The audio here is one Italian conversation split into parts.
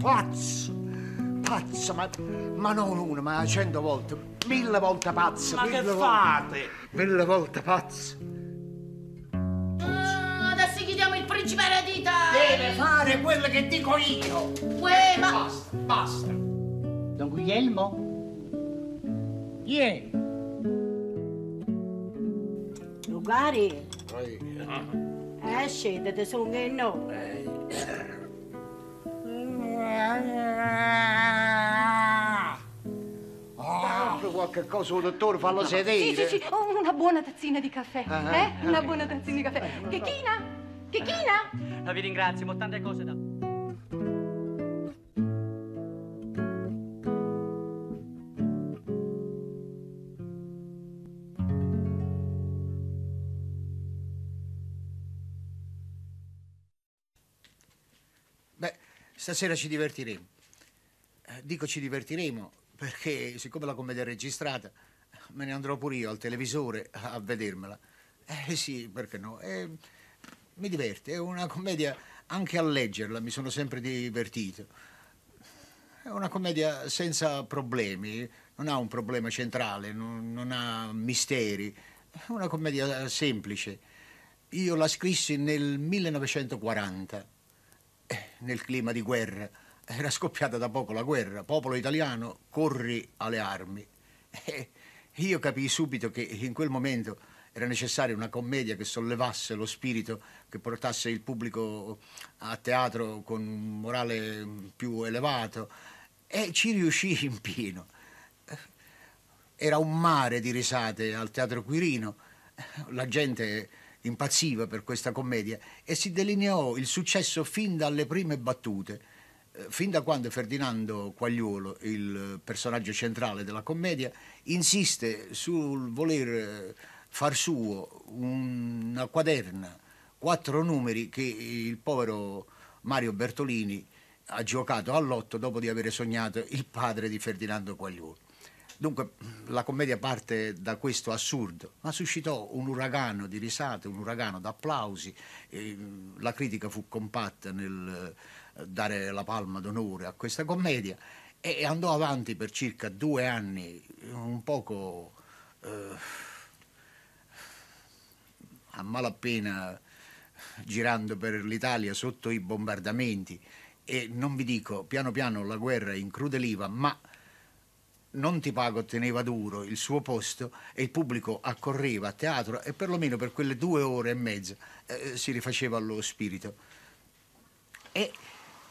pazzo, pazzo, ma, ma non una, ma cento volte, mille volte pazzo. Ma mille che volte- fate? Mille volte pazzo. Ah, adesso chiediamo il principe eredita. Deve fare quello che dico io. Uè, ma... Basta, basta. Don Guglielmo? Vieni. Lugari, eh, scendete, sono che no. Apri qualche cosa, dottore, fallo Sì, sedere. sì, sì, oh, una buona tazzina di caffè, Ah, eh? Una ok. buona tazzina di caffè. Chechina? Chechina? No, vi ringrazio, ho tante cose da... stasera ci divertiremo. Eh, Dico ci divertiremo perché, siccome la commedia è registrata, me ne andrò pure io al televisore a vedermela. Eh sì, perché no? Eh, mi diverte, è una commedia, anche a leggerla mi sono sempre divertito. È una commedia senza problemi, non ha un problema centrale, non, non ha misteri, è una commedia semplice. Io la scrissi nel 1940 eh, nel clima di guerra. Era scoppiata da poco la guerra. Popolo italiano, corri alle armi. E io capii subito che in quel momento era necessaria una commedia che sollevasse lo spirito, che portasse il pubblico a teatro con un morale più elevato. E ci riuscì in pieno. Era un mare di risate al Teatro Quirino. La gente impazziva per questa commedia e si delineò il successo fin dalle prime battute. Eh, Fin da quando Ferdinando Quagliolo, il personaggio centrale della commedia, insiste sul voler eh, far suo una quaderna, quattro numeri che il povero Mario Bertolini ha giocato all'otto dopo di aver sognato il padre di Ferdinando Quagliolo. Dunque, la commedia parte da questo assurdo, ma suscitò un uragano di risate, un uragano d'applausi. mm, la critica fu compatta nel eh, dare la palma d'onore a questa commedia e andò avanti per circa due anni, un poco eh, a malapena girando per l'Italia sotto i bombardamenti e non vi dico, piano piano la guerra incrudeliva, ma non ti pago teneva duro il suo posto e il pubblico accorreva a teatro e perlomeno per quelle due ore e mezza eh, si rifaceva allo spirito. E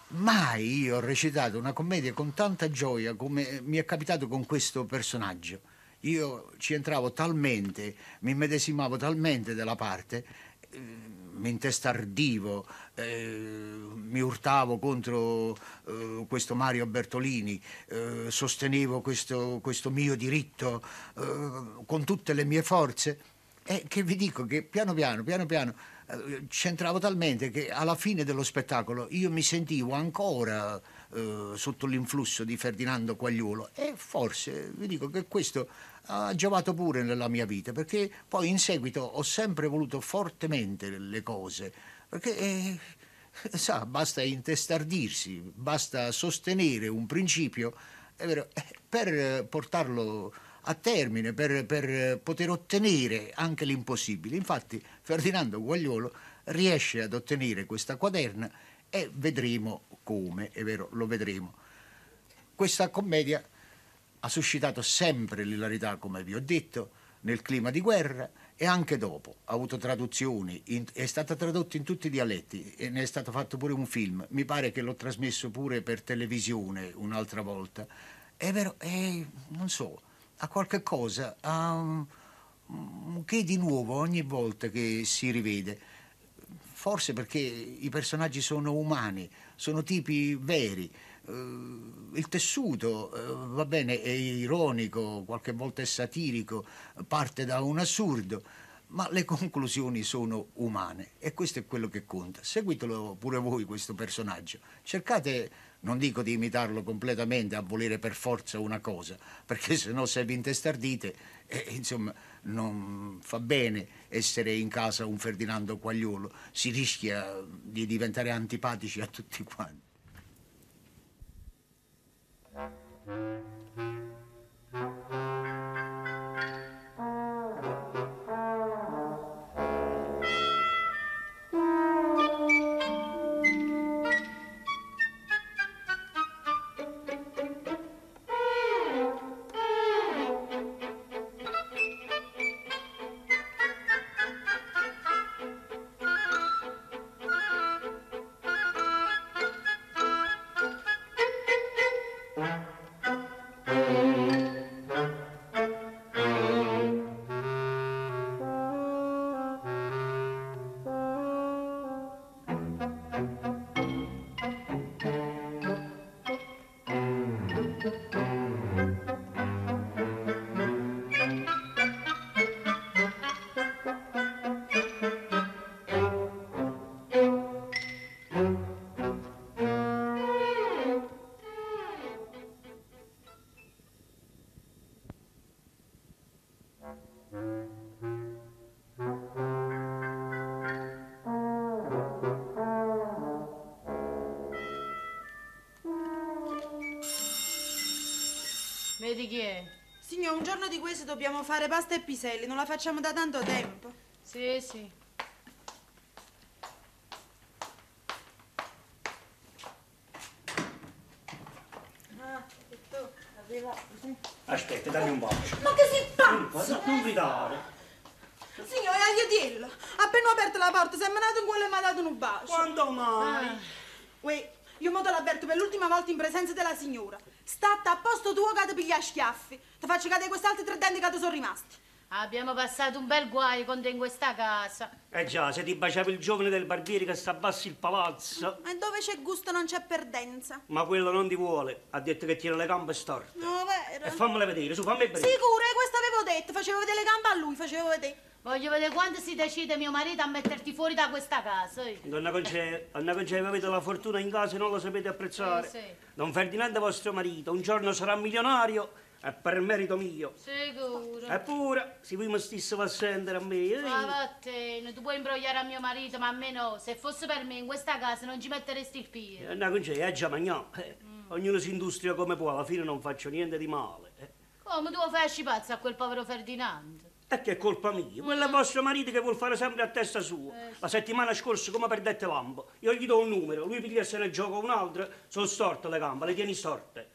mai io ho recitato una commedia con tanta gioia come mi è capitato con questo personaggio. Io ci entravo talmente, mi medesimavo talmente della parte, eh, mi intestardivo, eh, mi urtavo contro eh, questo Mario Bertolini, eh, sostenevo questo, questo mio diritto eh, con tutte le mie forze. E che vi dico che piano piano, piano piano, eh, c'entravo talmente che alla fine dello spettacolo io mi sentivo ancora eh, sotto l'influsso di Ferdinando Quagliolo e forse vi dico che questo ha giovato pure nella mia vita perché poi in seguito ho sempre voluto fortemente le cose perché eh, sa, basta intestardirsi, basta sostenere un principio vero, eh, per portarlo a termine, per, per poter ottenere anche l'impossibile. Infatti Ferdinando Guagliolo riesce ad ottenere questa quaderna e vedremo come, è vero, lo vedremo. Questa commedia ha suscitato sempre l'ilarità, come vi ho detto, nel clima di guerra e anche dopo. Ha avuto traduzioni, in- è stata tradotta in tutti i dialetti e ne è stato fatto pure un film. Mi pare che l'ho trasmesso pure per televisione un'altra volta. È vero, è, non so, ha qualche cosa, un che di nuovo ogni volta che si rivede. Forse perché i personaggi sono umani, sono tipi veri. Eh, il tessuto, eh, va bene, è ironico, qualche volta è satirico, parte da un assurdo, ma le conclusioni sono umane e questo è quello che conta. Seguitelo pure voi questo personaggio. Cercate, non dico di imitarlo completamente, a volere per forza una cosa, perché se no se vi intestardite, eh, insomma, non fa bene essere in casa un Ferdinando Quagliolo, si rischia di diventare antipatici a tutti quanti. Signor, un giorno di questi dobbiamo fare pasta e piselli, non la facciamo da tanto tempo. Sì, sì. Ah, e tu. Aspetta, dammi un bacio. Ma che si Non, pazzo? non gridare. Signor, è aiutiello. Appena ho aperto la porta, si è menato in quello e mi ha dato un bacio. Quando mai? Uè, io mo te l'avverto per l'ultima volta in presenza della signora. State a posto tuo che ti piglia a schiaffi. Faccio cadere questi altri tre denti che sono rimasti. Abbiamo passato un bel guaio con te in questa casa. Eh già, se ti baciavi il giovane del barbiere che sta basso il palazzo. E dove c'è gusto non c'è perdenza. Ma quello non ti vuole, ha detto che tiene le gambe storte. No, vero? E fammele vedere, su, fammi vedere. Sicuro, questo avevo detto. Facevo vedere le gambe a lui, facevo vedere. Voglio vedere quando si decide mio marito a metterti fuori da questa casa. eh. Donna Concea, Donna Concea, avete la fortuna in casa e non lo sapete apprezzare. Eh, sì. Don Ferdinando, vostro marito, un giorno sarà milionario e per merito mio. Sicuro. Eppure, se voi mi stesse a sentire a me, eh, Ma vattene, tu puoi imbrogliare a mio marito, ma a me no. Se fosse per me in questa casa non ci metteresti il piede. Donna Concea, è già magno. Eh, Ognuno si industria come può, alla fine non faccio niente di male. eh. Come tu lo fasci pazzo a quel povero Ferdinando? E che è colpa mia? Quello è vostro marito che vuol fare sempre a testa sua. Eh, La settimana scorsa, come perdette lampo, io gli do un numero, lui piglia e se ne gioca un altro, sono storte le gambe, le tieni storte.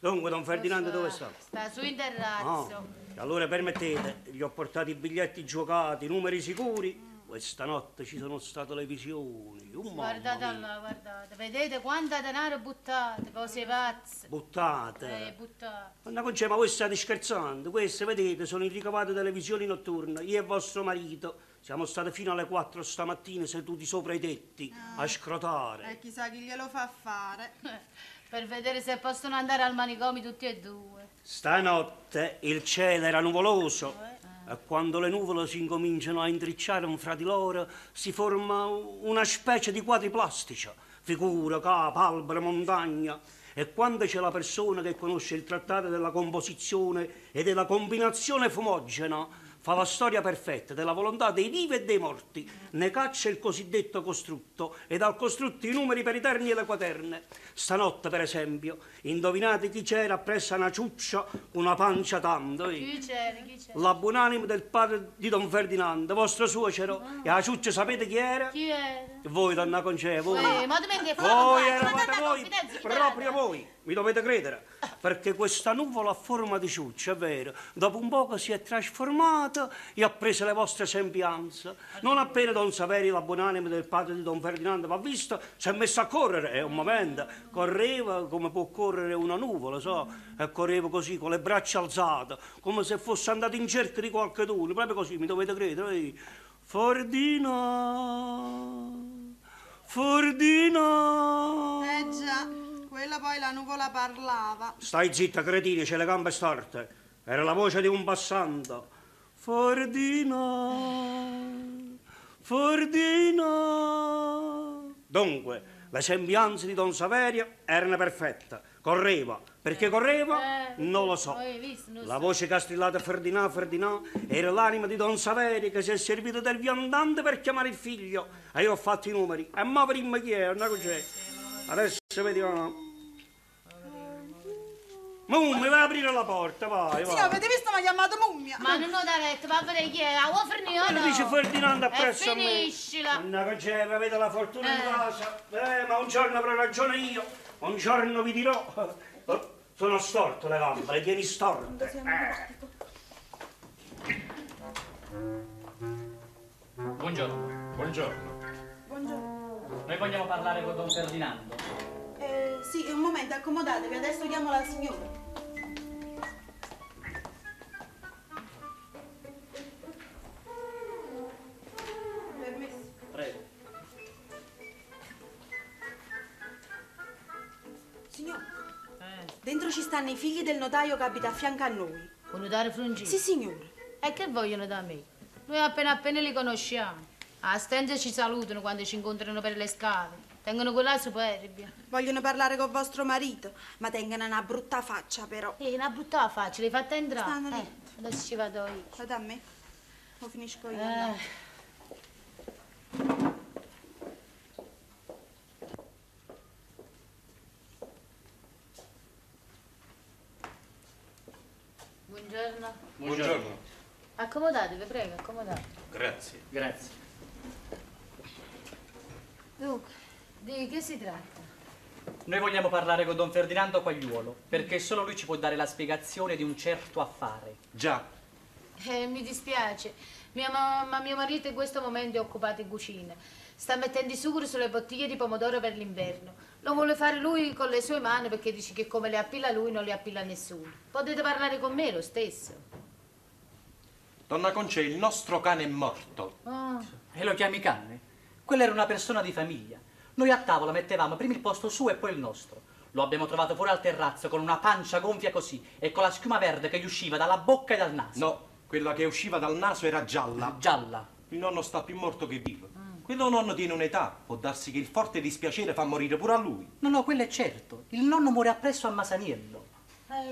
Dunque, Don Ferdinando dove sta? Sta su in Ah, terrazzo. allora permettete, gli ho portato i biglietti giocati, i numeri sicuri. Questa notte ci sono state le visioni. Oh, Guardate là, guardate. Vedete quanto denaro buttate, cose pazze. Buttate. Eh, buttate. Anna Concè, ma voi state scherzando? Queste, vedete, sono i ricavati delle visioni notturne. Io e vostro marito siamo stati fino alle 4 stamattina seduti sopra i tetti a scrotare. E chissà chi glielo fa fare. Per vedere se possono andare al manicomio tutti e due. Stanotte il cielo era nuvoloso e quando le nuvole si incominciano a intricciare un fra di loro si forma una specie di quadri plastici, figura, capo, albero, montagna. E quando c'è la persona che conosce il trattato della composizione e della combinazione fumogena, fa la storia perfetta della volontà dei vivi e dei morti, ne caccia il cosiddetto costrutto e dal costrutto i numeri per i terni e le quaterne. Stanotte, per esempio, indovinate chi c'era appresso a una ciuccia con una pancia tanto? eh? Chi c'era, chi c'era? La buonanima del padre di Don Ferdinando, vostro suocero. E la ciuccia sapete chi era? Chi era? Voi, donna Concea, voi. Eh, ma che Voi eravate voi, proprio voi, mi dovete credere, perché questa nuvola a forma di ciuccia, è vero, dopo un poco si è trasformata e ha preso le vostre sembianze. Non appena Don Saveri, la buonanima del padre di Don Ferdinando, va visto, si è messo a correre, è un momento, correva come può correre una nuvola, so, e correva così, con le braccia alzate, come se fosse andato in cerca di qualcuno, proprio così, mi dovete credere. Fordina, Fordina. Eh già, quella poi la nuvola parlava. Stai zitta, cretini, c'è le gambe storte. Era la voce di un passante. Fordina, Fordina. Dunque, le sembianze di Don Saverio erano perfette. Correva. Perché correva? Eh, Non lo so. non La voce che ha strillato Ferdinand, Ferdinand, era l'anima di Don Saverio che si è servito del viandante per chiamare il figlio. E io ho fatto i numeri. E ma prima chi è? Una cos'è? Adesso vediamo. Mummi, vai a aprire la porta, vai, vai. avete visto mi ha chiamato mummia? Ma non ho da letto, va a vedere chi è, la vuoi finire o Lo no? dice Ferdinando appresso E a me. finiscila. Anna Conceva, avete la fortuna in Eh. casa. Eh, ma un giorno avrò ragione io, un giorno vi dirò. Oh, Sono storto le gambe, le tieni storte. Eh. Buongiorno. Buongiorno. Buongiorno. Noi vogliamo parlare con Don Ferdinando. Eh, sì, un momento, accomodatevi, adesso chiamo la signora. Permesso. Prego. Signore, Eh, dentro ci stanno i figli del notaio che abita a fianco a noi. vuoi notare frungino? Sì, signore. E che vogliono da me? Noi appena appena li conosciamo. A stente ci salutano quando ci incontrano per le scale. Tengono quella superbia. Vogliono parlare con vostro marito, ma tengono una brutta faccia però. E una brutta faccia, l'hai fatta entrare. Stanno lì. Eh, adesso ci vado io. Guarda a me. Lo finisco io. Eh. Buongiorno. Buongiorno. Accomodatevi, prego, accomodatevi. Grazie. Grazie. Dunque, di che si tratta? Noi vogliamo parlare con Don Ferdinando Quagliuolo, perché solo lui ci può dare la spiegazione di un certo affare. Già. Eh, mi dispiace, mia ma, ma mio marito in questo momento è occupato in cucina. Sta mettendo i sucri sulle bottiglie di pomodoro per l'inverno. Lo vuole fare lui con le sue mani perché dice che come le appilla lui non le appilla nessuno. Potete parlare con me lo stesso. Donna Conce, il nostro cane è morto. Ah, E lo chiami cane? Quella era una persona di famiglia. Noi a tavola mettevamo prima il posto suo e poi il nostro. Lo abbiamo trovato fuori al terrazzo con una pancia gonfia così e con la schiuma verde che gli usciva dalla bocca e dal naso. No, quella che usciva dal naso era gialla. Gialla. Il nonno sta più morto che vivo. Quello nonno tiene un'età. Può darsi che il forte dispiacere fa morire pure a lui. No, no, quello è certo. Il nonno muore appresso a Masaniello.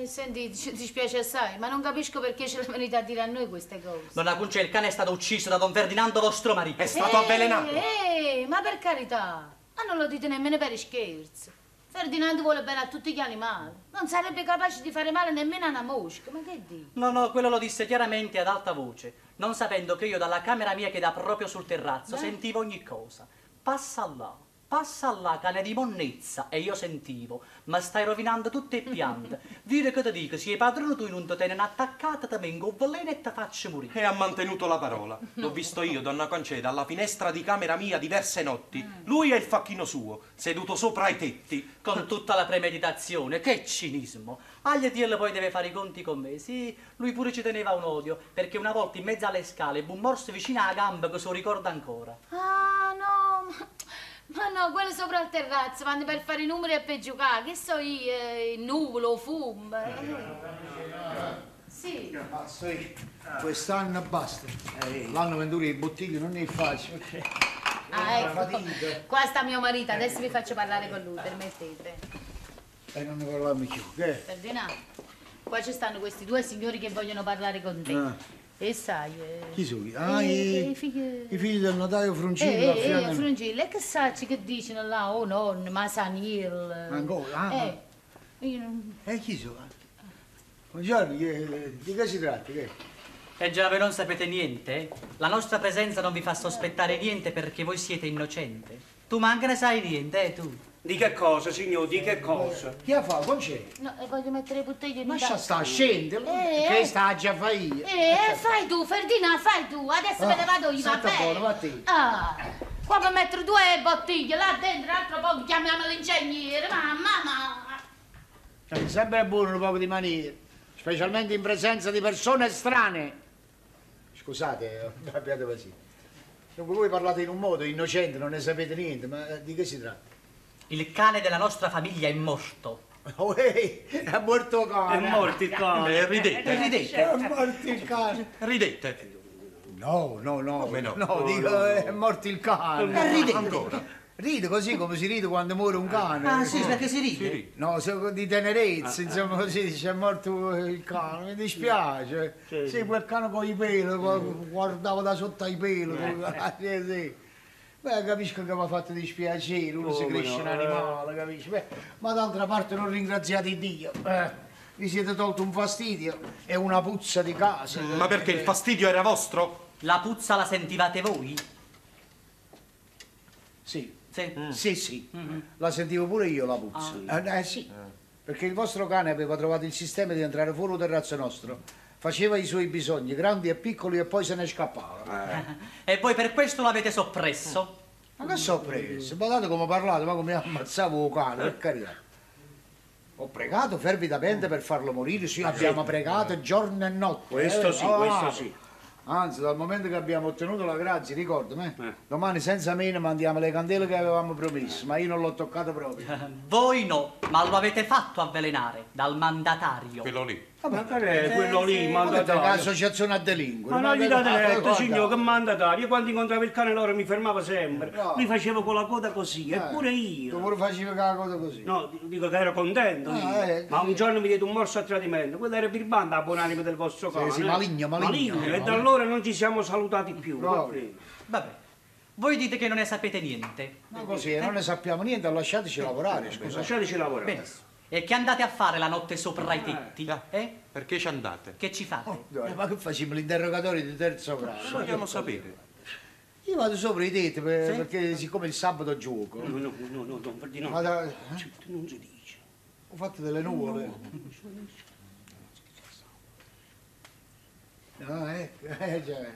eh, senti, ci dispiace assai, ma non capisco perché ce la venite a dire a noi queste cose. Donna Conce, il cane è stato ucciso da Don Ferdinando, vostro marito. È stato avvelenato. Eh, ma per carità, ma non lo dite nemmeno per scherzo. Ferdinando vuole bene a tutti gli animali. Non sarebbe capace di fare male nemmeno a una mosca, ma che dici? No, no, quello lo disse chiaramente ad alta voce, non sapendo che io dalla camera mia che dà proprio sul terrazzo sentivo ogni cosa. Passa là, passa là, cane di monnezza, e io sentivo, ma stai rovinando tutte le piante. Dire che ti dico, se i padroni tu non ti tenen attaccata, ti vengo un veleno e ti faccio morire. E ha mantenuto la parola. L'ho visto io, donna Conce, dalla finestra di camera mia diverse notti. Lui e il facchino suo, seduto sopra ai tetti. Con tutta la premeditazione, che cinismo! Agli dirle poi deve fare i conti con me. Sì, lui pure ci teneva un odio, perché una volta in mezzo alle scale, bu morso vicino alla gamba che se lo ricorda ancora. Ah, no, ma, ma no, quello sopra il terrazzo, vanno per fare i numeri e per giocare. Che so io, eh, il nuvolo, fum. Sì. Basta, io. Quest'anno basta. L'anno venduto le bottiglie non è facile. Ah, ecco. Qua sta mio marito, adesso vi faccio parlare con lui, permettete. E non ne parliamo più. Che? Ferdinando, qua ci stanno questi due signori che vogliono parlare con te. Ah. E sai... eh, Chi sono? Ah, eh, i, i figli... i figli del notaio Fruncillo Eh, eh, eh, Frungillo, e che sai che dicono là, oh nonno, Masaniel. Ancora? Ah, Eh, io non... E chi sono? Buongiorno, di che si tratta? Che? E già voi non sapete niente? eh? La nostra presenza non vi fa sospettare niente perché voi siete innocente. Tu manca ne sai niente, eh, tu? Di che cosa, signor? Di che cosa? Chi ha fatto? Con c'è? No, e voglio mettere le bottiglie in Lascia tasca. sta, scendi. Eh, che eh. sta già fai io. Eh, fai tu, Ferdinand, fai tu, adesso Ah, me ne vado io, va bene? va te. Ah, qua per mettere due bottiglie, là dentro, l'altro poco chiamiamo l'ingegnere, mamma, mamma. Cioè, sempre è buono un poco di maniere, specialmente in presenza di persone estranee. Scusate, eh, abbiate. Dunque voi parlate in un modo innocente, non ne sapete niente, ma eh, di che si tratta? Il cane della nostra famiglia è morto. Oh, ehi, è morto È cane. morto il cane. Eh, ridete, Ridete. È morto il cane. ridete. No, no, no. Come no? No, dico, no. è morto il cane. Eh, ridete. Ancora. Ride così come si ride quando muore un cane. Ah, sì, perché si ride? Si ride. No, se- di tenerezza, insomma, così dice è morto il cane, mi dispiace. Sì, quel cane con i peli, gu- guardavo da sotto ai peli. sì, sì. Beh, capisco che mi ha fatto dispiacere, uno si cresce no, un animale, capisci? Beh, ma d'altra parte non ringraziate Dio. Eh, Vi siete tolto un fastidio e una puzza di casa. Ma perché il fastidio era vostro? La puzza la sentivate voi? Sì, Sì. sì, sì. La sentivo pure io la puzza. Eh, eh, sì. Perché il vostro cane aveva trovato il sistema di entrare fuori dal terrazzo nostro. Faceva i suoi bisogni, grandi e piccoli, e poi se ne scappava. E voi per questo l'avete soppresso? Ma che so preso? Guardate come parlate, ma come ammazzavo il cane, per carità. Ho pregato fervidamente per farlo morire, sì, abbiamo pregato giorno e notte. Questo eh. sì, Ah, questo sì. Anzi, dal momento che abbiamo ottenuto la grazia, ricordami, eh, domani senza me mandiamo le candele che avevamo promesso, ma io non l'ho toccato proprio. Voi no, ma lo avete fatto avvelenare dal mandatario. Quello lì. Ma che è quello lì, Ma che mandatario? associazione a delinquere. Ma non gli date guarda. signore, che mandatario. Io quando incontravo il cane loro mi fermavo sempre. No. Mi facevo con la coda così, eppure Tu io. pure facevi la cosa così. No, dico che ero contento Ah, io. eh, Ma sì. un giorno mi diede un morso a tradimento. Quello era birbante a buonanima del vostro cane. sì, eh. maligno, maligno. E da allora non ci siamo salutati più. No. Vabbè, voi dite che non ne sapete niente. Ma così, non ne sappiamo niente, lasciateci lavorare, scusa. Lasciateci lavorare. Benissimo. E che andate a fare la notte sopra i tetti? Eh? Perché ci andate? Che ci fate? Eh, Ma che facciamo l'interrogatorio di terzo grado? Vogliamo sapere. Io vado sopra i tetti per- perché siccome il sabato gioco. No, no, no, no, no, di no. Vado- eh, Non si dice. ho fatto delle nuvole. No, ecco, eh, cioè.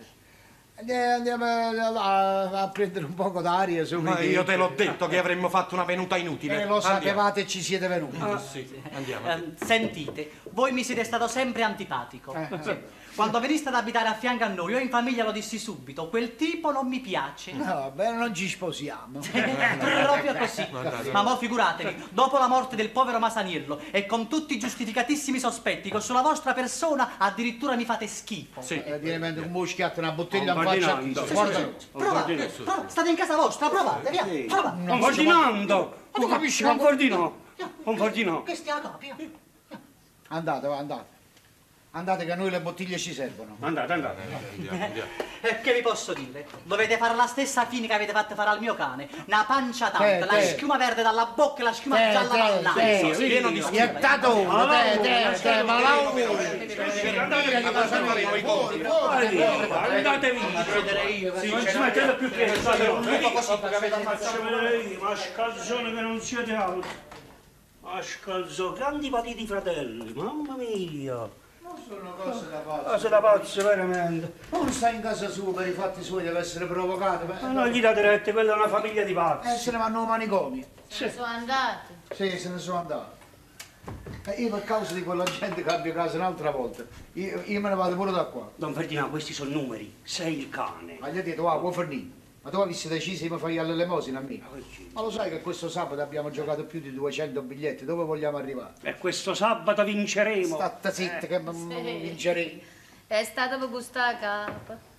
Andiamo, a, a prendere un poco d'aria su Ma io te l'ho detto che avremmo fatto una venuta inutile. Eh, lo sapevate e ci siete venuti. Sì, andiamo. Eh, sentite, voi mi siete stato sempre antipatico. Eh, Sì. Quando veniste ad abitare a fianco a noi, io in famiglia lo dissi subito, quel tipo non mi piace. No, vabbè, non ci sposiamo. Proprio così. Ma mo figuratevi, dopo la morte del povero Masaniello e con tutti i giustificatissimi sospetti che sulla vostra persona addirittura mi fate schifo. Sì. Eh, viene in mente un moschetto, una bottiglia in Un faccia. ordinando. Guarda, Provate, provate, state in casa vostra, provate, via, provate. Non Ferdinando! tu capisci, Non ma- Ferdinando! Non Ferdinando! Che stia capia. Andate, va, andate. Andate che a noi le bottiglie ci servono. Andate, andate. Andiamo, andiamo. Eh, che vi posso dire? Dovete fare la stessa fine che avete fatto fare al mio cane. Una pancia tanta, Te, la te. schiuma verde dalla bocca e la schiuma Te, gialla te, Sì, pieno di sì, schiuma. Iettatore, te, te, te, ma la Andate via! Sì, non ci mettete più piedi, state io, ma scalzone che non siete altro. Ma scalzone, che antipati fratelli, mamma mia! Sono cose da pazzo. Cose da pazzo, veramente. Non sta in casa sua per i fatti suoi, deve essere provocato. Ma non gli date rette, quella è una famiglia di Eh, pazzi. se ne vanno ai manicomi. Sono andati. Sì, se ne sono andato. Eh, io per causa di quella gente cambio casa un'altra volta. Io, io me ne vado pure da qua. Don Ferdinando, questi sono numeri. Sei il cane. Ma gli ho detto, wow, vuoi fornire? Ma tu avessi deciso di mi fai all'elemosina a me? Ma lo sai che questo sabato abbiamo giocato più di 200 biglietti, dove vogliamo arrivare? E questo sabato vinceremo. State zitta che m- m- vinceremo. È stato per gustare a capo.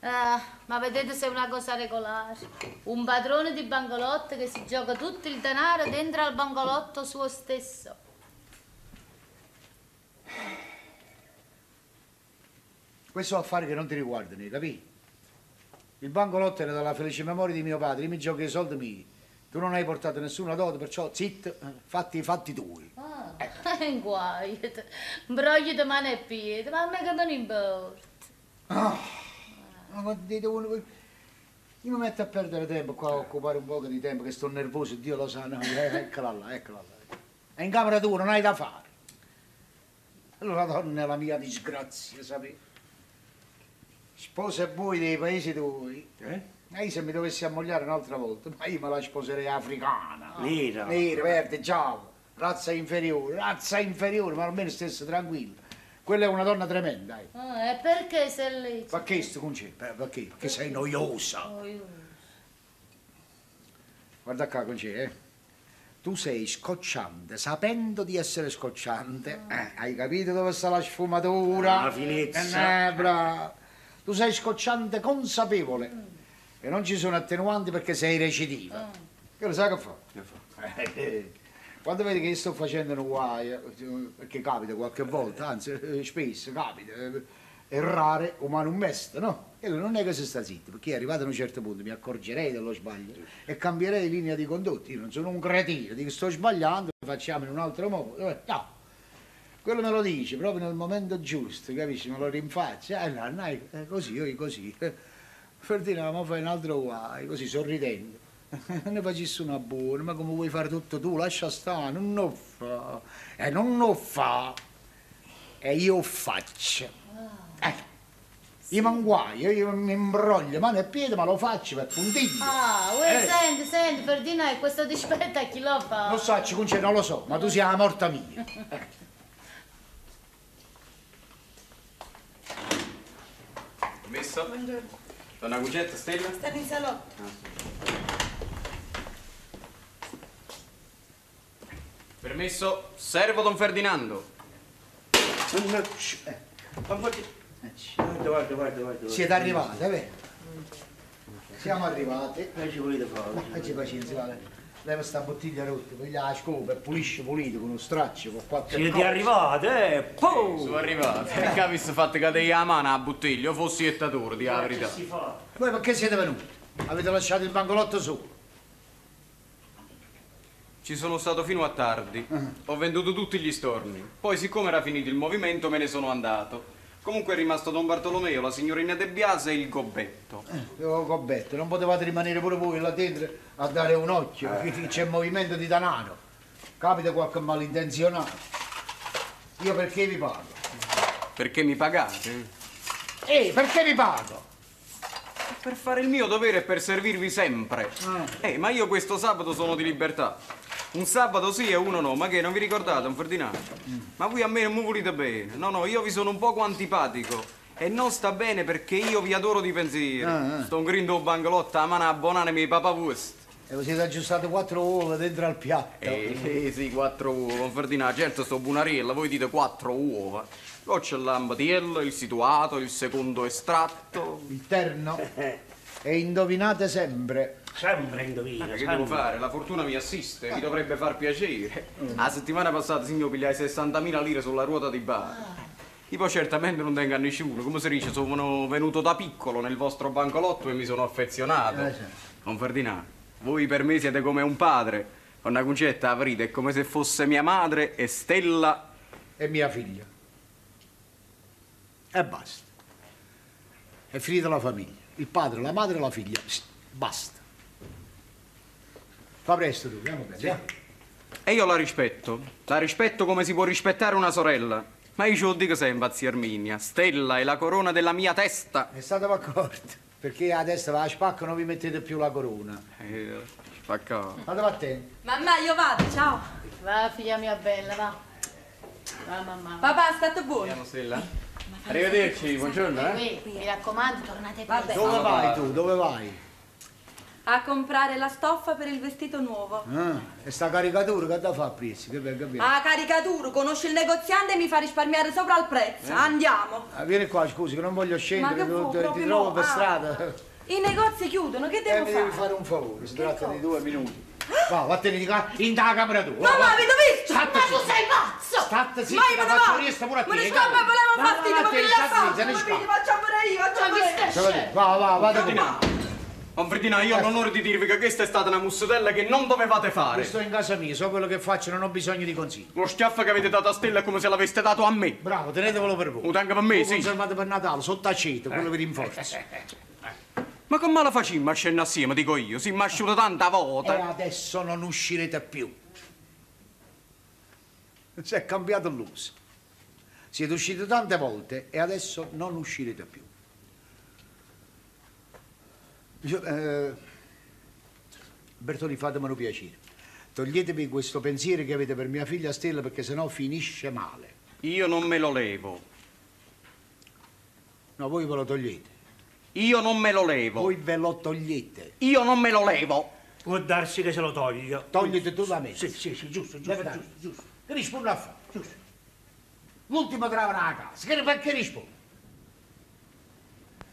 Ah, ma vedete se è una cosa regolare. Un padrone di bancolotto che si gioca tutto il denaro dentro al bancolotto suo stesso. Questo è affari che non ti riguardano, capi? Il bancolotto era dalla felice memoria di mio padre, io mi gioco i soldi miei. Tu non hai portato nessuna dote, perciò zitto, eh, fatti i fatti tuoi. Ah, in guaito. Brogli di mano e piede, ma a me che ne importa. Ma ma dite uno, io mi metto a perdere tempo qua a occupare un po' di tempo che sto nervoso, Dio lo sa, no, eccola là, eccola là. È in camera tua, non hai da fare. Allora donna è la mia disgrazia, sapete? Sposa voi dei paesi tuoi. Eh? E io se mi dovessi ammogliare un'altra volta, ma io me la sposerei africana. Nera. Nera, verde, giallo, razza inferiore, razza inferiore, ma almeno stesse tranquillo. Quella è una donna tremenda, eh. Ah, e perché sei lì? Ma che sto con c'è? Per- Perché? Perché sei noiosa. Io- Guarda qua con c'è, eh. Tu sei scocciante, sapendo di essere scocciante. Eh, hai capito dove sta la sfumatura? La finezza. Eh, bravo. Tu sei scocciante consapevole. E non ci sono attenuanti perché sei recidiva. Che lo sai che fa? Eh, eh, Quando vedi che io sto facendo un guai, eh, perché capita qualche volta, anzi eh, spesso capita, eh, errare umano un meste, no? E lui non è che si sta zitto, perché arrivato a un certo punto mi accorgerei dello sbaglio e cambierei linea di condotta. Io non sono un cretino, dico sto sbagliando, facciamo in un altro modo. No. Quello me lo dice proprio nel momento giusto, capisci? Me lo rinfaccia. Eh, no, no, eh, così, io così. Ferdinando, ma fai un altro guai, così sorridendo. ne facessi una buona, ma come vuoi fare tutto tu? Lascia stare, non lo fa. E non lo fa. E io faccio. Eh. Io mi guaio, io mi imbroglio mano e piede, ma lo faccio per puntiglio. Ah, uè, Eh. senti, senti, Ferdinand, questo dispetto a chi lo fa? Lo so, Cince, non lo so, ma tu sei la morta mia. Permesso? Donna Concetta, Stella? Stanno in salotto. Permesso? Servo Don Ferdinando. Ma guarda, guarda, guarda, guarda, guarda. Siete arrivati, eh? beh? Siamo arrivati. Che ci volete fare? Facci pazienza, vale. Leva sta bottiglia rotta, poi la scopa e pulisce pulito con uno straccio, con qualche Siete cosa. arrivati, eh? Pum! Sono arrivati. E che avessi fatto cadere la mano a bottiglia, fossi jettatore, di la verità. Che si fa? Voi perché siete venuti? Avete lasciato il bancolotto solo? Ci sono stato fino a tardi. Ho venduto tutti gli storni. Poi, siccome era finito il movimento, me ne sono andato. Comunque è rimasto Don Bartolomeo, la signorina De Biase e il gobbetto. Io Gobetto, non potevate rimanere pure voi là dentro a dare un occhio, che c'è movimento di danaro. Capita qualche malintenzionato. Io perché vi pago? Perché mi pagate? Ehi, perché vi pago? Per fare il mio dovere e per servirvi sempre. Ah. Eh, ma io questo sabato sono di libertà. Un sabato sì e uno no, ma che non vi ricordate, un Ferdinando? Ma voi a me non mi volete bene. No, no, io vi sono un poco antipatico. E non sta bene perché io vi adoro di pensiero. Ah, ah. Sto un grindo bangalotta, a mano a bonanemi papà vostro. E vi siete aggiustate quattro uova dentro al piatto. Eh, eh, sì, quattro uova, Ferdinando, certo sto bunariella, voi dite quattro uova. Poi c'è l'ambatiello, il situato, il secondo estratto. Il terno. E indovinate sempre. Sempre indovina, Che sempre. devo fare? La fortuna mi assiste, vi dovrebbe far piacere. La settimana passata, signor, pigliai 60.000 lire sulla ruota di bar. Io poi certamente non tengo a nessuno, come si dice, sono venuto da piccolo nel vostro bancolotto e mi sono affezionato. Eh, sì. Don Ferdinando, voi per me siete come un padre. Con una concetta aprite, è come se fosse mia madre e Stella E mia figlia. E basta. È finita la famiglia. Il padre, la madre e la figlia. Basta. Fa presto tu, andiamo bene. eh? E io la rispetto. La rispetto come si può rispettare una sorella. Ma io lo dico sempre, zia Arminia. Stella è la corona della mia testa. E state d'accordo. Perché adesso va a spacco non vi mettete più la corona. Eh, spacca. State attenti. Mamma, io vado, ciao. Va, figlia mia bella, va. Va, mamma. Papà, state buono. Andiamo, Stella. Arrivederci, buongiorno, eh. Mi raccomando, tornate Vabbè. presto. Dove vai tu? Dove vai? A comprare la stoffa per il vestito nuovo. Ah, e sta caricatura che da fa a prezzi? Che venga bene. Ah, caricatura, conosci il negoziante e mi fa risparmiare sopra il prezzo. Andiamo. Ah, vieni qua, scusi, che non voglio Ma scendere, che ti, ti- trovo no? per Ah. strada. I negozi chiudono, che E devo mi fare? devi fare un favore, si tratta di due minuti. Va, vattene di qua, in da camera tua. Mamma, va. visto? Ma tu sei pazzo! State zitta, Ma io faccio vado. riesta pure a te. Eh, voleva Va, va, fastidio, ma mi ne ma quindi facciamo pure io, facciamo pure io. Va, va, vada tu. Ferdinando. Ferdinando, io ho l'onore di dirvi che questa è stata una mussetella che non dovevate fare. Sto in casa mia, so quello che faccio, non ho bisogno di consigli. Lo schiaffo che avete dato a Stella è come se l'aveste dato a me. Bravo, tenetevelo per voi. Lo tengo per me, Lo sì. conservate per Natale, sotto aceto, quello vi rinforza. Ma come la facciamo a scendere assieme, dico io? Si mi asciuta tanta E volta. adesso non uscirete più. Si è cambiato l'uso. Siete usciti tante volte e adesso non uscirete più. Io, eh, Bertoni, fatemelo piacere. Toglietevi questo pensiero che avete per mia figlia Stella perché sennò finisce male. Io non me lo levo. No, voi ve lo togliete. Io non me lo levo. Voi ve lo togliete. Io non me lo levo. Può darsi che se lo toglia. Togliti tu da me. Sì, sì, sì, giusto, giusto, giusto, giusto. Che risponde a fare? Giusto. L'ultimo trava a casa. Che, perché risponde?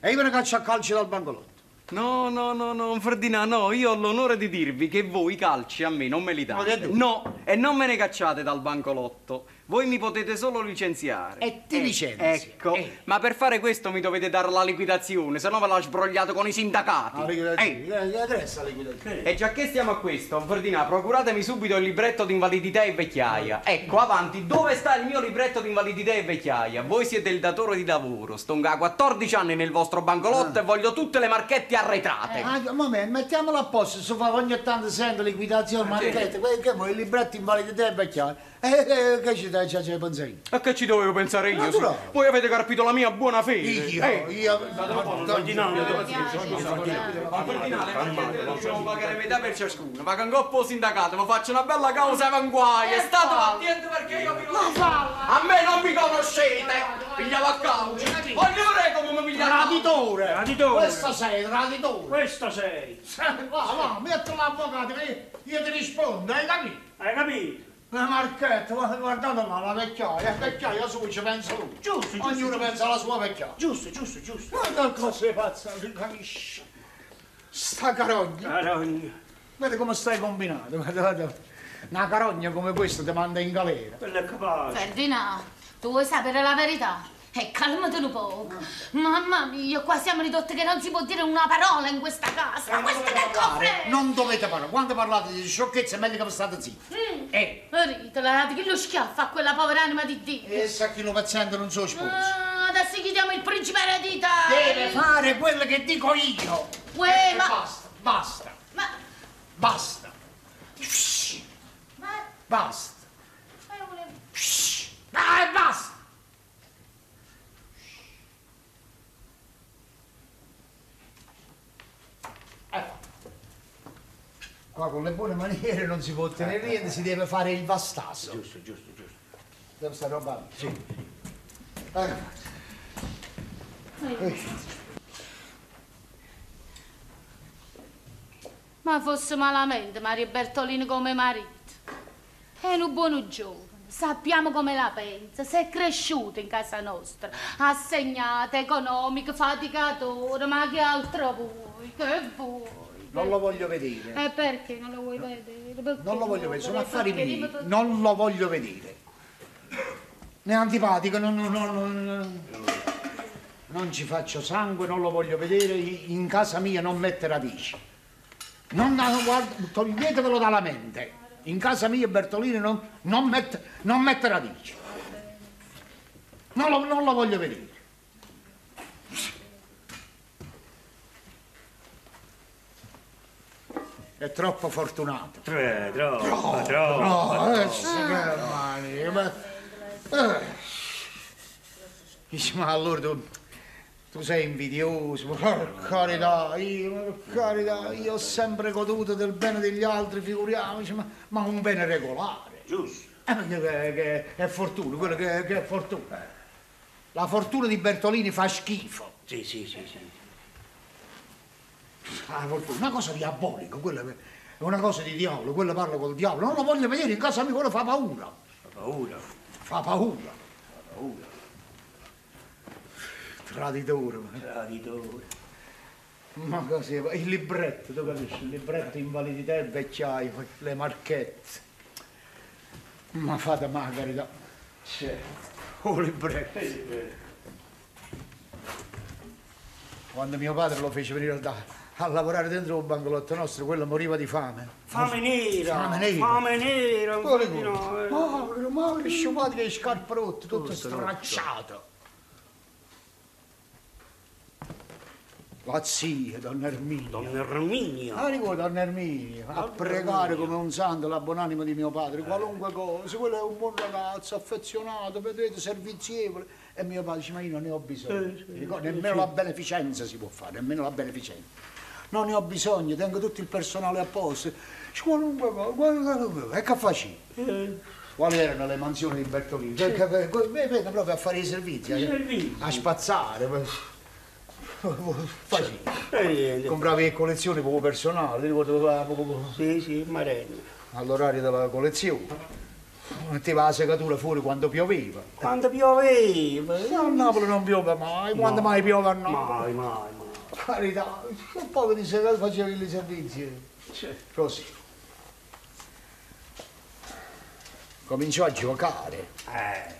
E io me ne caccio a calci dal bancolotto. No, no, no, no, Ferdinando, no, io ho l'onore di dirvi che voi calci a me non me li date. No, e non me ne cacciate dal bancolotto. Voi mi potete solo licenziare. E ti Eh, licenzi. Ecco, Eh. ma per fare questo mi dovete dare la liquidazione, se no ve la sbrogliato con i sindacati. Ah, Eh. liquidazione. Eh, adesso la liquidazione. E già che stiamo a questo, Ferdinand, procuratemi subito il libretto di invalidità e vecchiaia. Ecco, avanti, dove sta il mio libretto di invalidità e vecchiaia? Voi siete il datore di lavoro, sto a 14 anni nel vostro bancolotto e voglio tutte le marchette arretrate. Ah, un momento, mettiamolo a posto, se fa ogni tanto sento liquidazione, marchette, que- che vuoi, il libretto invalidità e vecchiaia. Eh, eh, che ci dai, ci ci pensi? E che ci dovevo pensare io? sì? Naturale. Voi avete carpito la mia buona fede. Io, Eh. io... Dobbiamo pagare metà per ciascuno. Ma con coppo sindacato mi faccio una bella causa avanguaia. State attenti perché io vi conosco. A me non mi conoscete. Pigliavo a causa. Voglio vedere come mi pigliate. Traditore! Traditore. Questo sei, traditore! Questo sei. Va, va, metti l'avvocato che io ti rispondo, hai capito? Hai capito? La marchetta, guarda- guardate là, la vecchiaia, la vecchiaia su ci pensa lui. Giusto, giusto, Ognuno giusto. pensa alla sua vecchiaia. Giusto, giusto, giusto. Guarda cosa pazza, capisci? Sta carogna. Carogna. Vedi come stai combinato, guarda, guarda. Una carogna come questa ti manda in galera. Quello è capace. Ferdinand, tu vuoi sapere la verità? E calmati un po'. Mamma mia, qua siamo ridotti che non si può dire una parola in questa casa. Ma questo che cofre! Non dovete parlare, quando parlate di sciocchezze è meglio che state zitti. Eh, Rita, la dati che lo schiaffo a quella povera anima di Dio. e sa che lo paziente non so sposo. Ah, adesso chiediamo il principe eredita. Deve fare quello che dico io. Uè, E ma... Basta, basta, Ma... basta. Ma... Basta. ma volevo- Dai, basta. Qua con le buone maniere non si può ottenere niente, si deve fare il vastasso. Giusto, giusto, giusto. Deve stare roba. Sì. Ecco. Ma fosse malamente Mario Bertolini come marito. È un buono giovane, sappiamo come la pensa, si è cresciuto in casa nostra, assegnata, economica, faticatore, ma che altro vuoi? Che vuoi? Non lo voglio vedere. E perché non lo vuoi vedere? Perché Non lo voglio vedere, sono affari miei. Non lo voglio vedere. Ne è antipatico, non, non- non- non- ci faccio sangue, non lo voglio vedere. In casa mia non mette radici. Non, no, guarda, toglietevelo dalla mente. In casa mia Bertolini non, non mette, non mette radici. Non lo, non lo voglio vedere. È troppo fortunato. Tre, troppo, troppo. No, adesso che mani, ma... eh. Ma allora tu, tu sei invidioso, per carità, io, per carità, io ho sempre goduto del bene degli altri, figuriamoci, ma, ma un bene regolare. Giusto. Eh, che, che è fortuna, quello che, che è fortuna. La fortuna di Bertolini fa schifo. Sì, sì, sì, sì. Fortuna, una cosa diabolica, quella è una cosa di diavolo, quello parla col diavolo, non lo voglio vedere in casa mia, quello fa paura. Fa paura. Fa paura. Traditore. ma- Traditore. Ma così, il libretto, tu capisci? Il libretto invalidità e vecchiaia, poi le marchette. Ma fate ma carità. Oh, libretto. Quando mio padre lo fece venire da- a lavorare dentro il bancolotto nostro, quello moriva di fame. Fame nera. Fame nera. Fame nera. Eh. Povero, povero, sciupato che scarpe rotte, tutto stracciato. La zia, donna Erminia. Donna Erminia. Ah, ricordo Donna Erminia, a pregare come un santo la buonanima di mio padre, qualunque cosa, quello è un buon ragazzo, affezionato, vedete, servizievole. E mio padre dice, ma io non ne ho bisogno. Mi ricordo, nemmeno la beneficenza si può fare, nemmeno la beneficenza. Non ne ho bisogno, tengo tutto il personale a posto. Dice, qualunque cosa, qualunque cosa. E che facevi? Quali erano le mansioni di Bertolini? Che- Vede proprio a fare i servizi, a- servizi. a spazzare. Facevi. E niente. Compravi le collezioni ricordo che proprio Sì, sì, Marello. all'orario della collezione. Metteva la segatura fuori quando pioveva. Quando pioveva. A Napoli non piove mai, quando mai piove a Napoli? Mai, mai. Carità, un po' di segatura facevi i servizi. Così. cominciò a giocare. Eh,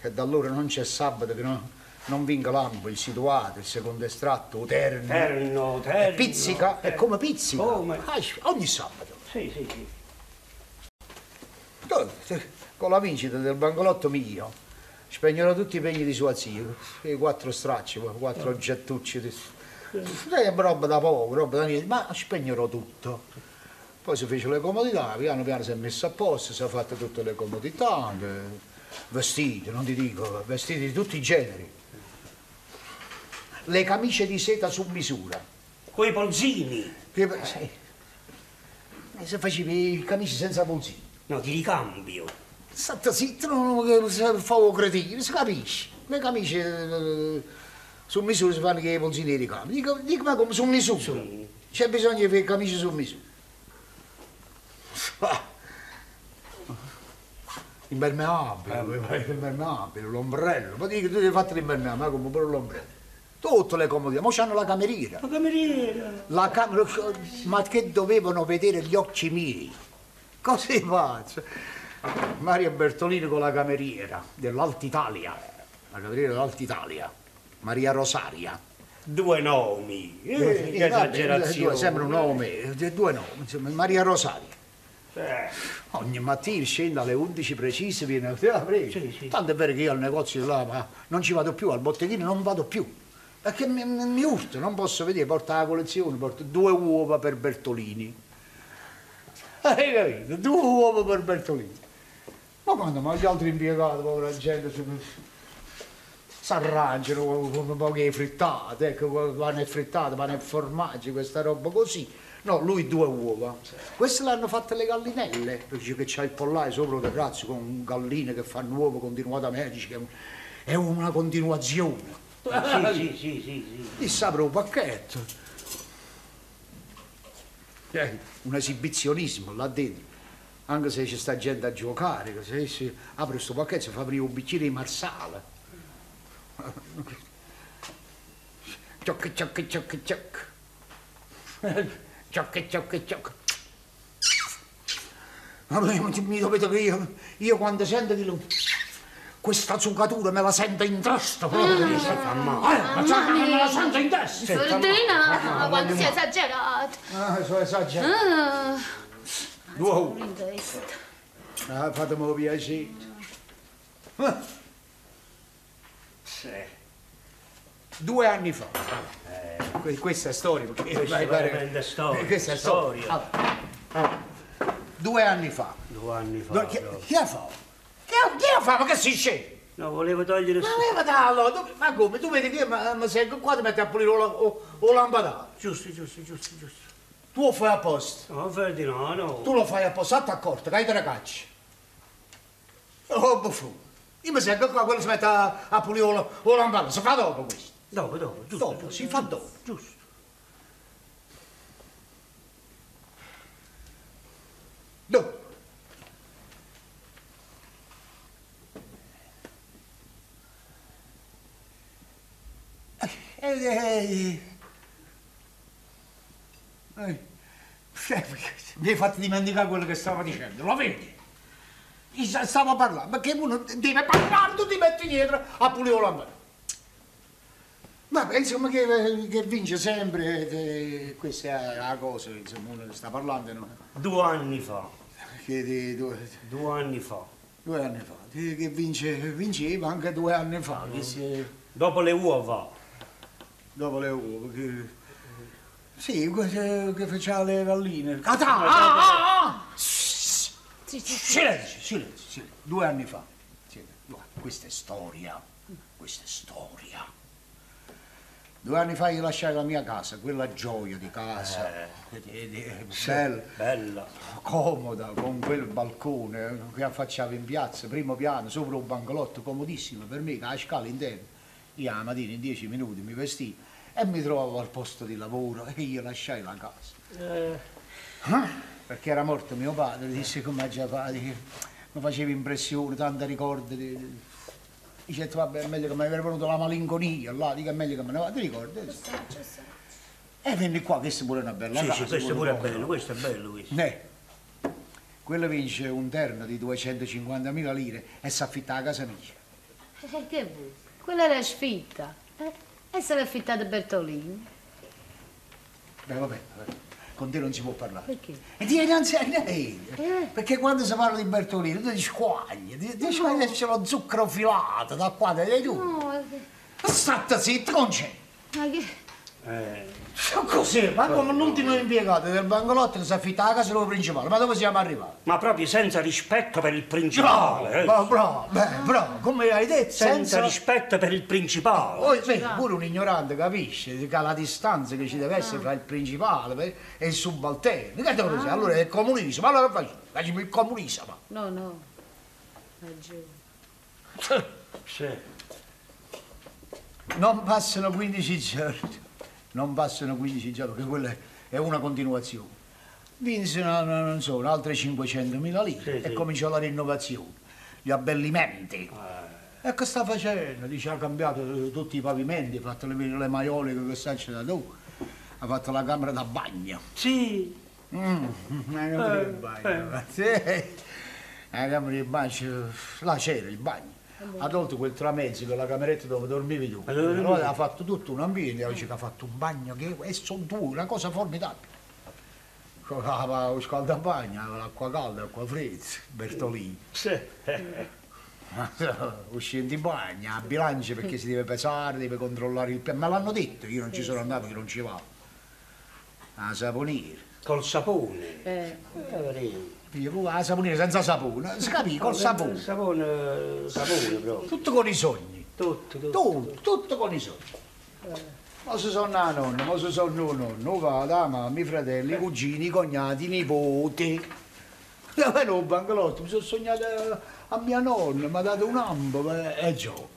Che da allora non c'è sabato che non, non vinca lampo, il situato, il secondo estratto, o terno. terno, E terno. pizzica, è come pizzica. Come? Ah, ogni sabato. Sì, sì, sì. Con la vincita del bancolotto mio, spegnerò tutti i pegni di sua zia, i quattro stracci, quattro oggettucci. Di... Eh, roba da poco, roba da niente, ma spegnerò tutto. Poi si fece le comodità, piano piano si è messo a posto, si è fatte tutte le comodità, vestiti, non ti dico, vestiti di tutti i generi. Le camicie di seta su misura. Coi polsini. Che- sì. E se facevi i camici senza polsini. No, di ricambio. State zitto, non favo cretino, si capisce. Le camicie eh, su misura si fanno che i polsini di ricambio. Dico, dico ma come su misura? C'è bisogno di fare camicie su misura. Ah. Impermeabile, impermeabile, l'ombrello. Ma dico, tu hai fatto l'impermeabile, ma come pure l'ombrello. Tutte le comodità, ma c'hanno la cameriera. La cameriera. La camera, ma che dovevano vedere gli occhi miei? Cosa faccio? Maria Bertolini con la cameriera dell'Alta Italia, la cameriera dell'Alta Italia, Maria Rosaria. Due nomi. Eh, Due- che esagerazione. due- Sembra un nome, eh, due nomi, insomma, Maria Rosaria. Eh, Ogni mattina scende alle 11 precise, viene a prego. Sì, sì. Tanto è vero che io al negozio là, ma non ci vado più, al botteghino non vado più. Perché mi, mi, urta, non posso vedere, porta la collezione, porto due uova per Bertolini. Hai capito? Due uova per Bertolini. Ma quando ma gli altri impiegati, povera gente, si arrangiano con poche frittate, ecco, pane frittate, pane e formaggi, questa roba così. No, lui due uova. Queste l'hanno fatte le gallinelle, perché c'ha il pollaio sopra il terrazzo con galline che fanno uovo continuatamente, dice che è un- una continuazione. sì, sì, sì, sì, sì. Gli si apre un pacchetto. Eh, un esibizionismo là dentro. Anche se c'è sta gente a giocare, se si apre questo pacchetto si fa aprire un bicchiere di marsala. Ciocche, ciocche, ciocche. Ciocche, ciocche, ciocche. Ma voi mi dovete che io, io quando sento di lui, questa zuccatura me la sento in testa proprio. Mi fa male. Eh, ma che me la sento in testa. Ah, ma quanto voglio- sei esagerato. Ah, sono esagerato. Ah, Testa. Ah, fatemi piacere. Ah. Sì. Due anni fa. Que- Questa è storia. perché Questa mi pare- veramente storia, Questa è storia. storia. Allora, Due anni fa. Due anni fa. Due- Chi, ha fatto? Chi ha, chi ha fatto? Ma che si scende? No, volevo togliere... Ma leva dallo, tu- ma come? Tu vedi che ma, ma sei qua ti metti a pulire o, la- o, o lampadare? Giusto, giusto, giusto, giusto. Tu lo fai apposta. No, Ferdinando, no. Tu lo fai apposta, state accorto, la cacci. Oh, buffo. Io mi sento qua, quello si mette a, a pulire o, la- o. Si fa dopo questo. Dopo, dopo, giusto. Dopo, giusto, si fa dopo. Giusto. Dopo. Eh, eh, eh, eh, mi hai fatto dimenticare quello che stavo dicendo, lo vedi? Io Stavo parlando, perché uno deve parlare, tu ti metti dietro a pulire la mano. Ma insomma che, che vince sempre, che questa è la cosa, insomma, uno sta parlando, no? Due anni fa. Che di due, Due anni fa. due anni fa, che vince, vinceva anche due anni fa, che si, Dopo le uova. dopo le uova, che... Sì, que- che faceva le galline. Ah, ah, ah, ah! Silenzio, silenzio, silenzio. Due anni fa. Questa è storia, questa è storia. Due anni fa io lasciai la mia casa, quella gioia di casa, di- bella, Bella. comoda, con quel balcone che affacciava in piazza, primo piano, sopra un bancolotto comodissimo per me, con la scala interna. Io la mattina in dieci minuti mi vestivo e mi trovavo al posto di lavoro e io lasciai la casa. Eh, Ah, Perché era morto mio padre, disse come già padre, mi faceva impressione, tanti ricordi. Di... Dice, vabbè, è meglio che mi aveva venuto la malinconia, là, dico, è meglio che me ne vada, ti ricordi? E venne qua, questa pure è una bella sì, casa. sì, questo pure pure è bello, questo è bello questo. Eh. quello vince un terno di 250.000 lire e si affitta la casa mia. Eh, che vuoi? Quella era sfitta. Eh, e se l'ha affittata Bertolini. Beh, vabbè, vabbè. con te non si può parlare. Perché? E ti non sai niente. Eh. Perché quando si parla di Bertolini tu ti squagli, ti, ti squagli c'è lo zucchero filato da qua, da lì tu. No, eh, State zitto, non c'è. ma che... Eh, così, ma come l'ultimo impiegato del bancolotto che si affitta la casa nuova principale, ma dove siamo arrivati? ma proprio senza rispetto per il principale. eh. Bravo, bravo, beh, bravo, come hai detto, Senza senza... rispetto per il principale. Poi vedi, pure un ignorante capisce che la distanza che ci deve Ah. essere tra il principale e il subalterno. Che devo dire? Allora è il comunismo, allora facciamo? Facciamo il comunismo. No, no. Ragione. Sì. Non passano 15 giorni, non passano 15 giorni, perché quella è una continuazione. Vinsero, non so, altre 500.000 lire Sì, e sì. cominciò la rinnovazione, gli abbellimenti. Eh. E che sta facendo? Dice, ha cambiato eh, tutti i pavimenti, ha fatto le, le maioliche che stanno da tu, ha fatto la camera da bagno. Sì. Mm, la camera di bagno. Sì. La camera di bagno, là c'era il bagno. Ha tolto quel tramezzo con la cameretta dove dormivi tu. Dormivi? Allora ha fatto tutto un ambiente, dice che ha fatto un bagno che è sontuoso, una cosa formidabile. Aveva lo scaldabagno, aveva l'acqua calda, l'acqua fredda, Bertolini. Sì. Eh, Uscendo di bagno, a bilancia perché si deve pesare, deve controllare il piano. Me l'hanno detto, io non ci sono andato, che non ci vado. A saponiere. Col sapone. Eh, Poverino. Io pure a saponiere senza sapone, si capisce, col sapone. Sapone, sapone proprio. Tutto con i sogni. Tutto, tutto. Tutto, tutto con i sogni. Ma se sono la nonna, ma se sono il nonno, vada, mamma, i fratelli, i cugini, i cognati, i nipoti. Io per un bancolotto, mi sono sognato a mia nonna, mi ha dato un ambo e gioco.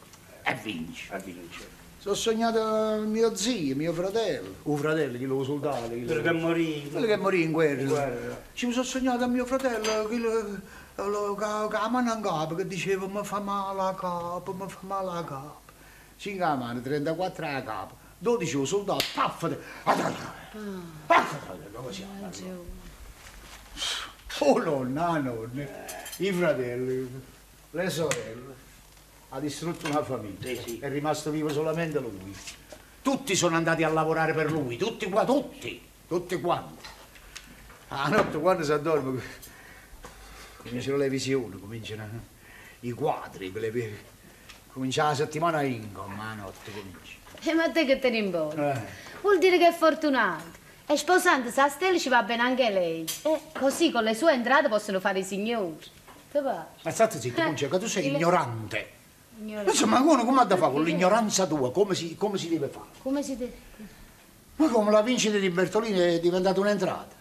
E vince. A vincere. Sono sognato a mio zio, mio fratello. Un fratello, quello soldato. Quello Quello che morì. quello che morì in guerra. In guerra. Ci mi sono sognato a mio fratello, quello che che ha mano in capo, che diceva mi fa male la capo, mi fa male la capo. 5 a mano, 34 a capo, 12 un soldato, paffa, paffa, così. Oh nonna, nonna, i fratelli, le sorelle, ha distrutto una famiglia, Sì, sì. è rimasto vivo solamente lui. Tutti sono andati a lavorare per lui, tutti qua, tutti, tutti quanti. A notte quando si addorme cominciano le visioni, cominciano i quadri, quelle, comincia la settimana incom, a notte comincia. eh, ma te che te ne importa? Eh. Vuol dire che è fortunato. E sposandosi a Stella ci va bene anche lei. E così con le sue entrate possono fare i signori. Te va? Ma state zitto, Concetta, tu sei Il- ignorante. Signora, Insomma, uno come ha da fare con l'ignoranza tua? Come si, come si deve fare? come si deve... Ma come la vincita di Bertolini è diventata un'entrata?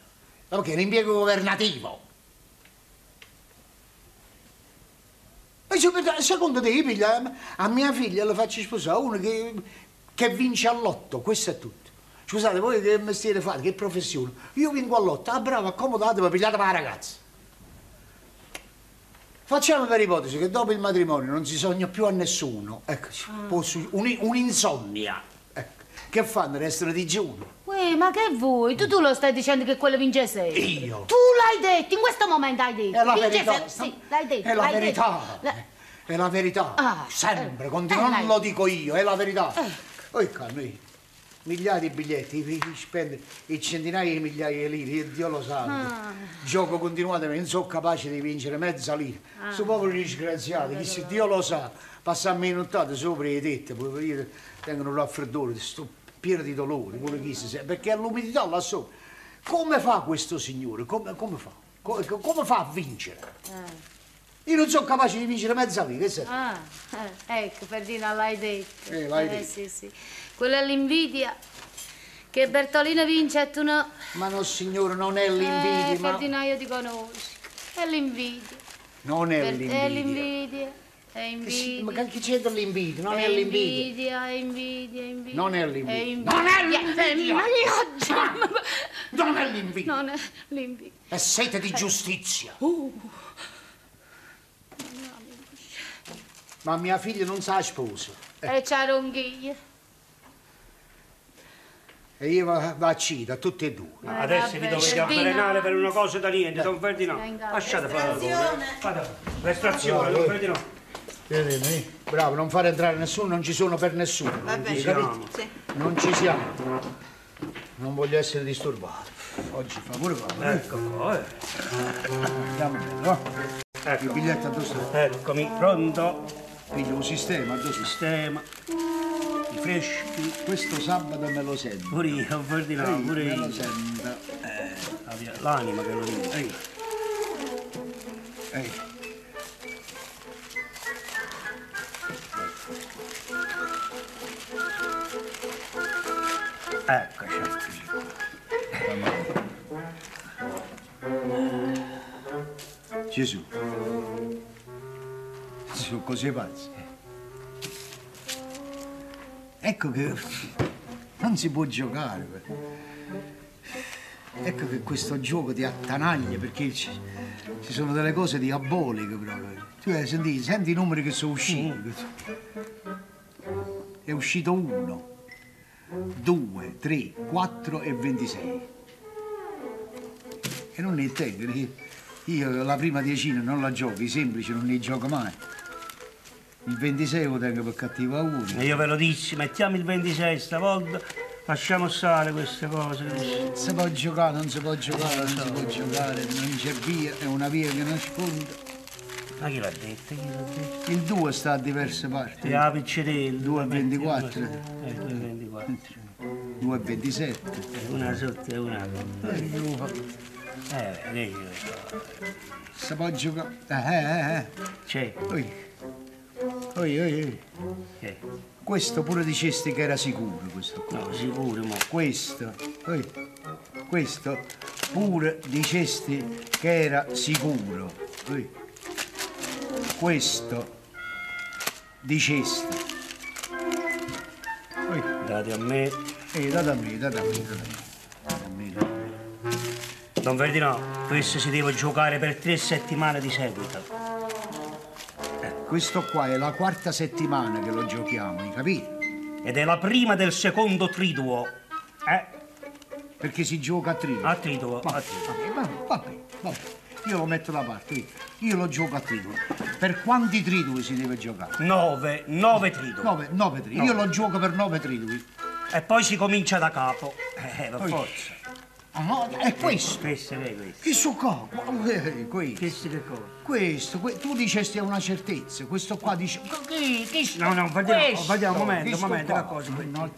Perché è un impiego governativo. E se- secondo te, io piglia, a mia figlia la faccio sposare uno che, che vince all'otto, questo è tutto. Scusate, voi che mestiere fate, che professione? Io vinco all'otto, ah bravo, accomodatevi, pigliate la ragazza. Facciamo per ipotesi che dopo il matrimonio non si sogna più a nessuno, eccoci, può su- un- un'insonnia. Ecco. Che fanno? Restano digiuni. Uè, ma che vuoi? Tu, tu lo stai dicendo che quello vince sempre. Io? Tu l'hai detto, in questo momento hai detto. È la Vince verità. sempre- Sì, l'hai detto. È la verità. La- È la verità. Ah, Sempre, eh, eh, non dai. lo dico io, è la verità. Poi qua noi migliaia di biglietti, spende e centinaia di migliaia di lire, e Dio lo sa. Ah. Gioco continuamente, non sono capace di vincere mezza lira. Sto povero disgraziato, che se Dio lo sa, passano minuttate sopra le tette, poverino, tengono raffreddore, sto pieno di dolore, quello che si perché ha l'umidità là sopra. Come fa questo signore? Come, come fa? Come, come fa a vincere? Io non sono capace di vincere mezza lira, che serve? Ah, eh, ecco, Ferdinand l'hai detto. Eh, l'hai detto. sì, sì. Quella è l'invidia. Che Bertolino vince e tu no. Ma no, signore, non è l'invidia, Eh, ma... Ferdinand, io ti conosco. È l'invidia. Non è l'invidia. È l'invidia. È invidia. Ma che c'entra l'invidia? Non è, È l'invidia. invidia, è invidia, è invidia. Non è l'invidia. È invidia. Non è l'invidia. Non è l'invidia. Non è l'invidia. È sete di giustizia. Ma mia figlia non sa sposa. E c'ha ronghiglia. E io va, va a Cita, tutti e due. Ma Adesso vi dovete avvelenare per una cosa da niente, Don Ferdinando. Lasciate fare la cosa. Fate l'estrazione, Don Ferdinando. Vedete, Bravo, non fare entrare nessuno, non ci sono per nessuno. Va bene. Siamo. Sì. Non ci siamo. Non voglio essere disturbato. Oggi fa pure fame. Ecco qua, eh. Andiamo bene, no? Il Ecco. biglietto addosso. Eccomi, pronto. Figlio, un sistema addosso. Sistema. Freschi. Questo sabato me lo sento. Pure io, Don Ferdinando, pure me lo io. sento. Eh, L'anima che lo dice. Ehi. Ehi. Eccoci. Gesù. Sono così pazzi. Ecco che non si può giocare. Ecco che questo gioco ti attanaglia perché ci, ci sono delle cose diaboliche proprio. Tu hai sentito, senti i numeri che sono usciti. È uscito uno, due, tre, quattro e ventisei. E non ne tengo. Io la prima decina non la gioco, i semplici non ne gioco mai. Il 26 lo tengo per cattivo auguri. E io ve lo dissi, mettiamo il 26 stavolta, lasciamo stare queste cose. Non si può giocare, non si può giocare, non si può giocare, non c'è via, è una via che nasconde. Ma chi l'ha detto? Chi l'ha detto? Il 2 sta a diverse parti. Ti la piccerello. 2 e 24. Eh, 2 e 24. 2 e 27. Una sotto e una sotto. Eh, vedi, Si può giocare. Eh, eh, eh. c'è. Oi. Oi, oi. Che? Questo pure dicesti che era sicuro, questo qua. No, sicuro, mo. Questo, oi. Questo pure dicesti che era sicuro. Oi. Questo dicesti. Oi. Date a me. Ehi, date a me, date a me, date a me. Date a me, date a me. Don Ferdinando, questo si deve giocare per tre settimane di seguito. Questo qua è la quarta settimana che lo giochiamo, hai capito? Ed è la prima del secondo triduo. Eh? Perché si gioca a trigo. A triduo, a triduo. Vabbè, vabbè, vabbè. Io lo metto da parte, io, io lo gioco a trigo. Per quanti tridui si deve giocare? Nove, nove triduo. Nove, nove tridui. Io lo gioco per nove tridui. E poi si comincia da capo. Eh, per Poi- forza. Ah, no, è questo. Questo è questo. Che so qua? Eh. Questo che cosa? Questo, que- tu dicesti a una certezza, questo qua dice... Che, che No, no, vediamo, un momento, un momento, qua. cosa? No,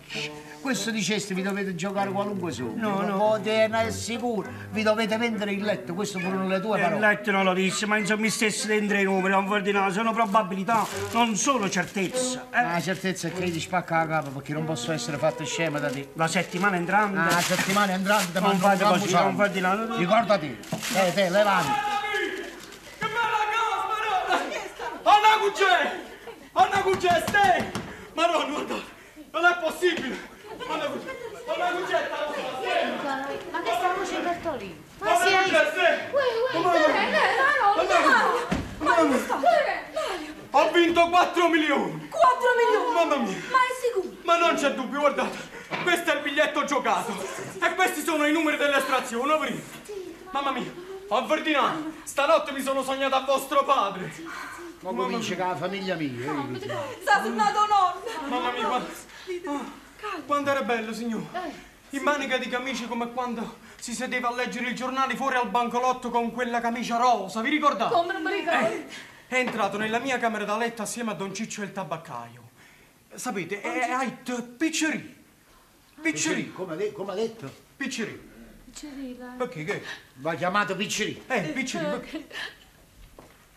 questo dicesti vi dovete giocare qualunque soldo. No, no. Potete è sicuro, vi dovete vendere il letto, questo furono le tue Il parole. letto non lo disse, ma insomma mi stessi dentro i numeri, Don Ferdinando, sono probabilità, non sono certezza. Eh? La certezza è che ti spacca la capa perché non posso essere fatto scema da te. La settimana entrante. Ah, la settimana entrante Non mando fate così, non fate là. Ricordati, te, te, levati. Che bella casa, Maronna! Anna Cucce! Anna Cucce, stai! Maronna, guarda, non è possibile! Anna Cucce, Anna stai! Ma che sta voce Bertolini? Ma Anna si è... Cucce, stai! Ho vinto 4 milioni! 4 milioni! Mamma mia! Ma è sicuro? Ma non c'è dubbio, guardate! Questo è il biglietto giocato! E questi sono i numeri dell'estrazione, prima! Mamma mia! Oh Ferdinando, stanotte mi sono sognato a vostro padre! Ma comincia con la famiglia mia. eh. Sta tornato nonno! Mamma mia, quando, quando era bello, signore! In manica di camicie come quando si sedeva a leggere il giornale fuori al bancolotto con quella camicia rosa, vi ricordate? Come non mi ricordo? Eh, è entrato nella mia camera da letto assieme a Don Ciccio e il tabaccaio. Sapete, è è Ait Picceri. Picceri, Come, ha de- come ha detto? Picceri. Cirilla. Perché che? Va chiamato Picceri. Eh, Picceri, perché?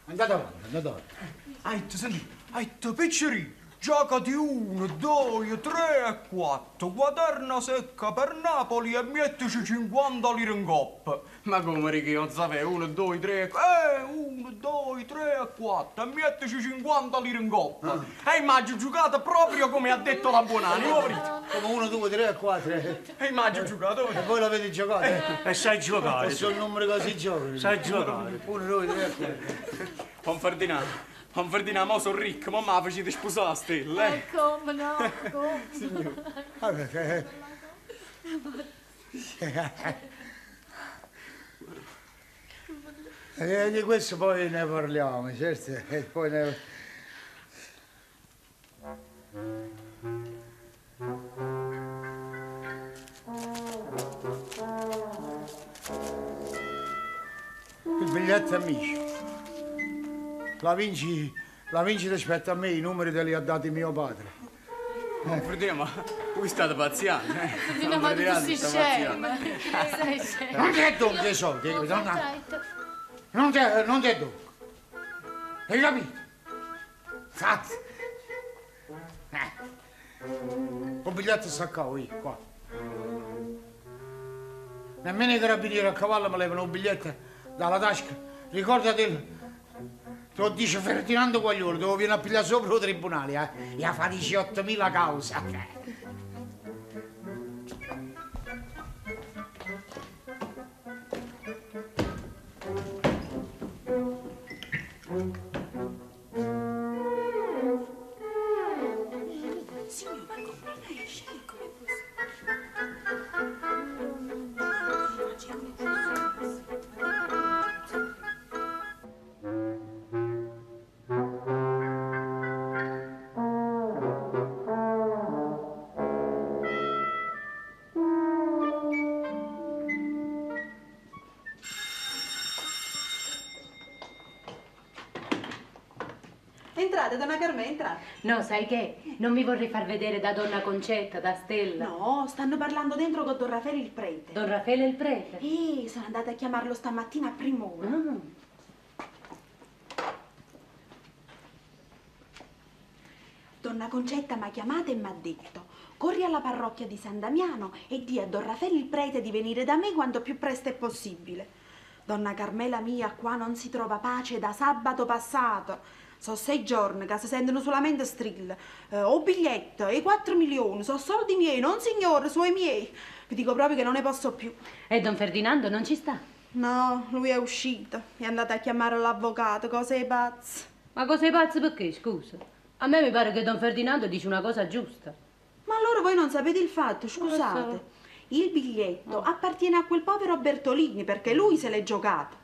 Andate avanti, andate avanti. Ait, senti, Ait Picceri. Gioca di uno, due, tre e quattro. Quaderna secca per Napoli e mettici 50 lire in coppa. Ma come Ricky, non sapevo? Uno, due, tre e Eh, uno, due, tre e quattro. E mettici 50 lire in coppa. E immagino giocato proprio come ha detto la Buonanima, vedete? Come uno, due, tre e quattro. E E immagino giocato, vedete? voi l'avete giocato? eh? E sai giocare. E sono numeri così giovani. Sai giocare. Uno, due, tre e quattro. Don Ferdinando, Don Ferdinando, mo sono ricco, ma mi facete sposare la stella, eh? Eh, come no? Come? Ah, eh, eh, E di questo poi ne parliamo, certo, e poi ne... Il biglietto amici. La vinci, la vinci rispetto a me, i numeri te li ha dati mio padre. Fratello, ma voi state pazziando, eh? Fino ma tu sei sta scemo. Non ti è dunque i soldi, non, non ti è, non ti è dunque. Hai capito? Infatti. Eh. Un biglietto staccato io, qua. Nemmeno i carabinieri a cavallo mi levano un biglietto dalla tasca. Ricordati, te lo dice Ferdinando Guagliolo, devo venire a pigliare sopra il tribunale, eh? E a fare 18.000 cause. No, sai che? Non mi vorrei far vedere da donna Concetta, da Stella. No, stanno parlando dentro con Don Raffaele il prete. Don Raffaele il prete. Eh, sono andata a chiamarlo stamattina a prim'ora. Ah. Donna Concetta mi ha chiamata e mi ha detto corri alla parrocchia di San Damiano e di a Don Raffaele il prete di venire da me quanto più presto è possibile. Donna Carmela mia, qua non si trova pace da sabato passato. Sono sei giorni che si sentono solamente strille. Eh, ho biglietto e 4 milioni, sono soldi miei, non signore, suoi miei. Vi dico proprio che non ne posso più. E Don Ferdinando non ci sta? No, lui è uscito. È andato a chiamare l'avvocato, cose pazze. Ma cosa sei pazzo perché, scusa? A me mi pare che Don Ferdinando dice una cosa giusta. Ma allora voi non sapete il fatto, scusate. Il biglietto appartiene a quel povero Bertolini perché lui se l'è giocato.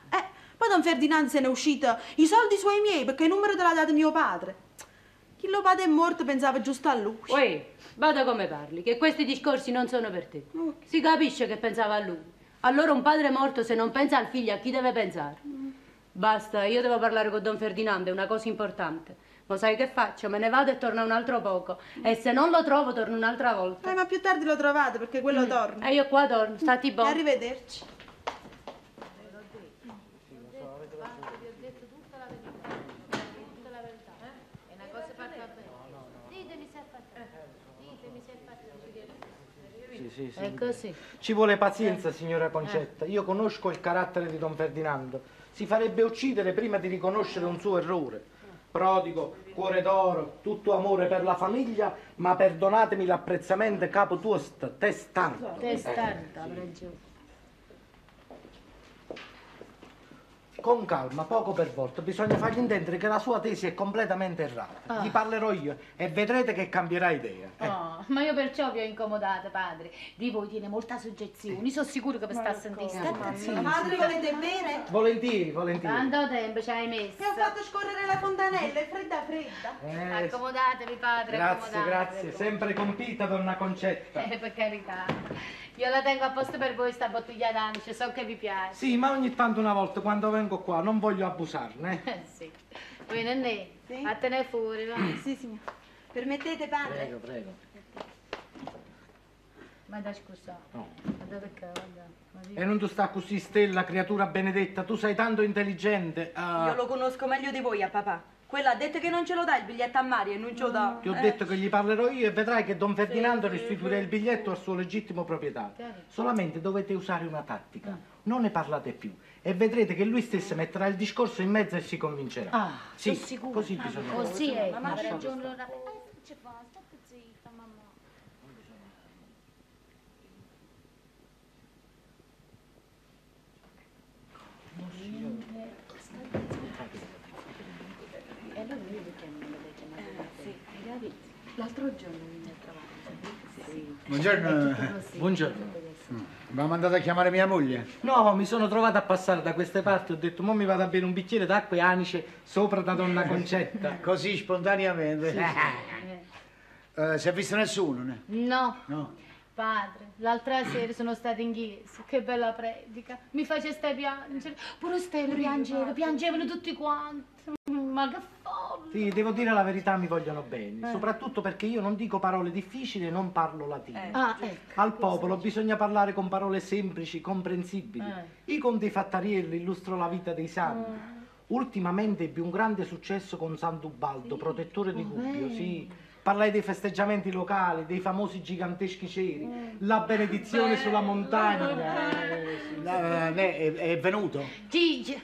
Poi Don Ferdinando se n'è uscito i soldi suoi miei perché il numero te l'ha dato mio padre. Chi lo padre è morto pensava giusto a lui. Uè, vada come parli, che questi discorsi non sono per te. Si capisce che pensava a lui. Allora un padre morto se non pensa al figlio a chi deve pensare? Basta, io devo parlare con Don Ferdinando, è una cosa importante. Ma sai che faccio? Me ne vado e torno un altro poco. E se non lo trovo, torno un'altra volta. Eh, ma più tardi lo trovate perché quello torna. E io qua torno, stati buoni. arrivederci. Tutta la verità, eh? È una cosa fatta bene. Ditemi se è fatta bene. Ditemi se è fatta bene. Sì, sì, sì. È così. Ci vuole pazienza, signora Concetta. Io conosco il carattere di Don Ferdinando. Si farebbe uccidere prima di riconoscere un suo errore. Prodigo, cuore d'oro, tutto amore per la famiglia, ma perdonatemi l'apprezzamento capo tuo st- testardo. Testardo, avrà ragione. Con calma, poco per volta, bisogna fargli intendere che la sua tesi è completamente errata. Ah. Gli parlerò io e vedrete che cambierà idea. eh. Oh, ma io perciò vi ho incomodato, padre. Di voi tiene molta soggezione. Sono sicuro che vi sta a sentire. State zitto. Madre, volete bere? Volentieri, volentieri. Tanto tempo ci hai messo. Mi ha fatto scorrere la fontanella, è fredda fredda. Eh, Accomodatevi, padre. grazie, accomodatevi. grazie. Sempre compita, donna Concetta. Eh, per carità. Io la tengo apposta per voi sta bottiglia d'anice, so che vi piace. Sì, ma ogni tanto una volta quando vengo qua non voglio abusarne. Eh, sì. Voi nennè, Sì. a tenere fuori, va. Sì, signor. Permettete, padre? prego. Ma dai scusa. No. Guarda perché, guarda. Ma di- E non tu sta così, Stella, creatura benedetta, tu sei tanto intelligente. ah. Io lo conosco meglio di voi a papà. Quella ha detto che non ce lo dà il biglietto a Mario e non ce lo dà. Ti ho Eh. detto che gli parlerò io e vedrai che Don Ferdinando restituirà il biglietto al suo legittimo proprietario. Solamente dovete usare una tattica. Non ne parlate più. E vedrete che lui stesso metterà il discorso in mezzo e si convincerà. Ah, sì, sono sicura. così bisogna fare. Così è, Mamma, ha ragione Lora. Eh, ci fa? State zitta, mamma. Non me l'avete chiamato? Eh, sì. Hai capito? L'altro giorno mi ha trovato, Buongiorno. Buongiorno. Mi ha mandato a chiamare mia moglie? No, mi sono trovato a passare da queste parti, ho detto, mo mi vado a bere un bicchiere d'acqua e anice sopra da donna Concetta. Così spontaneamente. Eh, si è visto nessuno? né? No, No. padre, l'altra sera sono stata in chiesa, che bella predica. Mi faceste piangere, pure Stella piangeva, piangevano tutti quanti. Ma che! Sì, devo dire la verità, mi vogliono bene, soprattutto perché io non dico parole difficili e non parlo latino. Ah, ecco. Al popolo bisogna parlare con parole semplici, comprensibili. Eh. I conti Fattarielli illustrano la vita dei santi. Ultimamente ebbi un grande successo con Sant'Ubaldo, protettore di Gubbio, sì. Parlai dei festeggiamenti locali, dei famosi giganteschi ceri, la benedizione sulla montagna. eh, sì. La- ne- è, è venuto? Gigi,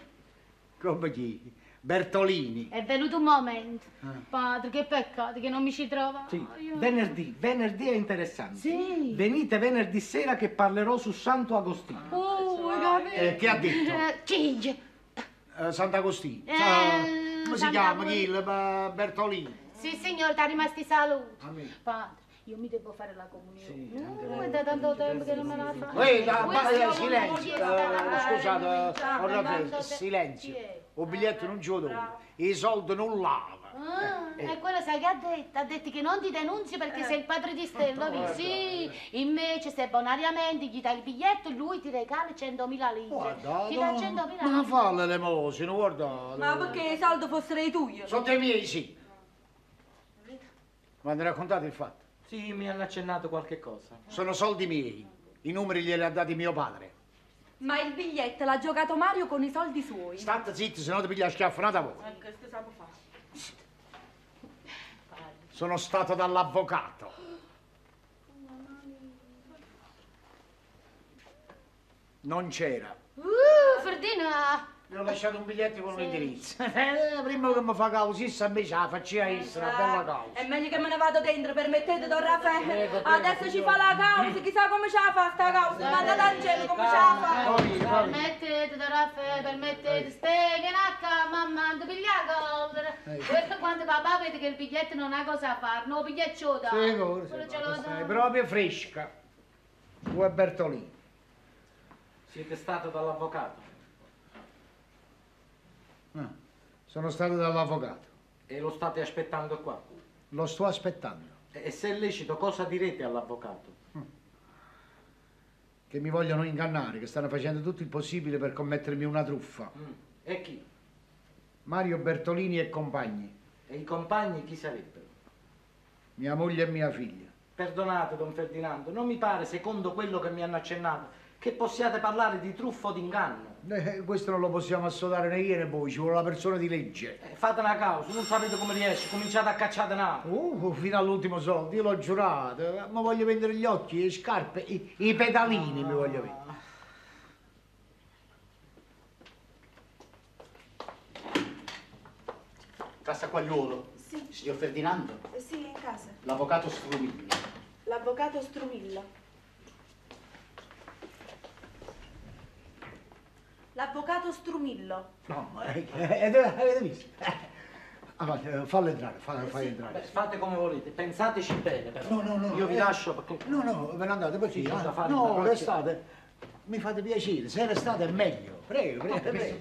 Come chi? Bertolini. è venuto un momento. Padre, che peccato che non mi ci trova. Sì, venerdì, venerdì è interessante. Sì. Venite venerdì sera che parlerò su Santo Agostino. Oh, hai capito? Eh, che ha detto? Eh, Gigi. Eh, Sant'Agostino. Eh, Sa- come si chiama? Chi? Il, eh, Bertolini. Sì, signore, ti rimasti saluti. Amen. Padre, io mi devo fare la comunione. Sì, Uh, è da tanto tempo che non me la faccio. Ehi, da- silenzio. Eh, fare. scusate, eh, silenzio. Il biglietto non ce lo do. I soldi non lava. Ah, Eh, e quello sai che ha detto? Ha detto che non ti denunzi perché sei il padre di Stella, vedi? Sì, invece se bonariamente gli dai il biglietto lui ti regala 100.000 lire. Guarda, ti dà no, 100.000 ma lire. fa l'elemosina, guarda. Ma perché i soldi fossero i tuoi? Sono dei miei, sì. Mi hanno raccontato il fatto. Sì, mi hanno accennato qualche cosa. Sono soldi miei. I numeri glieli ha dati mio padre. Ma il biglietto l'ha giocato Mario con i soldi suoi. State zitto, se no ti piglia schiaffonata voi. Eh, che stiamo fare? Sono stato dall'avvocato. Non c'era. Uh, Ferdina! Gli ho lasciato un biglietto con l'indirizzo. Eh, Prima che mi fa causissa, invece la faccia essere una bella causa. È meglio che me ne vado dentro, permettete, Don Raffaele. Prego, Adesso ci fa la causa, chissà come ce la fa sta causa. Manda dal cielo come ce la fa. Permettete, Don Raffaele, permettete, steghenacca, mamma, non piglia. Questo quando papà vede che il biglietto non ha cosa a fare, no, biglietto da. Sicuro, Quello sì, stai dà. proprio fresca. Tu e Bertolini. Siete stato dall'avvocato Ah, Sono stato dall'avvocato. e lo state aspettando qua. Lo sto aspettando. E se è lecito, cosa direte all'avvocato? Che mi vogliono ingannare, che stanno facendo tutto il possibile per commettermi una truffa. Mm. E chi? Mario Bertolini e compagni. E i compagni chi sarebbero? Mia moglie e mia figlia. Perdonate, don Ferdinando, non mi pare, secondo quello che mi hanno accennato, che possiate parlare di truffa o di inganno. Eh, questo non lo possiamo assodare né io né voi, ci vuole la persona di legge. Eh, fate una causa, non sapete come riesce, cominciate a cacciare denaro. Uh, fino all'ultimo soldo, io l'ho giurato. Ma voglio vendere gli occhi, le scarpe, i, i pedalini mi voglio vendere. Cassa Quagliolo. Sì. Signor Ferdinando, Sì, in casa. l'avvocato Strumillo. L'avvocato Strumillo. L'avvocato Strumillo. No, ma eh, eh, eh, avete visto? Eh. Avanti, eh, fallo entrare, fallo, fai Beh, entrare. fate come volete, pensateci bene però. No, no, no, Io vi eh. lascio perché... No, no, ve ne andate perché? Sì, ah, no, restate. Mi fate piacere, se restate è meglio. Prego, prego, prego.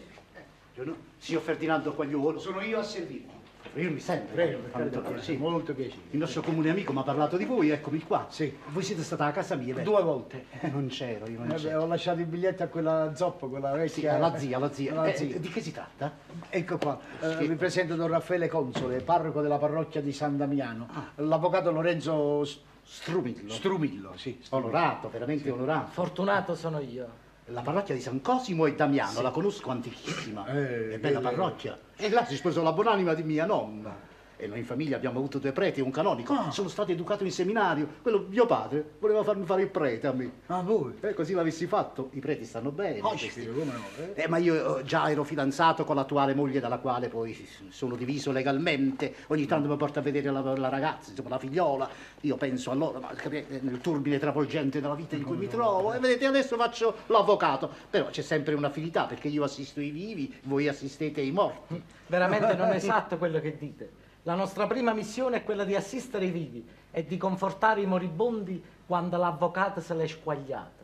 Buongiorno. Signor Ferdinando Quagliolo. Sono io a servirvi. Io mi sento. Prego, Tanto carità, piacere. sì, molto piacere. Il nostro comune amico mi ha parlato di voi, eccomi qua. Sì. Voi siete stata a casa mia, vero? Due volte. Eh, non c'ero, io non Eh c'ero. ho lasciato il biglietto a quella zoppa, quella Sì, vecchia. alla zia, alla zia. Alla Eh, zia. di che si tratta? Ecco qua, eh, Sì. vi presento Don Raffaele Console, parroco della parrocchia di San Damiano. L'avvocato Lorenzo Strumillo. Strumillo, sì. Strumillo. Onorato, veramente onorato. Fortunato sono io. La parrocchia di San Cosimo e Damiano, la conosco antichissima. Eh, è bella che- parrocchia. E là si sposò la buonanima di mia nonna. E noi in famiglia abbiamo avuto due preti e un canonico. Ah. Sono stato educato in seminario. Quello mio padre voleva farmi fare il prete a me. Ah, voi? E così l'avessi fatto. I preti stanno bene. Oh, sì, come no, eh? Eh, ma io eh, già ero fidanzato con l'attuale moglie dalla quale poi sono diviso legalmente. Ogni tanto mi porta a vedere la, la ragazza, insomma la figliola. Io penso a loro, ma capite, nel turbine travolgente della vita in cui mi trovo. E vedete, adesso faccio l'avvocato. Però c'è sempre un'affinità perché io assisto i vivi, voi assistete i morti. Veramente non è esatto quello che dite. La nostra prima missione è quella di assistere i vivi e di confortare i moribondi quando l'avvocato se l'è squagliata.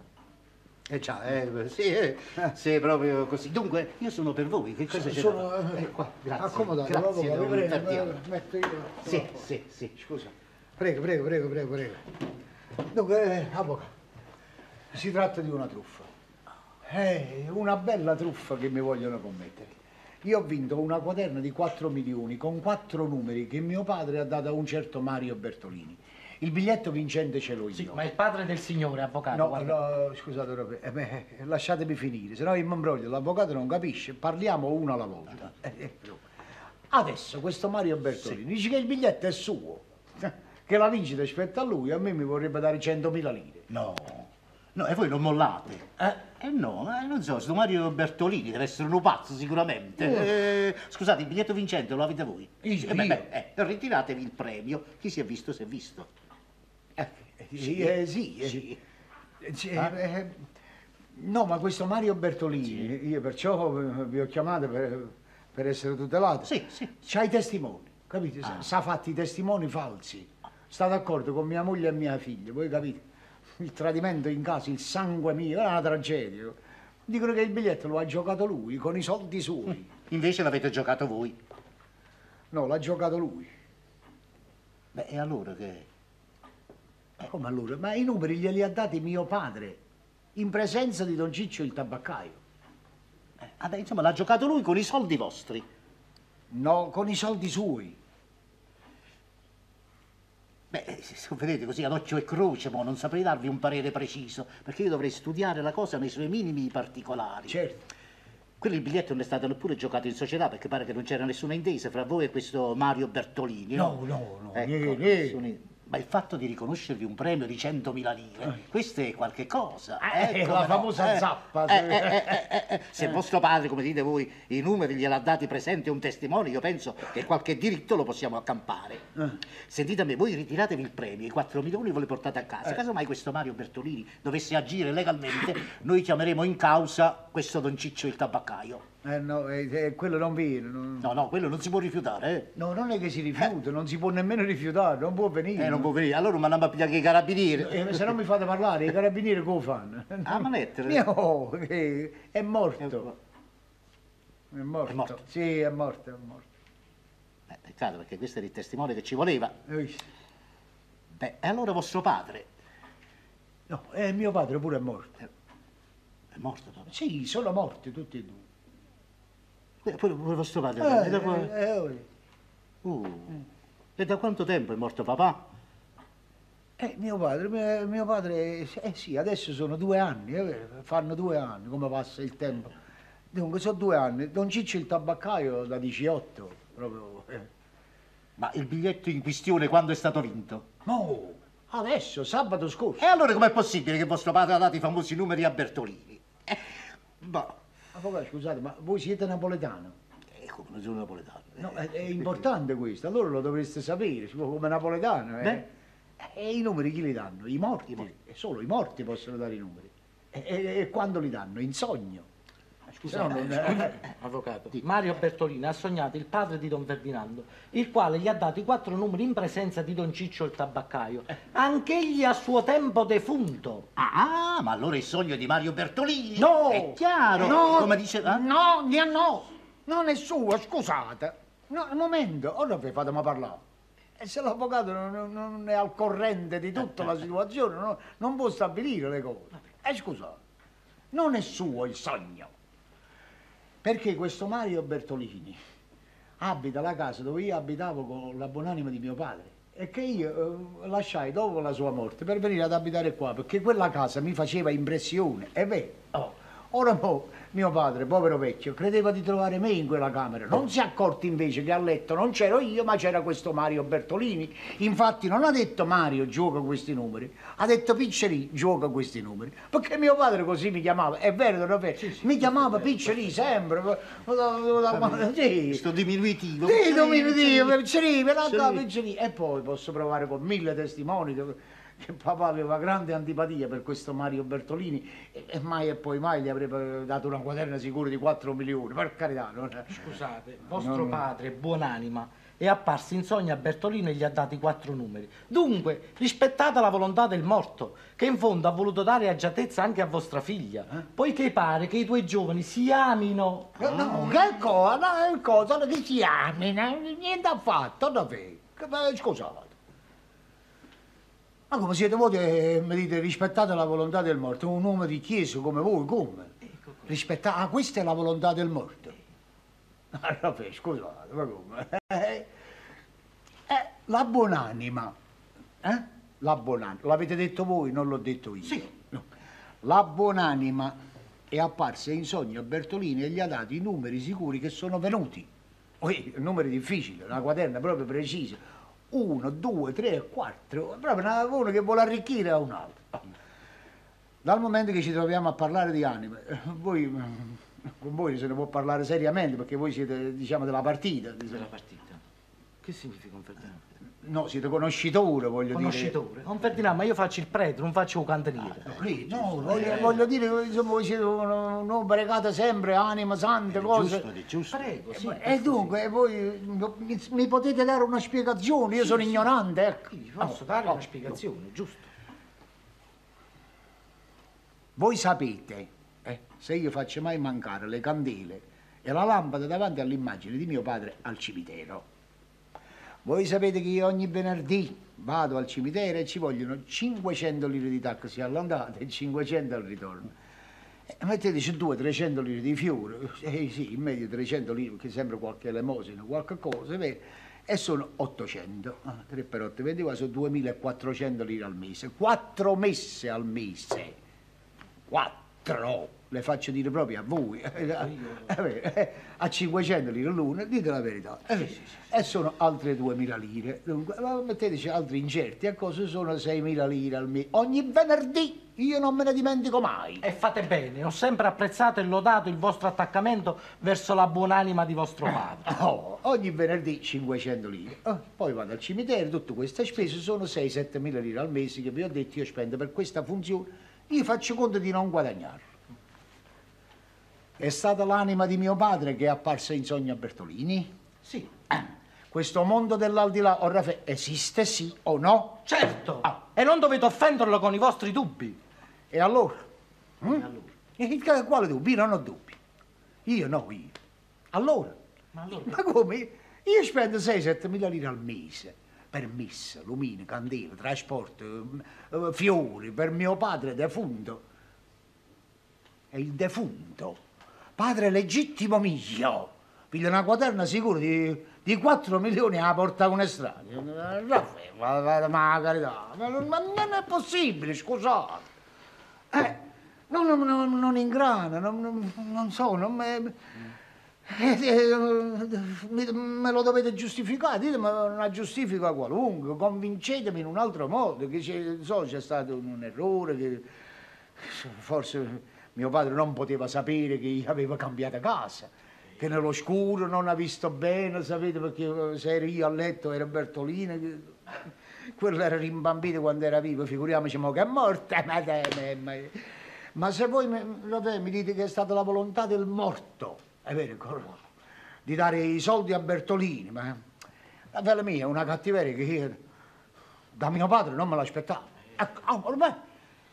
Eh già, eh, sì, eh, sì, proprio così. Dunque, io sono per voi, che cosa c'è? Sono, eh, Eh, qua, grazie. Accomodate, grazie, non prego, eh, metto io. Sì, sì, sì. Scusa. Prego, prego, prego, prego, prego. Dunque, eh, avvocato, si tratta di una truffa. È una bella truffa che mi vogliono commettere. Io ho vinto una quaterna di 4 milioni con quattro numeri che mio padre ha dato a un certo Mario Bertolini. Il biglietto vincente ce l'ho io. Sì, ma è il padre del signore, avvocato. No, no, scusate, proprio, eh, beh, lasciatemi finire, se no io mi imbroglio, l'avvocato non capisce, parliamo uno alla volta. Eh, eh, Adesso questo Mario Bertolini dice che il biglietto è suo, che la vincita spetta a lui, a me mi vorrebbe dare 100.000 lire. No, no, e voi non mollate. Eh, eh no, eh, non so, sto Mario Bertolini deve essere un pazzo sicuramente. Eh, scusate, il biglietto vincente lo avete voi? Io, Eh, beh, io. beh, eh, ritiratevi il premio. Chi si è visto, si è visto. Sì, eh, sì, eh, Sì. eh, sì, eh, no, ma questo Mario Bertolini, io perciò eh, vi ho chiamato per, per essere tutelato. Sì, sì. C'ha i testimoni, capite? Sa- Sa fatti i testimoni falsi. Sta d'accordo con mia moglie e mia figlia, voi capite? Il tradimento in casa, il sangue mio, è una tragedia. Dicono che il biglietto lo ha giocato lui, con i soldi suoi. Invece l'avete giocato voi. No, l'ha giocato lui. Beh, e allora che... Eh, Come allora? Ma i numeri glieli ha dati mio padre, in presenza di Don Ciccio il tabaccaio. Eh, insomma, l'ha giocato lui con i soldi vostri. No, con i soldi suoi. Beh, eh, se vedete così ad occhio e croce, mo, non saprei darvi un parere preciso, perché io dovrei studiare la cosa nei suoi minimi particolari. Certo. Quello il biglietto non è stato neppure giocato in società, perché pare che non c'era nessuna intesa fra voi e questo Mario Bertolini. No, no, no, Ecco, niente. nessuna- Ma il fatto di riconoscervi un premio di 100.000 lire, questo è qualche cosa. Eh, ecco, la famosa eh, zappa, eh, eh, eh, eh, eh, Se vostro padre, come dite voi, i numeri gliel'ha dati presente un testimone, io penso che qualche diritto lo possiamo accampare. Eh. Sentite a me, voi ritiratevi il premio, i 4 milioni ve li portate a casa. Eh. Casomai questo Mario Bertolini dovesse agire legalmente, noi chiameremo in causa questo Don Ciccio il tabaccaio. Eh no, eh, eh, quello non viene. non- No, no, quello non si può rifiutare, eh. No, non è che si rifiuta, non si può nemmeno rifiutare, non può venire. Eh, non può venire. Allora mandiamo a pigliare i carabinieri. Eh, se non mi fate parlare, i carabinieri come fanno? Ah, ma lettere? No, eh, è morto. È morto. È morto? Sì, è morto, è morto. Eh, peccato, perché questo era il testimone che ci voleva. Eh, Beh, e allora vostro padre No, eh, mio padre pure è morto. è morto proprio. Sì, sono morti tutti e due. Eh, Pure, pure vostro padre. Eh, e, da qua- eh, eh, Uh, e da quanto tempo è morto papà? eh, mio padre, mio, mio padre, eh sì, adesso sono due anni, eh, fanno due anni, come passa il tempo. Dunque, sono due anni. Don Ciccio il tabaccaio da 18, proprio. eh. Ma il biglietto in questione quando è stato vinto? No, adesso, sabato scorso. E allora com'è possibile che vostro padre ha dato i famosi numeri a Bertolini? Eh, boh, Avvocato, scusate, ma voi siete napoletano? eh, come non sono napoletano. eh. No, è, è importante questo, allora lo dovreste sapere, come napoletano. Eh. Beh. E i numeri chi li danno? I morti, E solo i morti possono dare i numeri. E, e- e quando li danno? In sogno. Scusa, No, non- eh, avvocato. Mario Bertolini ha sognato il padre di Don Ferdinando, il quale gli ha dato i quattro numeri in presenza di Don Ciccio il tabaccaio, anch'egli a suo tempo defunto. Ah, ma allora il sogno di Mario Bertolini? No! È chiaro, No! come dice... ah? No, no, no, non è suo, scusate. No, un momento, ora vi fatemi parlare. E se l'avvocato non, non- è al corrente di tutta la situazione, no, non può stabilire le cose. E scusate, non è suo il sogno. Perché questo Mario Bertolini abita la casa dove io abitavo con la buonanima di mio padre e che io eh, lasciai dopo la sua morte per venire ad abitare qua perché quella casa mi faceva impressione. E beh, oh, ora mo, mio padre, povero vecchio, credeva di trovare me in quella camera. Non si è accorto invece che a letto non c'ero io, ma c'era questo Mario Bertolini. Infatti non ha detto Mario gioca questi numeri, ha detto Piccerì gioca questi numeri. Perché mio padre così mi chiamava, è vero, non è vero? mi chiamava Piccerì sempre. Sì. Questo diminutivo. Sì, diminutivo, Sì. Piccerì, me la Sì. Piccerì. E poi posso provare con mille testimoni che, papà aveva grande antipatia per questo Mario Bertolini e, mai e poi mai gli avrebbe dato una quaterna sicura di 4 milioni, per carità. Non... Scusate, vostro Non- padre, buonanima, è apparso in sogno a Bertolino e gli ha dati quattro numeri. Dunque, rispettate la volontà del morto, che in fondo ha voluto dare agiatezza anche a vostra figlia, poiché pare che i due giovani si amino. No, no, che cosa? No, che cosa? Che si amina? Niente affatto, davvero. Che- ma. Ma come siete voi che mi dite rispettate la volontà del morto? Un uomo di chiesa come voi, come? Rispettate, ah, questa è la volontà del morto. Ah, vabbè, scusate, ma come? Eh, eh, la buonanima, eh? La buonanima, l'avete detto voi, non l'ho detto io. Sì. La buonanima è apparsa in sogno a Bertolini e gli ha dato i numeri sicuri che sono venuti. Ui, numeri difficili, una quaterna proprio precisa. Uno, due, tre, quattro, proprio uno che vuole arricchire a un altro. Dal momento che ci troviamo a parlare di anime, voi, con voi se ne può parlare seriamente perché voi siete, diciamo, della partita. Della partita? Che significa un Ferdinando? No, siete conoscitori, voglio Conoscitore. Con Ferdinando, ma io faccio il prete, non faccio il cantiniere. dire. No, voglio, voglio dire che insomma, voi siete un, un uomo pregato sempre, anima sante, cose. Prego, sì. E dunque voi mi, mi potete dare una spiegazione? Io sono ignorante, ecco. Vi posso dare una spiegazione, giusto? Voi sapete, eh, se io faccio mai mancare le candele e la lampada davanti all'immagine di mio padre al cimitero, voi sapete che io ogni venerdì vado al cimitero e ci vogliono 500 lire di taxi all'andata e 500 al ritorno. E metteteci 200-300 lire di fiori, eh sì, in media 300 lire, che sembra qualche elemosina, qualche cosa? E sono 800, Ah, 3 per 8, 24, sono 2400 lire al mese, 4 messe al mese. Quattro! Le faccio dire proprio a voi. Eh, A 500 lire l'una, dite la verità. Eh, E sono altre 2000 lire. Dunque, metteteci altri incerti, a cosa sono 6000 lire al mese? Ogni venerdì io non me ne dimentico mai. E fate bene, ho sempre apprezzato e lodato il vostro attaccamento verso la buonanima di vostro padre. Oh, ogni venerdì 500 lire. Eh, poi vado al cimitero, tutte queste spese sono 6-7 mila lire al mese che vi ho detto io spendo per questa funzione. Io faccio conto di non guadagnare. È stata l'anima di mio padre che è apparsa in sogno a Bertolini? Sì. Questo mondo dell'aldilà, oh Raffaele, esiste sì o no? Certo! E non dovete offenderlo con i vostri dubbi. E allora? Mm? E che- quale dubbi? Io non ho dubbi. Io no, io. Allora? Ma allora? Ma come? Io spendo 6-7 mila lire al mese per messa, lumine, candele, trasporto, eh, eh, fiori, per mio padre defunto. E il defunto, padre legittimo mio, piglia una quaterna sicuro di, di 4 milioni a porta un estraneo. Ma, ma carità, ma, non- è possibile, scusate. Eh, non, non, non, ingrana, non, non, so, non me, eh, eh, me lo dovete giustificare, ditemi una giustifica qualunque, convincetemi in un altro modo, che c'è, so, c'è stato un errore, che forse mio padre non poteva sapere che io avevo cambiato casa, che nell'oscuro non ha visto bene, sapete, perché se ero io a letto era Bertolini, che- quello era rimbambito quando era vivo, figuriamoci mo che è morto, eh, ma, ma- ma- ma se voi mi, mi dite che è stata la volontà del morto, è vero, cor- di dare i soldi a Bertolini, ma la figlia mia è una cattiveria che io da mio padre non me l'aspettavo. Ecco, ormai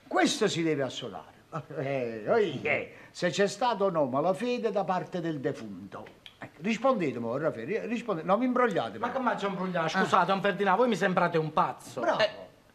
questo si deve assodare. Eh, oi, eh, se c'è stato o no malafede da parte del defunto. Ecco, rispondetemi, Raffaele, rispondete, non mi imbrogliate. Ma che un brugliare? Scusate, don Ferdinando, voi mi sembrate un pazzo. Bravo. Eh,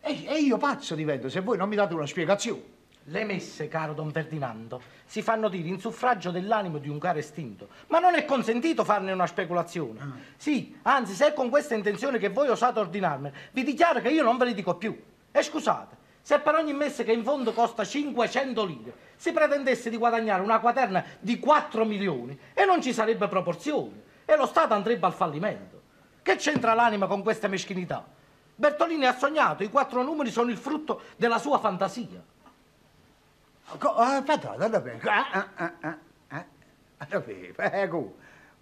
E, e io pazzo divento se voi non mi date una spiegazione. le messe, caro don Ferdinando, si fanno dire in suffragio dell'animo di un caro estinto, ma non è consentito farne una speculazione. Sì, anzi, se è con questa intenzione che voi osate ordinarmene, vi dichiaro che io non ve le dico più. E scusate, se per ogni messe che in fondo costa 500 lire si pretendesse di guadagnare una quaterna di 4 milioni, e non ci sarebbe proporzione, e lo Stato andrebbe al fallimento. Che c'entra l'anima con questa meschinità? Bertolini ha sognato, i quattro numeri sono il frutto della sua fantasia. Eh, ah, ah, vabbè, ecco.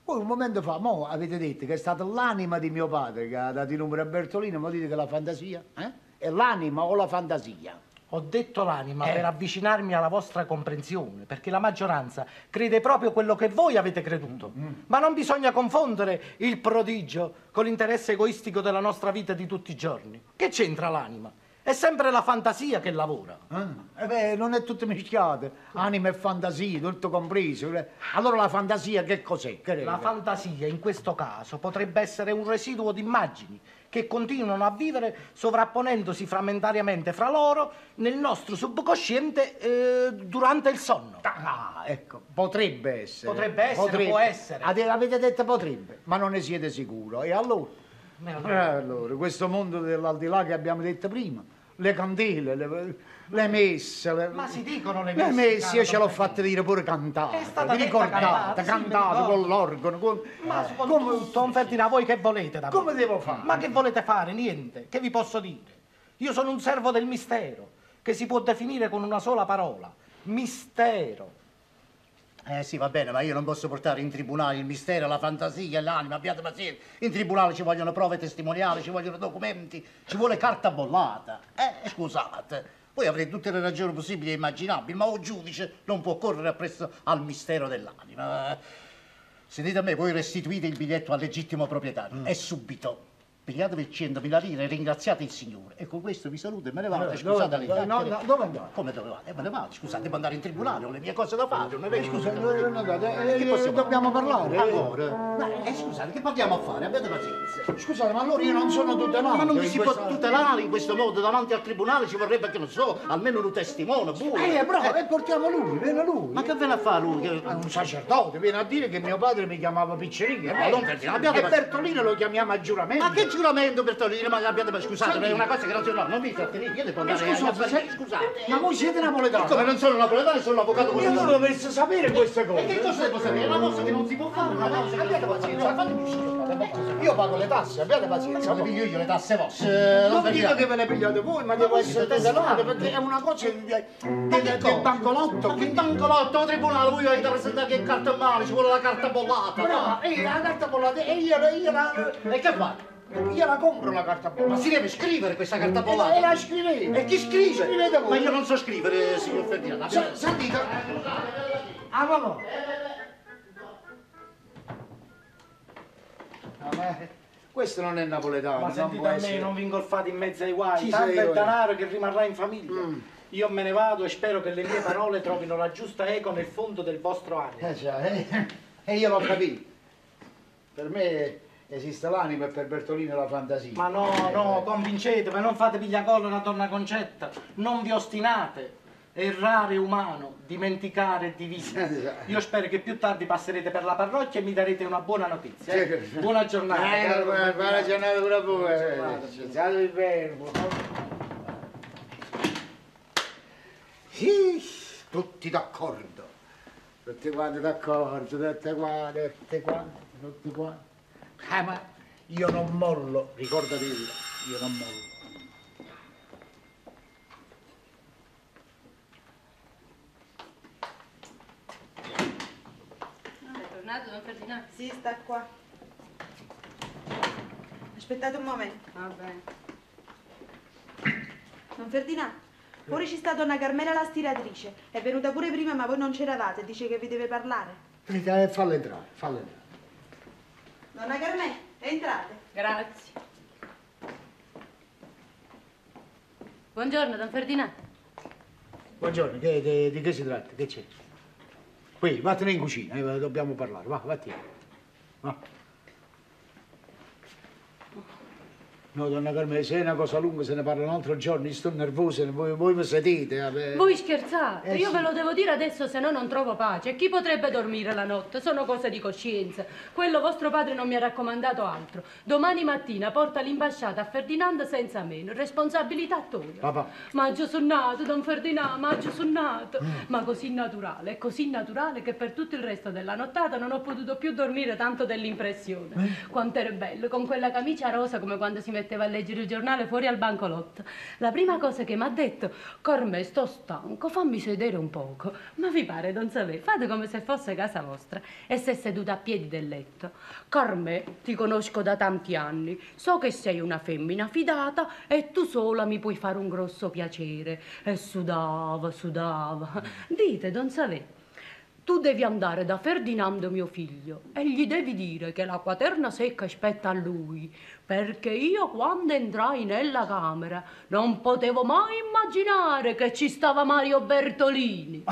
Voi un momento fa, mo avete detto che è stata l'anima di mio padre che ha dato i numeri a Bertolino, ma dite che la fantasia? Eh? È l'anima o la fantasia? Ho detto l'anima Eh. per avvicinarmi alla vostra comprensione, perché la maggioranza crede proprio quello che voi avete creduto. Mm. Ma non bisogna confondere il prodigio con l'interesse egoistico della nostra vita di tutti i giorni. Che c'entra l'anima? È sempre la fantasia che lavora. Eh beh, non è tutto mischiato, anima e fantasia, tutto compreso. Allora la fantasia che cos'è? Che La fantasia in questo caso potrebbe essere un residuo di immagini che continuano a vivere sovrapponendosi frammentariamente fra loro nel nostro subconsciente eh, durante il sonno. Ah, ecco, potrebbe essere. Potrebbe essere, può essere. Ade- Avete detto potrebbe, ma non ne siete sicuro. E allora? Eh, allora, questo mondo dell'aldilà che abbiamo detto prima, le candele, le, le messe. Le, Ma si dicono le le messe, messe, io ce l'ho Don fatte dire pure cantate. È stata Vi ricordate? cantata, con l'organo. Con... Ma soprattutto, Don Ferdinand, voi che volete da me? Come devo fare? Ma che volete fare? Niente. Che vi posso dire? Io sono un servo del mistero, che si può definire con una sola parola. Mistero. Eh sì, va bene, ma io non posso portare in tribunale il mistero, la fantasia e l'anima, abbiate pazienza. In tribunale ci vogliono prove testimoniali, ci vogliono documenti, ci vuole carta bollata. Eh, scusate, voi avrete tutte le ragioni possibili e immaginabili, ma un giudice non può correre appresso al mistero dell'anima. Sentite a me, voi restituite il biglietto al legittimo proprietario e subito. Pigliatevi 100.000 lire e ringraziate il Signore. E con questo vi saluto e me ne vado. Dove- Scusate le dove- no, chiacchiere. no, dove andate? Come dove vado? Eh, me ne vado, scusate, devo andare in tribunale, ho le mie cose da fare. Non? Scusa, Scusate. eh, no, no, eh, Che eh, possiamo dobbiamo parlare. Ancora? Ma, eh, scusate, che parliamo a fare? Abbiate pazienza. Scusate, ma allora io non sono tutelato. Ma non in si può tutelare in questo modo davanti al tribunale, ci vorrebbe, che non so, almeno un testimone, pure. Eh, bravo, e portiamo lui, viene lui. Ma che viene a fare lui? Che- un sacerdote, viene a dire che mio padre mi chiamava Piccerino. No, non abbiate E. Bertolino lo chiamiamo a giuramento. Ma che giuramento, Bertolini? Ma abbiate scusate, Senti. è una cosa che non si no, non vi trattenete, io devo Ma andare scusate, a scusate. Ma voi siete napoletani? Come non sono napoletano, sono avvocato Io non dovessi sapere queste cose. E che cosa devo sapere? È una cosa che non si può fare, una cosa che Abbiate pazienza, fatemi uscire. Io pago le tasse, abbiate pazienza. Non piglio io le tasse vostre. Non vi dico che ve le pigliate voi, ma devo essere strani. perché è una cosa Ma cosa? bancolotto. Ma che bancolotto, al tribunale, voi avete presentato che carta male, ci vuole la carta bollata. Brava, e la carta bollata, e io, io la... E che fa? Io la compro la carta bollata. Ma si deve scrivere questa carta E bollata? la scrivete. E chi scrive? Scrivete voi. Ma io non so scrivere, signor Ferdinando. Sa- Sentite. Ah, vabbè. Ah, ma questo non è napoletano. Ma sentite a me, essere. non vi ingolfate in mezzo ai guai. Chi Tanto è denaro che rimarrà in famiglia. Mm. Io me ne vado e spero che le mie parole trovino la giusta eco nel fondo del vostro animo. Eh già, eh, e io l'ho capito. Per me esiste l'anima e per Bertolino la fantasia. Ma no, no, convincetevi, non fate pigliacollo la donna Concetta, non vi ostinate. Errare umano, dimenticare è divino. Io spero che più tardi passerete per la parrocchia e mi darete una buona notizia. eh. Buona giornata. Eh, caro buona, buona giornata pure a voi. eh. State bene. Sì, tutti d'accordo. Tutti quanti d'accordo, tutti quanti, tutti quanti, tutti quanti. Eh, ma io non mollo, ricordati, io non mollo. È tornato Don Ferdinando? Sì, sta qua. Aspettate un momento. Va bene. Don Ferdinando, fuori ci sta donna Carmela la stiratrice. È venuta pure prima, ma voi non c'eravate. Dice che vi deve parlare. Falla entrare, falla entrare. Donna Carmela, entrate. Grazie. Buongiorno, Don Ferdinando. Buongiorno, che- di, di che si tratta? Che c'è? Qui, vattene in cucina, eh, dobbiamo parlare. Va, vattene. Va. No, donna Carmela, se è una cosa lunga se ne parla un altro giorno, io sto nervoso, voi, voi vi sedete. vabbè. Voi scherzate? Eh, Io sì. ve lo devo dire adesso, se no non trovo pace. Chi potrebbe dormire la notte? Sono cose di coscienza. Quello vostro padre non mi ha raccomandato altro. Domani mattina porta l'imbasciata a Ferdinando senza meno. Responsabilità tua. Papà. Maggio sono nato, Don Ferdinando, maggio sono nato. Ma così naturale, così naturale che per tutto il resto della nottata non ho potuto più dormire tanto dell'impressione. Quanto era bello, con quella camicia rosa come quando si metteva metteva a leggere il giornale fuori al bancolotto. La prima cosa che mi ha detto, Corme, sto stanco, fammi sedere un poco. Ma vi pare, non sapete, fate come se fosse casa vostra. E è seduta a piedi del letto. Corme, ti conosco da tanti anni, so che sei una femmina fidata e tu sola mi puoi fare un grosso piacere. E sudava, sudava. Dite, non sapete. Tu devi andare da Ferdinando mio figlio e gli devi dire che la quaterna secca aspetta a lui, perché io quando entrai nella camera non potevo mai immaginare che ci stava Mario Bertolini.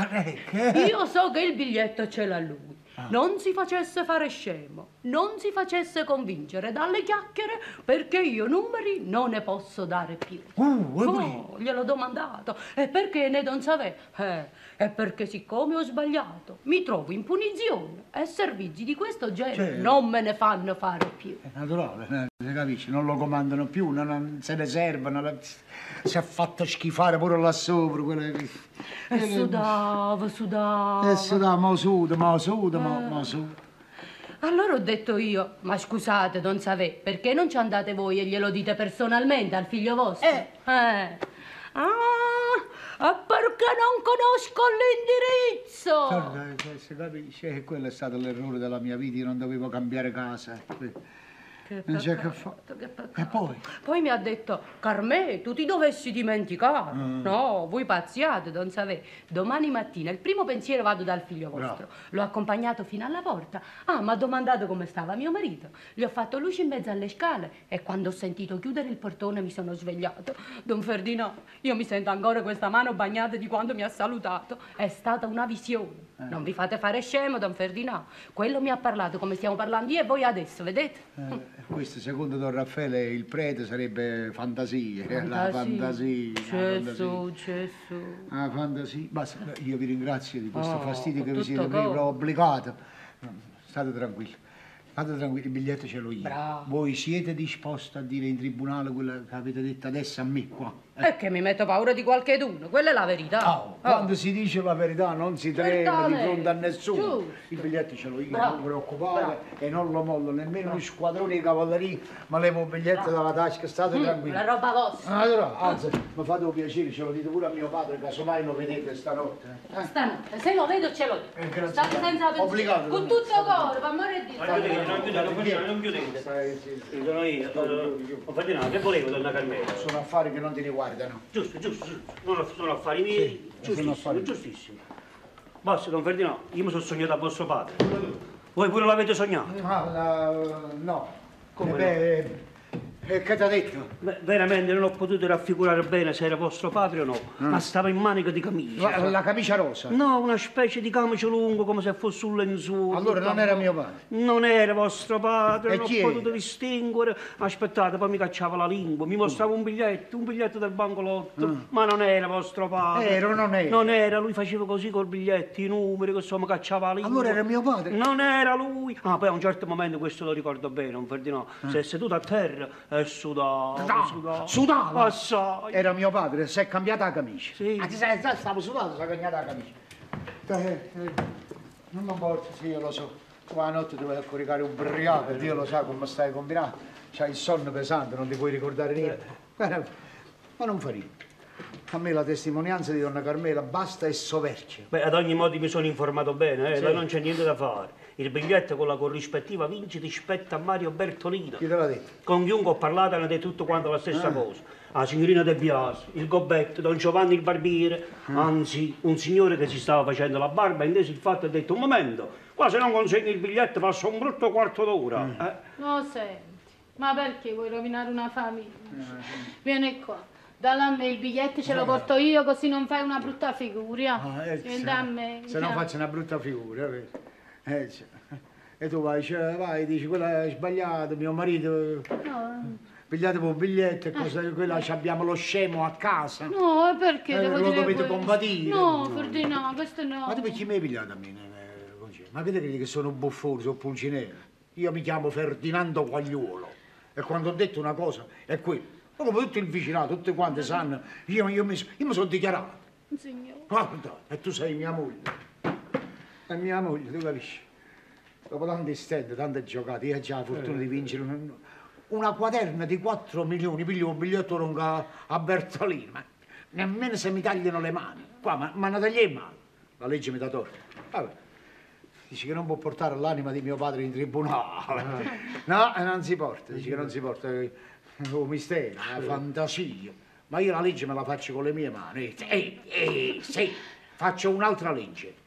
Io so che il biglietto ce l'ha lui. Non si facesse fare scemo, non si facesse convincere dalle chiacchiere perché io numeri non ne posso dare più. Oh, gliel'ho domandato. E perché ne non sapeva? Eh, è perché siccome ho sbagliato, mi trovo in punizione e servizi di questo genere Certo. non me ne fanno fare più. È naturale, eh, si capisce? Non lo comandano più, non, non se ne servono. la- Si è fatto schifare pure là sopra. quelle- E sudava, sudava. E si dà, mo suda, mo suda, mo suda. Allora ho detto io, ma scusate, non sapete, perché non ci andate voi e glielo dite personalmente al figlio vostro? Eh. Ah, ah, perché non conosco l'indirizzo? Guarda, eh, si capisce che quello è stato l'errore della mia vita, io non dovevo cambiare casa. Che Non c'è che peccato. E poi? Poi mi ha detto, Carmè, tu ti dovessi dimenticare. Mm. No, voi pazziate, non sapete. Domani mattina il primo pensiero vado dal figlio vostro. L'ho accompagnato fino alla porta. Ah, mi ha domandato come stava mio marito. Gli ho fatto luce in mezzo alle scale e quando ho sentito chiudere il portone mi sono svegliato. Don Ferdinando, io mi sento ancora questa mano bagnata di quando mi ha salutato. È stata una visione. Non vi fate fare scemo, Don Ferdinando. Quello mi ha parlato come stiamo parlando io e voi adesso, vedete? Eh, questo secondo Don Raffaele il prete sarebbe fantasia, eh, la fantasia. la Gesù, Gesù. Ah, fantasia. Basta, io vi ringrazio di questo Oh, fastidio che vi siete proprio obbligato. State tranquilli. State tranquilli, il biglietto ce l'ho io. Bravo. Voi siete disposti a dire in tribunale quello che avete detto adesso a me qua? È che mi metto paura di qualcheduno, quella è la verità. Oh. Quando si dice la verità non si trema di fronte a nessuno. Giusto. Il biglietto ce l'ho io, Bravo, non preoccupate, bravo. e non lo mollo, nemmeno un squadrone di cavalleria, ma levo un biglietto dalla tasca, state Mm, tranquilli. la roba vostra. Ah, Allora, anzi, mi fate un piacere, ce lo dite pure a mio padre, casomai lo vedete stanotte. eh. Stanotte, se lo vedo ce l'ho. Eh, grazie. State senza pensiero. Obbligato, Con tutto cuore, per amore di Non chiudete, Dio. non chiudete, non chiudete, non chiudete. Sono io. eh, Ho Ferdinando, che volevo, donna Carmela? Sono affari che non ti riguardano. Giusto, giusto, giusto. Sono, sono affari miei, Sì, sono giustissimo, affari. giustissimo. Basta, don Ferdinando, io mi sono sognato a vostro padre. Voi pure l'avete sognato? Ah, la- no. Come Eh, beh, eh, che ti ha detto? Beh, veramente non ho potuto raffigurare bene se era vostro padre o no, ma stava in manica di camicia. La, la camicia rosa? No, una specie di camicia lungo come se fosse un lenzuolo. Allora non era mio padre. Non era vostro padre, E non ho potuto distinguere. Aspettate, poi mi cacciava la lingua, mi mostrava un biglietto, un biglietto del bancolotto, ma non era vostro padre. Mm. Era o non era? Non era, lui faceva così col biglietto, i numeri, insomma cacciava la lingua. Allora era mio padre? Non era lui. Ah, poi a un certo momento, questo lo ricordo bene, un Ferdinando, si è seduto a terra e sudava, No, sudava. sudava? Assai. Era mio padre, si è cambiata la camicia. Sì. Ah, ti sai, sai, stavo sudando, si è cambiata la camicia. Eh, eh, non mi importa, sì, io lo so. Tu la notte ti a coricare ubriaco, Dio lo sa come stai combinato. C'hai il sonno pesante, non ti puoi ricordare niente. Eh, Ma non fa niente. A me la testimonianza di donna Carmela basta e soverchia. Beh, ad ogni modo mi sono informato bene, eh, Sì. là non c'è niente da fare. Il biglietto con la corrispettiva vincita spetta a Mario Bertolino. Chi te l'ha detto? Con chiunque ho parlato hanno detto tutto quanto la stessa Ah. cosa. La signorina De Biasi, il Gobetto, Don Giovanni il barbiere, Ah. anzi un signore che si stava facendo la barba, inteso il fatto ha detto un momento, qua se non consegni il biglietto passa un brutto quarto d'ora. Mm. Eh, No, senti, ma perché vuoi rovinare una famiglia? Eh, Vieni qua, dalla a me il biglietto ce lo porto io così non fai una brutta figura. Ah, eh, se- da me. Se non vieni. faccio una brutta figura, vedi? Eh, e tu vai, cioè, vai, dici, quella è sbagliato, mio marito, No, pigliate un biglietto e cosa, quella ci abbiamo lo scemo a casa. no, e perché Eh, devo lo dire dovete combattere. No, No. Ferdinando, questo no. Ma tu perché mi hai pigliato a me? eh? Ma che credi che sono un buffone, sono pulcinello? Io mi chiamo Ferdinando Quagliuolo e quando ho detto una cosa è quello. Ma come tutto il vicinato, tutti quanti sanno, io, io mi, io mi sono dichiarato. Signore. Guarda, e tu sei mia moglie. È mia moglie, tu capisci? Dopo tanti stand, tante giocate, io ho già la fortuna di vincere un, una quaderna di 4 milioni, piglio un biglietto lungo a, Bertolini, ma nemmeno se mi tagliano le mani. Qua, ma, ma non tagli le mani. La legge mi dà torto. Vabbè. Dice che non può portare l'anima di mio padre in tribunale. No, eh, non si porta, dice che non si porta. È un mistero, una fantasia. Ma io la legge me la faccio con le mie mani. Ehi, ehi, sì, faccio un'altra legge.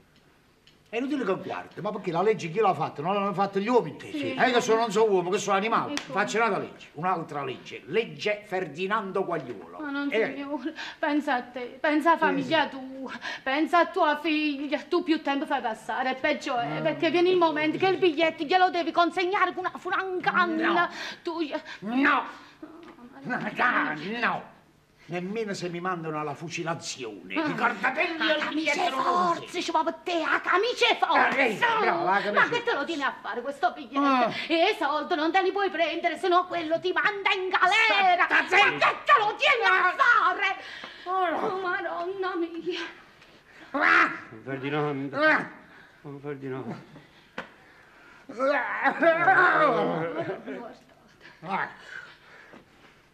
È inutile che guardi, ma perché la legge chi l'ha fatta? Non l'hanno fatta gli uomini? Sì. Eh, che sono, non sono uomo, che sono animale. Ecco. Faccio un'altra legge, un'altra legge. Legge Ferdinando Quagliolo. Ma non Eh, signore, pensa a te, pensa alla famiglia tua, pensa a tua figlia, tu più tempo fai passare, e peggio è, perché viene il momento che il biglietto glielo devi consegnare con una francanna. No. Tu... No! No, no, no. Nemmeno se mi mandano alla fucilazione. Ricordatelli La al camicia biglietto forze, ci va per te, la camicia Eh, forze! brava, camicia Ma che te lo tieni a fare questo biglietto? Ah. E i soldi non te li puoi prendere, se no quello ti manda in galera! Sta Ma che te lo tieni a fare? Oh, madonna mia! Ah! Ferdinando. Ah! Oh, Ferdinando. Ah.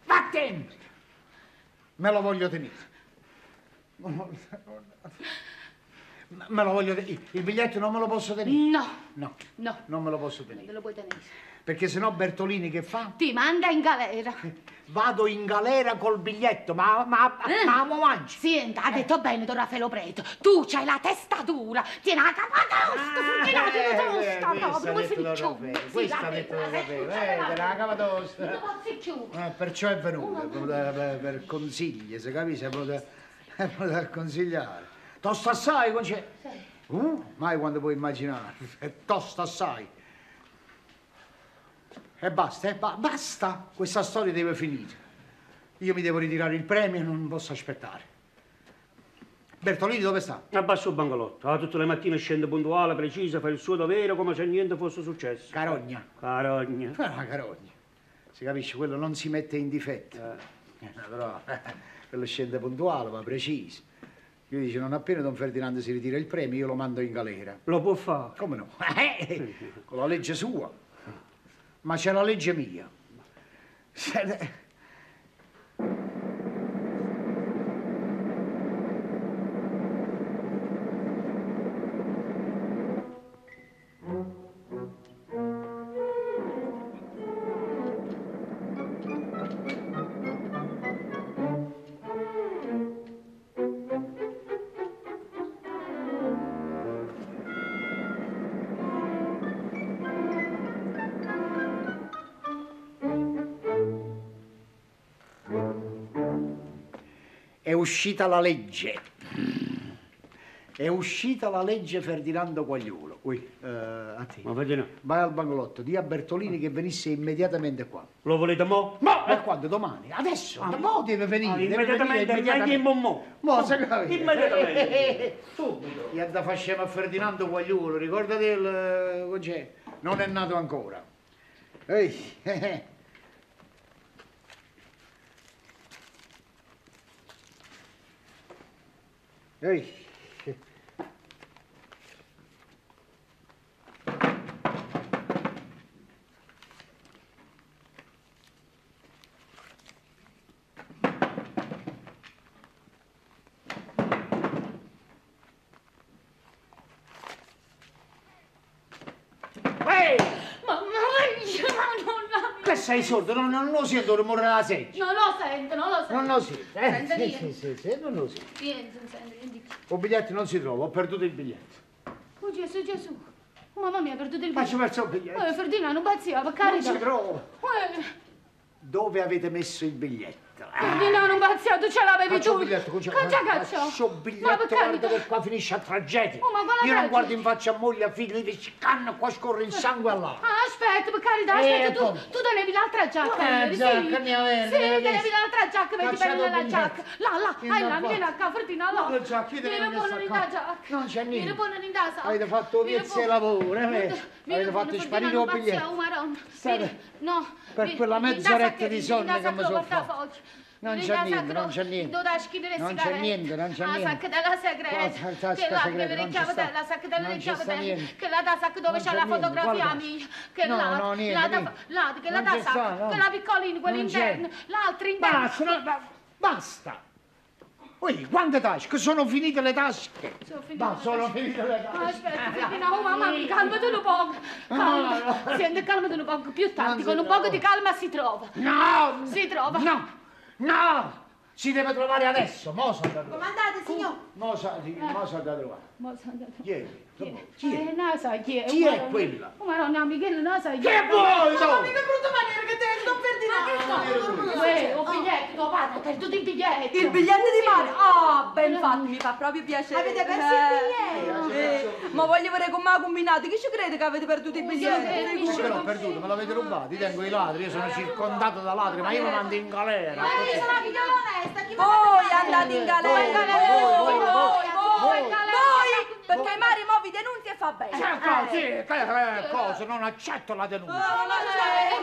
Vattene! Me lo voglio tenere. Me lo voglio tenere. Il biglietto non me lo posso tenere? No, No, no, non me lo posso non tenere. te lo puoi tenere. Perché sennò Bertolini che fa? Ti manda in galera. Vado in galera col biglietto, ma, ma, Eh. ma mo mangi. Senta, ha detto bene, Don Raffaello Preto. Tu c'hai la testa dura, tieni la capa tosta, furtinato, Eh, tosta, eh, proprio, Sì, questo l'ha ha detto detto, Raffaele, eh, eh, della capa tosta. Non posso più. Eh, perciò è venuto, per, per, per consigli, se capisci, è venuto a consigliare. Tosta assai, con c'è? Uh, mai quando puoi immaginare, è tosta assai. E basta, eh, ba- basta, questa storia deve finire. Io mi devo ritirare il premio, non posso aspettare. Bertolini dove sta? Abbasso il bancolotto. Ah, tutte le mattine scende puntuale, precisa, fa il suo dovere come se niente fosse successo. Carogna. Carogna. Ah, carogna. Si capisce, quello non si mette in difetto. Eh, però quello scende puntuale, ma preciso. Io dice, non appena Don Ferdinando si ritira il premio, io lo mando in galera. Lo può fare. Come no? Eh, Con la legge sua. Ma c'è la legge mia. È uscita la legge. È uscita la legge Ferdinando Quagliolo. Ui, eh, a te. Ma Ferdinando, Vai al bancolotto, di a Bertolini che venisse immediatamente qua. lo volete mo? Ma ma quando? Domani? Adesso? Ah, mo deve venire. ah, deve immediatamente, venire neanche in mo. Mo, sai che- Immediatamente. Subito. Gli da facciamo a Ferdinando Quagliolo, ricordati il... eh, conc'è? Non è nato ancora. Ehi, eh, eh. Ehi. Ehi! Ma, ma, ma non la... Che sei sordo? Non, non lo sento il rumore della seggiola. Non lo sento, non lo sento. Non lo sento, eh? Senta Sì, sì, sì, sì, non lo sento. Niente, non sento niente. Un biglietto non si trova, ho perduto il biglietto. Oh Gesù, Gesù. Oh, mamma mia, ho perduto il biglietto. perso il biglietto. Eh, Ferdinando, pazzia, per Non carità. si trova. Eh, Dove avete messo il biglietto? Ferdinando, un pazzia, tu ce l'avevi tu. biglietto, Caccia, caccia. Faccio il Ma biglietto, per guarda che qua finisce a tragedia. Oh, ma quale Io non guardo in faccia a moglie, a figli, li scanno, qua scorre il sangue all'acqua. Ah, aspetta, per carità, Eh, aspetta, tu, come? tu tenevi l'altra giacca, Eh, giacca sì? mia vera, Sì, tenevi l'altra giacca, vedi bene il giacca. Là, là, hai là, vieni a Ferdinando, là. La giacca, io devo sta in giacca. Non c'è niente. Vieni buono in sacca. Avete fatto viezze buono- lavoro, eh? Avete fatto sparire un biglietto. No. per quella mezz'oretta di sonno che mi sono fatto. Non c'è niente, non c'è niente. Non c'è niente, non c'è La niente. sacca della segreta. La Che sacca ricavare sta. la sacca della niente. che la da sacca dove c'è la fotografia mia. Che No, là, no, niente, che la da sacca, no. quella piccolina, quella interna, l'altra interna. Basta, no, ba- basta. Ui, quante tasche? Sono finite le tasche. Sono finite Ma le sono tasche. finite le tasche. Aspetta, Ferdinando, oh, mamma, calmati un poco. Calma. Senti, calmati un poco. Più tardi, con un poco di calma si trova. No! Si trova. No! No! Si deve trovare adesso, mo sa da trovare. Comandate, signor. Mo sa, di- mo sa da trovare. Sono andato. Chi è? Chi è? non sai chi è. Chi Oh, è quella? Oh, Madonna, Michele, non sai chi Che è. vuoi, tu? Ma mica brutta maniera che te non Ferdinando. Uè, un biglietto, tuo padre, per tutti i biglietti. Il biglietto di mare? Ah, ben fatto, mi fa proprio piacere. Avete perso il biglietto? Eh, ma voglio vedere come ha combinato. Chi ci crede che avete perduto i biglietti? Perché l'ho perduto? Me l'avete rubato? Io tengo i ladri, io sono circondato da ladri, ma io lo mando in galera. Ma io sono una figliola onesta, chi mi Voi andate in galera, Voi, voi, voi, voi, voi, voi, voi, perché i mari mo vi denunzi e fa bene. Che cosa? Sì, che eh, cosa? Non accetto la denuncia. Oh,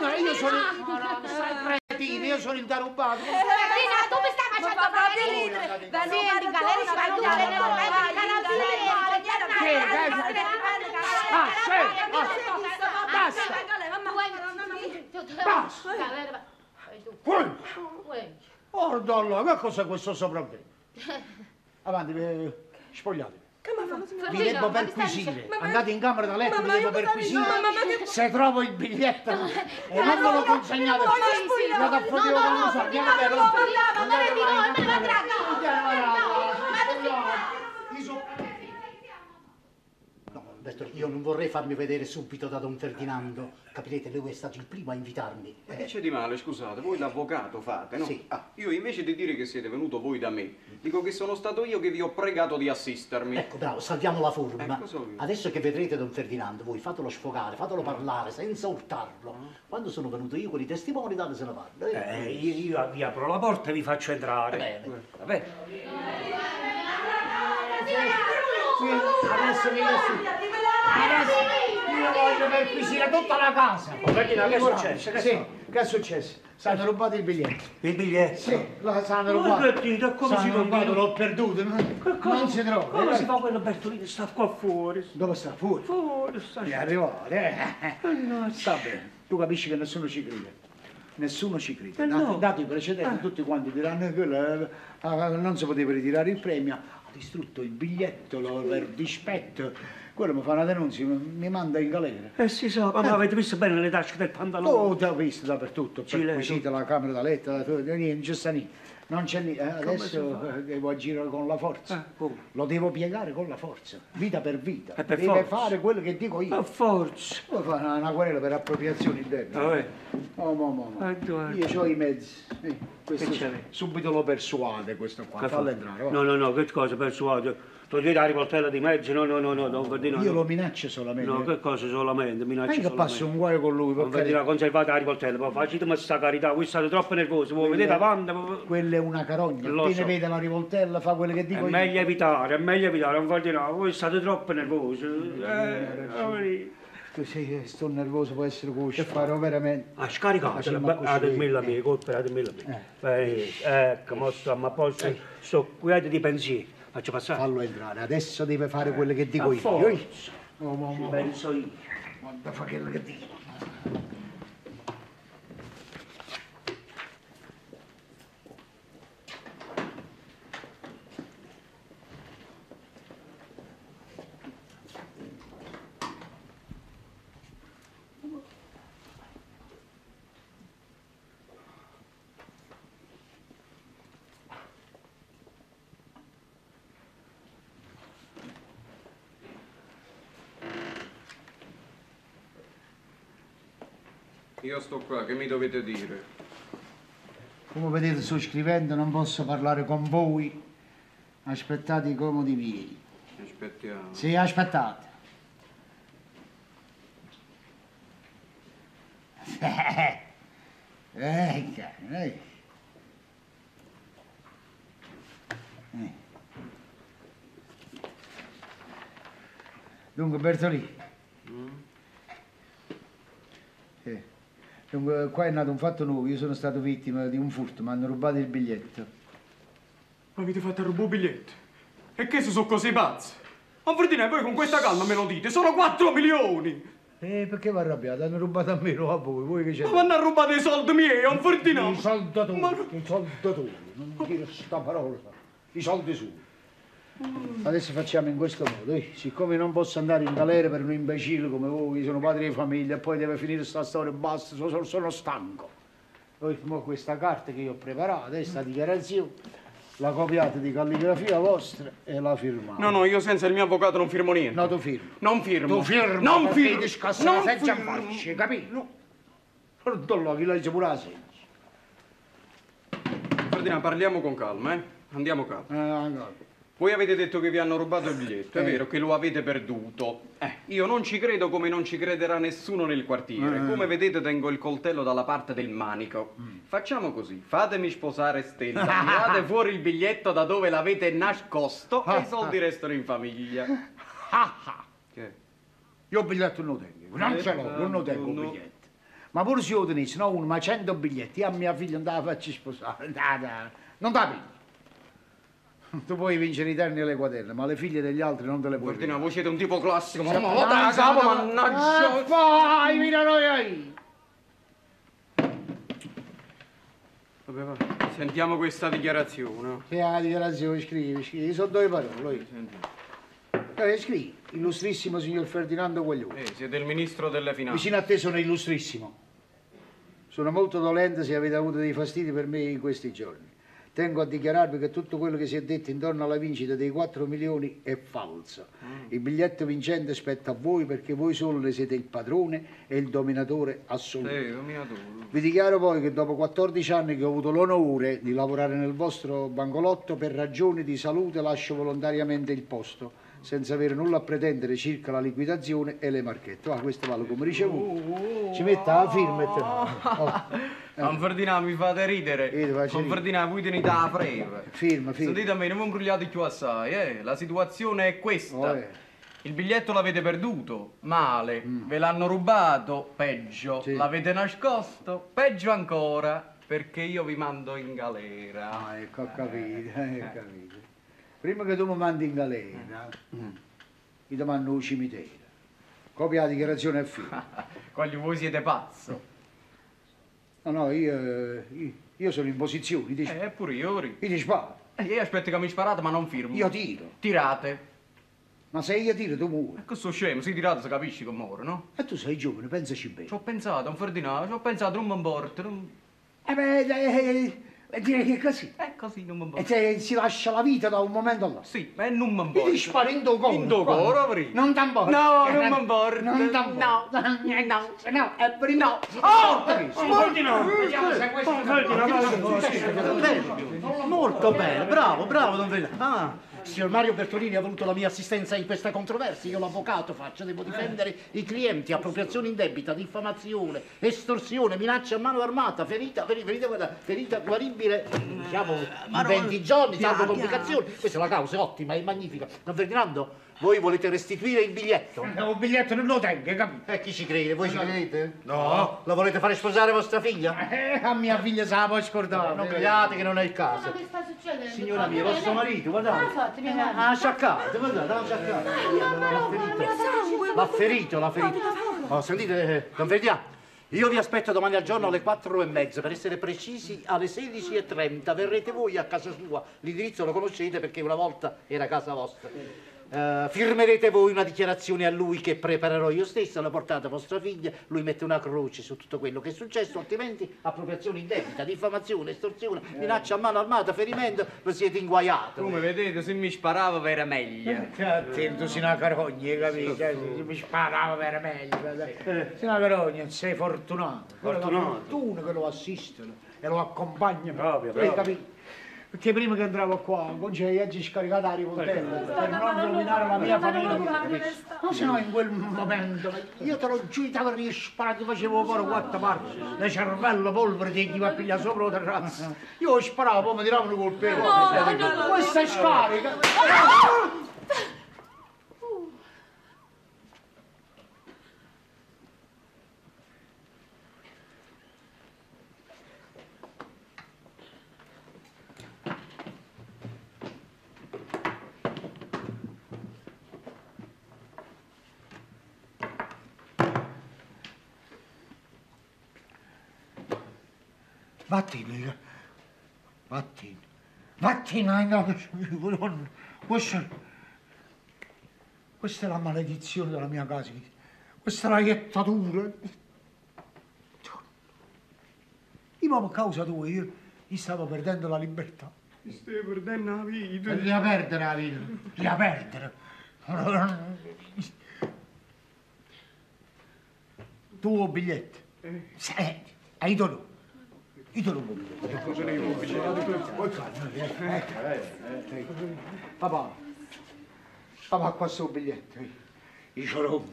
No, io sono il... No, no, stai cretino, io sono il derubato. Ferdinando, tu mi stai Ma facendo fare ridere. Sì, Vengo in a galera, si va tutte le Che? Che? Ah, sì, basta. Basta. Fuori. Guarda che cos'è questo sopravvento? Avanti, eh, spogliatevi. Vi devo perquisire. Andate in camera da letto, vi devo perquisire. Se trovo il biglietto e non me lo consegnate, vado a fotere la cosa. Andiamo a vedere. No, Alberto, io non vorrei farmi vedere subito da Don Ferdinando. Capirete, lui è stato il primo a invitarmi. Ma che c'è di male, scusate? Voi l'avvocato fate, no? Sì. Ah, io invece di dire che siete venuto voi da me, dico che sono stato io che vi ho pregato di assistermi. Ecco, bravo, salviamo la forma. Ecco. Adesso che vedrete Don Ferdinando, voi fatelo sfogare, fatelo parlare senza urtarlo. Quando sono venuto io con i testimoni, datesene parte. Eh, io, io vi apro la porta e vi faccio entrare. Bene. Va bene? Sì, adesso mi Adesso io voglio perquisire tutta la casa. Ferdinando, che è successo? Che Sì, che è successo? Si hanno rubato il biglietto. Il biglietto? Sì, lo si hanno Ma rubato. Bertino, come Si rubato, l'ho perduto, non, non si trova. Come si fa quello Bertolino? Sta qua fuori. Dove sta? Fuori. Fuori, sta È arrivato, eh. Sta bene. Tu capisci che nessuno ci crede. Nessuno ci crede. Eh, no. dato i precedenti, tutti quanti diranno che eh, ah, non si poteva ritirare il premio, distrutto il biglietto, lo, per dispetto. Quello mi fa una denuncia, mi manda in galera. Eh si sa, ma avete visto bene le tasche del pantalone? Oh, ti ho visto dappertutto, leggo. perquisita la camera da letto, niente, non c'è niente. Non c'è niente, Eh, adesso fa? eh, devo agire con la forza. Eh? Lo devo piegare con la forza, vita per vita. Eh, per Deve forza. fare quello che dico io. A forza. Poi fa una, una querela per appropriazione indebita. Vabbè. Oh, mo, mo, mo. Eh. Io ho i mezzi. Eh, questo subito lo persuade questo qua. Fallo fa? entrare. va. No, no, no, che cosa persuade? Togliete la rivoltella di mezzo, no, no, no, no, Don Ferdinando. Io lo minaccio solamente. No, che cosa solamente, minaccia Non è che passo un guaio con lui, Non perché vedete, conservate la rivoltella, poi facetemi sta carità, voi state troppo nervosi, voi vedete avanti, quella è una carogna. Lo Appena so. vede la rivoltella fa quello che è dico io. meglio evitare, è meglio evitare, non fate no, voi state troppo nervosi. Eh. Tu sei, eh, sto nervoso, può essere con sparo veramente. Ah, così. datemi mia, colpa, datemi la mia. Ecco, mo stiamo a posto, sto quiete di pensieri. Faccio passare. Fallo entrare, adesso deve fare quello che dico io. forza. Oh, mo, mo. Penso io. Guarda, fa quello che dico. Io sto qua, che mi dovete dire? Come vedete sto scrivendo, non posso parlare con voi. Aspettate i comodi miei. Aspettiamo. Sì, aspettate. Ecco, ecco. Eh. Dunque Bertolini, Comunque, qua è nato un fatto nuovo. Io sono stato vittima di un furto, mi hanno rubato il biglietto. Ma avete fatto rubare un biglietto? E che se sono così pazzi? Ma Ferdinand, voi con questa calma me lo dite, sono 4 milioni! Eh, perché vi arrabbiate? Hanno rubato a me, non a voi. Voi che c'è? Ma vanno a rubare i soldi miei, a un Ferdinand! I soldatori, i soldatori. Non dire sta parola. I soldi suoi. Adesso facciamo in questo modo, eh. siccome non posso andare in galera per un imbecille come voi, sono padre di famiglia, e poi deve finire sta storia e basta, sono, sono stanco. Mo questa carta che io ho preparato, questa dichiarazione, la copiate di calligrafia vostra e la firmate. No, no, io senza il mio avvocato non firmo niente. No, tu firmi. Non firmo. Tu firmi, Non firmo. Non firmo. farci, capito? Guarda là, chi legge pure la seggia. Ferdinand, parliamo con calma, eh? Andiamo calma. Eh, allora. Voi avete detto che vi hanno rubato il biglietto, è Eh. vero che lo avete perduto. Eh, io non ci credo come non ci crederà nessuno nel quartiere. Eh. Come vedete tengo il coltello dalla parte del manico. Facciamo così, fatemi sposare Stella, tirate fuori il biglietto da dove l'avete nascosto e i soldi restano in famiglia. Che? Io il biglietto non lo tengo, non ce l'ho, non lo tengo il no. biglietto. Ma pure se io lo tenessi, no uno, ma cento biglietti, io a mia figlia non te la faccio sposare, non la piglio. Tu puoi vincere i terni e le quaderne, ma le figlie degli altri non te le puoi Ferdinand, voi siete un tipo classico, ma ma da capo, ma- mannaggia! Eh, Vai, mira noi! Vabbè, va. Sentiamo questa dichiarazione. Sì, la dichiarazione, scrivi, scrivi, sono due parole. Eh, scrivi, illustrissimo signor Ferdinando Guaglione. Eh, siete il ministro delle finanze. Vicino a te sono illustrissimo. Sono molto dolente se avete avuto dei fastidi per me in questi giorni. Tengo a dichiararvi che tutto quello che si è detto intorno alla vincita dei 4 milioni è falso. Il biglietto vincente spetta a voi perché voi solo ne siete il padrone e il dominatore assoluto. Sì, dominatore. Vi dichiaro poi che dopo 14 anni che ho avuto l'onore di lavorare nel vostro bancolotto, per ragioni di salute lascio volontariamente il posto, senza avere nulla a pretendere circa la liquidazione e le marchette. Ah, questo vale come ricevuto. Ci metta la firma e te oh. Con Ferdinand mi fate ridere. Con. Ferdinand voi tenete la freve. Firma, firma. Sentite a me, non mi imbrugliate più assai, eh. La situazione è questa. Oh, eh. Il biglietto l'avete perduto, male. Ve l'hanno rubato, peggio. Mm. Sì. L'avete nascosto, peggio ancora, perché io vi mando in galera. Ah, ecco, ho capito, eh, ho capito. Prima che tu mi mandi in galera, io ti mando un cimitero. Copia la dichiarazione e firma. Quali voi siete pazzo. No, no, io, io, io sono in posizione, ti, Eh, pure io, io. ti sparo. Eh, io aspetto che mi sparate, ma non firmo. Io tiro. Tirate. Ma se io tiro tu muori. E che sto scemo, se tirate si capisce che muore, no? E tu sei giovane, pensaci bene. Ci ho pensato, un Ferdinando, ci ho pensato, non mi importa. Non... Eh beh, eh, eh, direi che è così. È così, non mi E importa. se si lascia la vita da un momento all'altro. Sì, ma non mi importa. ti sparo in tuo coro. In tuo coro, avrei. Non ti importa. No, non mi importa. Non ti importa. No, no, no, è prima. No. Oh! Ferdinand! Vediamo se questo... Molto bene, bravo, bravo Don Ferdinando. Ah, signor Mario Bertolini ha voluto la mia assistenza in questa controversia. Io l'avvocato faccio, devo difendere i clienti, appropriazione indebita, diffamazione, estorsione, minaccia a mano armata, ferita, feri- ferita, guarda, ferita guaribile, diciamo, in 20 giorni, salvo complicazioni. Questa è la causa, ottima, è magnifica. Don Ferdinando, voi volete restituire il biglietto? Eh, Un biglietto non lo tengo, capito? E chi ci crede? Voi ci credete? No. La volete fare sposare vostra figlia? Eh, a mia figlia se la puoi scordare. Non pigliate che non è il caso. Ma che sta succedendo? Signora mia, vostro marito, guardate. Ah, sciaccato, guardate, ha sciaccato. L'ha ferito. L'ha ferito, l'ha ferito. Oh, sentite, eh, Don Ferdinando, io vi aspetto domani al giorno alle 4 e mezza, per essere precisi alle 16.30. Verrete voi a casa sua. L'indirizzo lo conoscete perché una volta era casa vostra. Eh, firmerete voi una dichiarazione a lui che preparerò io stessa, la portate a vostra figlia, lui mette una croce su tutto quello che è successo, altrimenti appropriazione indebita, diffamazione, estorsione, minaccia a mano armata, ferimento, lo siete inguaiato. Come vedete, se mi sparava era meglio. Attento, sei una carogna, capito? Se mi sparava per meglio. Sei una carogna, sei fortunato. Fortunato. Fortuna che lo assistono e lo accompagnano. Proprio, proprio. Perché prima che entravo qua, con c'è oggi scaricata la rivoltella per non rovinare la mia famiglia. Ma se no in quel momento, io te lo ti avrei sparato, facevo fuori quattro parti, le cervello polvere di chi va a pigliare sopra la terrazza. Io sparavo, poi mi tiravano col pelo. Questa è scarica. Vattene, vattene, vattene, no, questa, questa è la maledizione della mia casa, questa è la iettatura. Io proprio a causa tua, io, io stavo perdendo la libertà. Stai perdendo la vita. La perdere la vita, la perdere. Tuo biglietto. Senti, hai dovuto. Io te lo Papà, papà, qua sto biglietto. Io ce l'ho.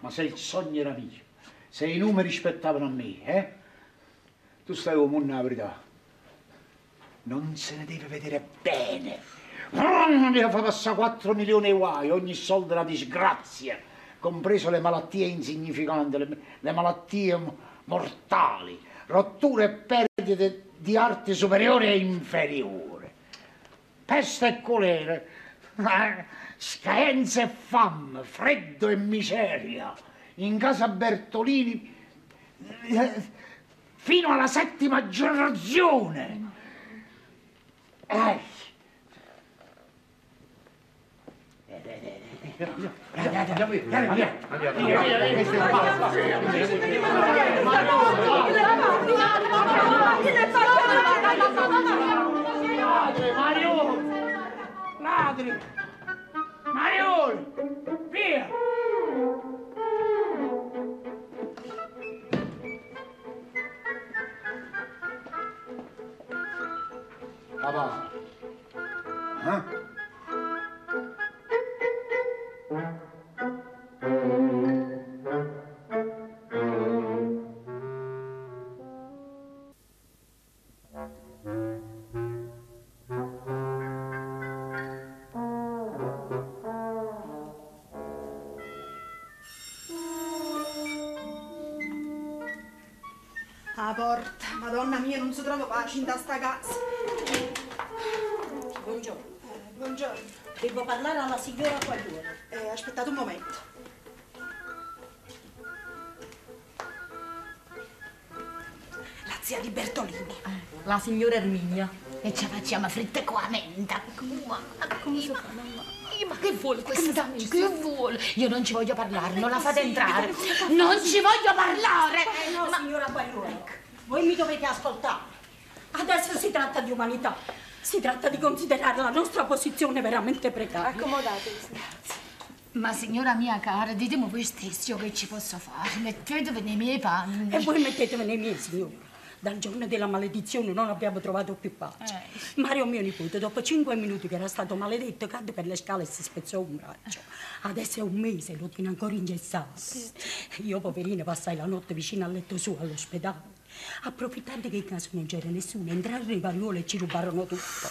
Ma se il sogno era mio, se i numeri spettavano a me, eh? Tu stai come una verità. Non se ne deve vedere bene. Deve far passare 4 milioni di guai, ogni soldo è una disgrazia, compreso le malattie insignificanti, le, le malattie mortali, rotture e perdite di arte superiore e inferiore, peste e colera, scaenza e fame, freddo e miseria, in casa Bertolini eh, fino alla settima generazione. Eh. Andiamo via, andiamo pace in sta casa. Buongiorno. Eh, buongiorno. Devo parlare alla signora Quaglione. Eh, aspettate un momento. La zia di Bertolini. La signora Erminia. E ci facciamo fritte con la menta. Ma come si fa? Ma che vuole questa? Che vuole? Io non ci voglio parlare, non la fate entrare. Non ci voglio parlare! Eh no, signora Quaglione. Voi mi dovete ascoltare. Adesso si tratta di umanità. Si tratta di considerare la nostra posizione veramente precaria. Accomodatevi. Ma signora mia cara, ditemi voi stessi io che ci posso fare. Mettetevi nei miei panni. E voi mettetevi nei miei, signora. Dal giorno della maledizione non abbiamo trovato più pace. Eh. Mario, mio nipote, dopo cinque minuti che era stato maledetto, cadde per le scale e si spezzò un braccio. Adesso è un mese, lo tiene ancora ingessato. Io, poverina, passai la notte vicino al letto suo all'ospedale. Approfittando che in casa non c'era nessuno, entrarono i vaglioli e ci rubarono tutto.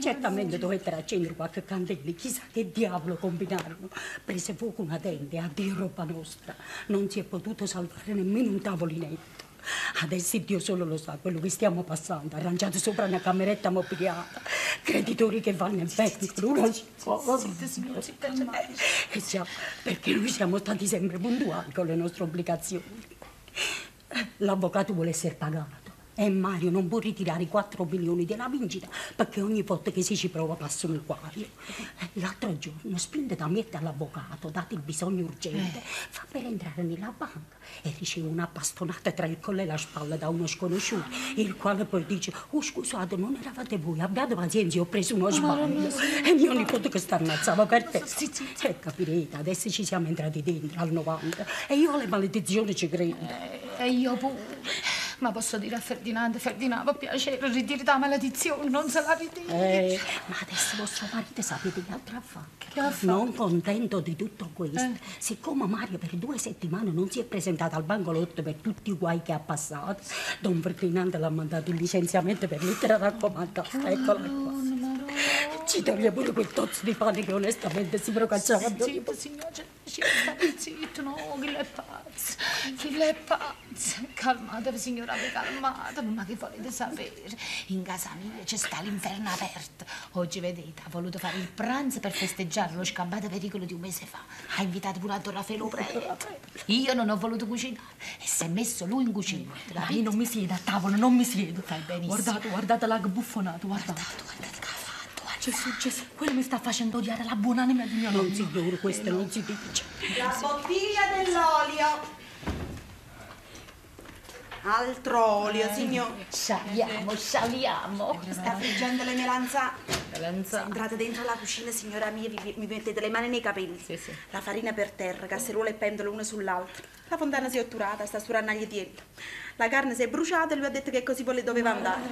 Certamente dovettero accendere qualche candela, chissà che diavolo combinarono. Prese fuoco una tenda e addio roba nostra. Non si è potuto salvare nemmeno un tavolinetto. Adesso Dio solo lo sa quello che stiamo passando, arrangiato sopra una cameretta mobiliata, creditori che vanno in pezzi, uno signora, zitta, E siamo, perché noi siamo stati sempre puntuali con le nostre obbligazioni. L'avvocato vuole essere pagato e Mario non può ritirare i 4 milioni della vincita perché ogni volta che si ci prova passa un quario. L'altro giorno, spinto da me dall'avvocato, dato il bisogno urgente, fa per entrare nella banca e riceve una bastonata tra il collo e la spalla da uno sconosciuto, il quale poi dice, oh scusate, non eravate voi, abbiate pazienza, io ho preso uno sbaglio. E mio nipote che sta ammazzava per te. E capirete, adesso ci siamo entrati dentro al 90 e io alle maledizioni ci credo. E io pure. Ma posso dire a Ferdinando, Ferdinando, piacere, ritiri la maledizione, non se la ritiri. Eh, ma adesso vostro marito sapete che altro ha fatto? Che ha fatto? Non contento di tutto questo, Eh. siccome Mario per due settimane non si è presentato al bancolotto per tutti i guai che ha passato, Don Ferdinando l'ha mandato in licenziamento per lettera raccomandata. Eccola qua. Ci toglie pure quel tozzo di pane che onestamente si procacciava. Signora, zitto, state zitto, no, che le è pazza, Figlia è pazza. Calmatevi, signora, calmatevi, ma che volete sapere? In casa mia c'è sta l'inferno aperto. Oggi, vedete, ha voluto fare il pranzo per festeggiare lo scampato pericolo di un mese fa. Ha invitato pure Don Raffaele Prete. Io non ho voluto cucinare e si è messo lui in cucina. Ma io non mi siedo a tavola, non mi siedo. Fai benissimo. Guardate, guardate la buffonato, guardate. Guardate, guardate Gesù, Gesù, quello mi sta facendo odiare la buonanima di mio nonno. Non signore, questo non si dice. La bottiglia dell'olio. Altro olio, signore. Saliamo, saliamo. Sta friggendo le melanzane. Se entrate dentro la cucina, signora mia, vi, mi mettete le mani nei capelli. La farina per terra, casseruole e pentole una sull'altra. La fontana si è otturata, sta sturando agli dietro. La carne si è bruciata e lui ha detto che così poi doveva andare.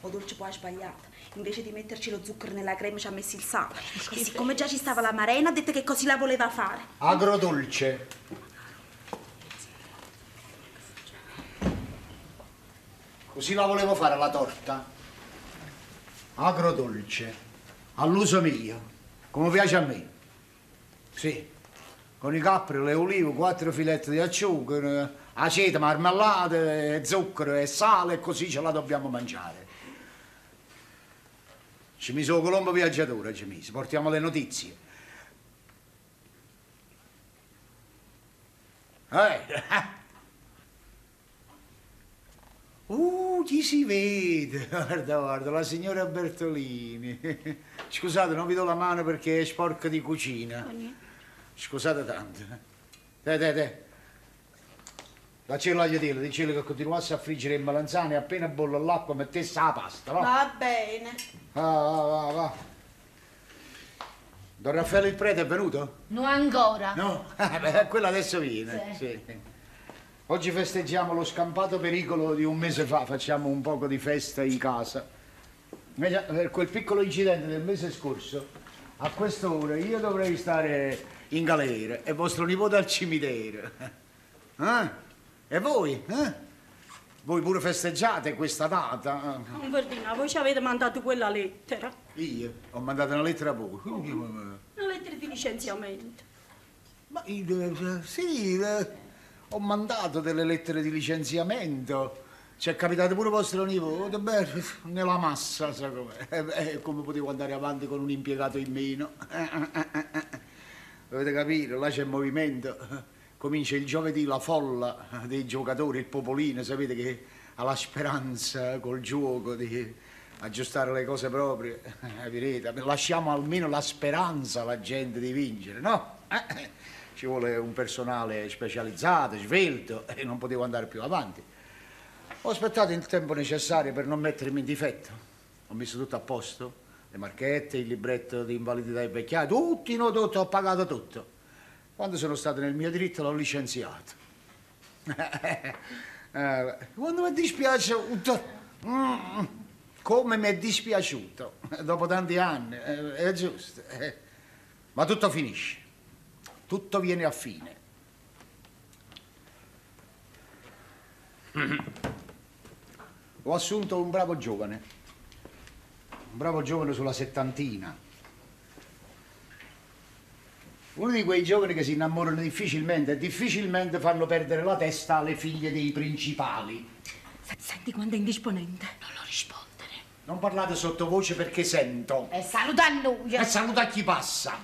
O dolce poi ha sbagliato. Invece di metterci lo zucchero nella crema ci ha messo il sale. E siccome già ci stava la marena, ha detto che così la voleva fare. Agrodolce. Così la volevo fare la torta. Agrodolce. All'uso mio. Come piace a me. Sì. Con i capri, le olive, quattro filetti di acciuga, eh, aceto, marmellata, e zucchero e sale e così ce la dobbiamo mangiare. Ci mise un colombo viaggiatore, ci mise. Portiamo le notizie. Eh. Uh, chi si vede? Guarda, guarda, la signora Bertolini. Scusate, non vi do la mano perché è sporca di cucina. Scusate tanto. Te, te, te. Daccelo agli dirlo, dicelo che continuasse a friggere il melanzane e appena bolle l'acqua mettesse la pasta, va? Va bene. Va, va, va, va. Don Raffaele il prete è venuto? Non ancora. No? Eh, quello adesso viene. Sì. Oggi festeggiamo lo scampato pericolo di un mese fa, facciamo un poco di festa in casa. Vedi, Per quel piccolo incidente del mese scorso, a quest'ora io dovrei stare in galera e vostro nipote al cimitero. Eh? E voi? Eh? Voi pure festeggiate questa data? Non Verdina, voi ci avete mandato quella lettera. Io ho mandato una lettera a voi. Una lettera di licenziamento. Ma io, sì, ho mandato delle lettere di licenziamento. Ci è capitato pure vostro nipote, beh, nella massa, sa com'è. Eh, come potevo andare avanti con un impiegato in meno? Dovete capire, là c'è movimento. Comincia il giovedì la folla dei giocatori, il popolino, sapete che ha la speranza col gioco di aggiustare le cose proprie. Eh, vedete, lasciamo almeno la speranza alla gente di vincere, no? Eh, Ci vuole un personale specializzato, svelto, e non potevo andare più avanti. Ho aspettato il tempo necessario per non mettermi in difetto. Ho messo tutto a posto, le marchette, il libretto di invalidità e vecchiaia, tutti, no, tutto, ho pagato tutto. Quando sono stato nel mio diritto l'ho licenziato. Eh, Quando mi è dispiaciuto, mm, come mi è dispiaciuto, dopo tanti anni, eh, è giusto. eh. Ma tutto finisce, tutto viene a fine. Ho assunto un bravo giovane, un bravo giovane sulla settantina. Uno di quei giovani che si innamorano difficilmente e difficilmente fanno perdere la testa alle figlie dei principali. Senti quando è indisponente. Non lo rispondere. Non parlate sottovoce perché sento. E saluta a noi. E saluta a chi passa.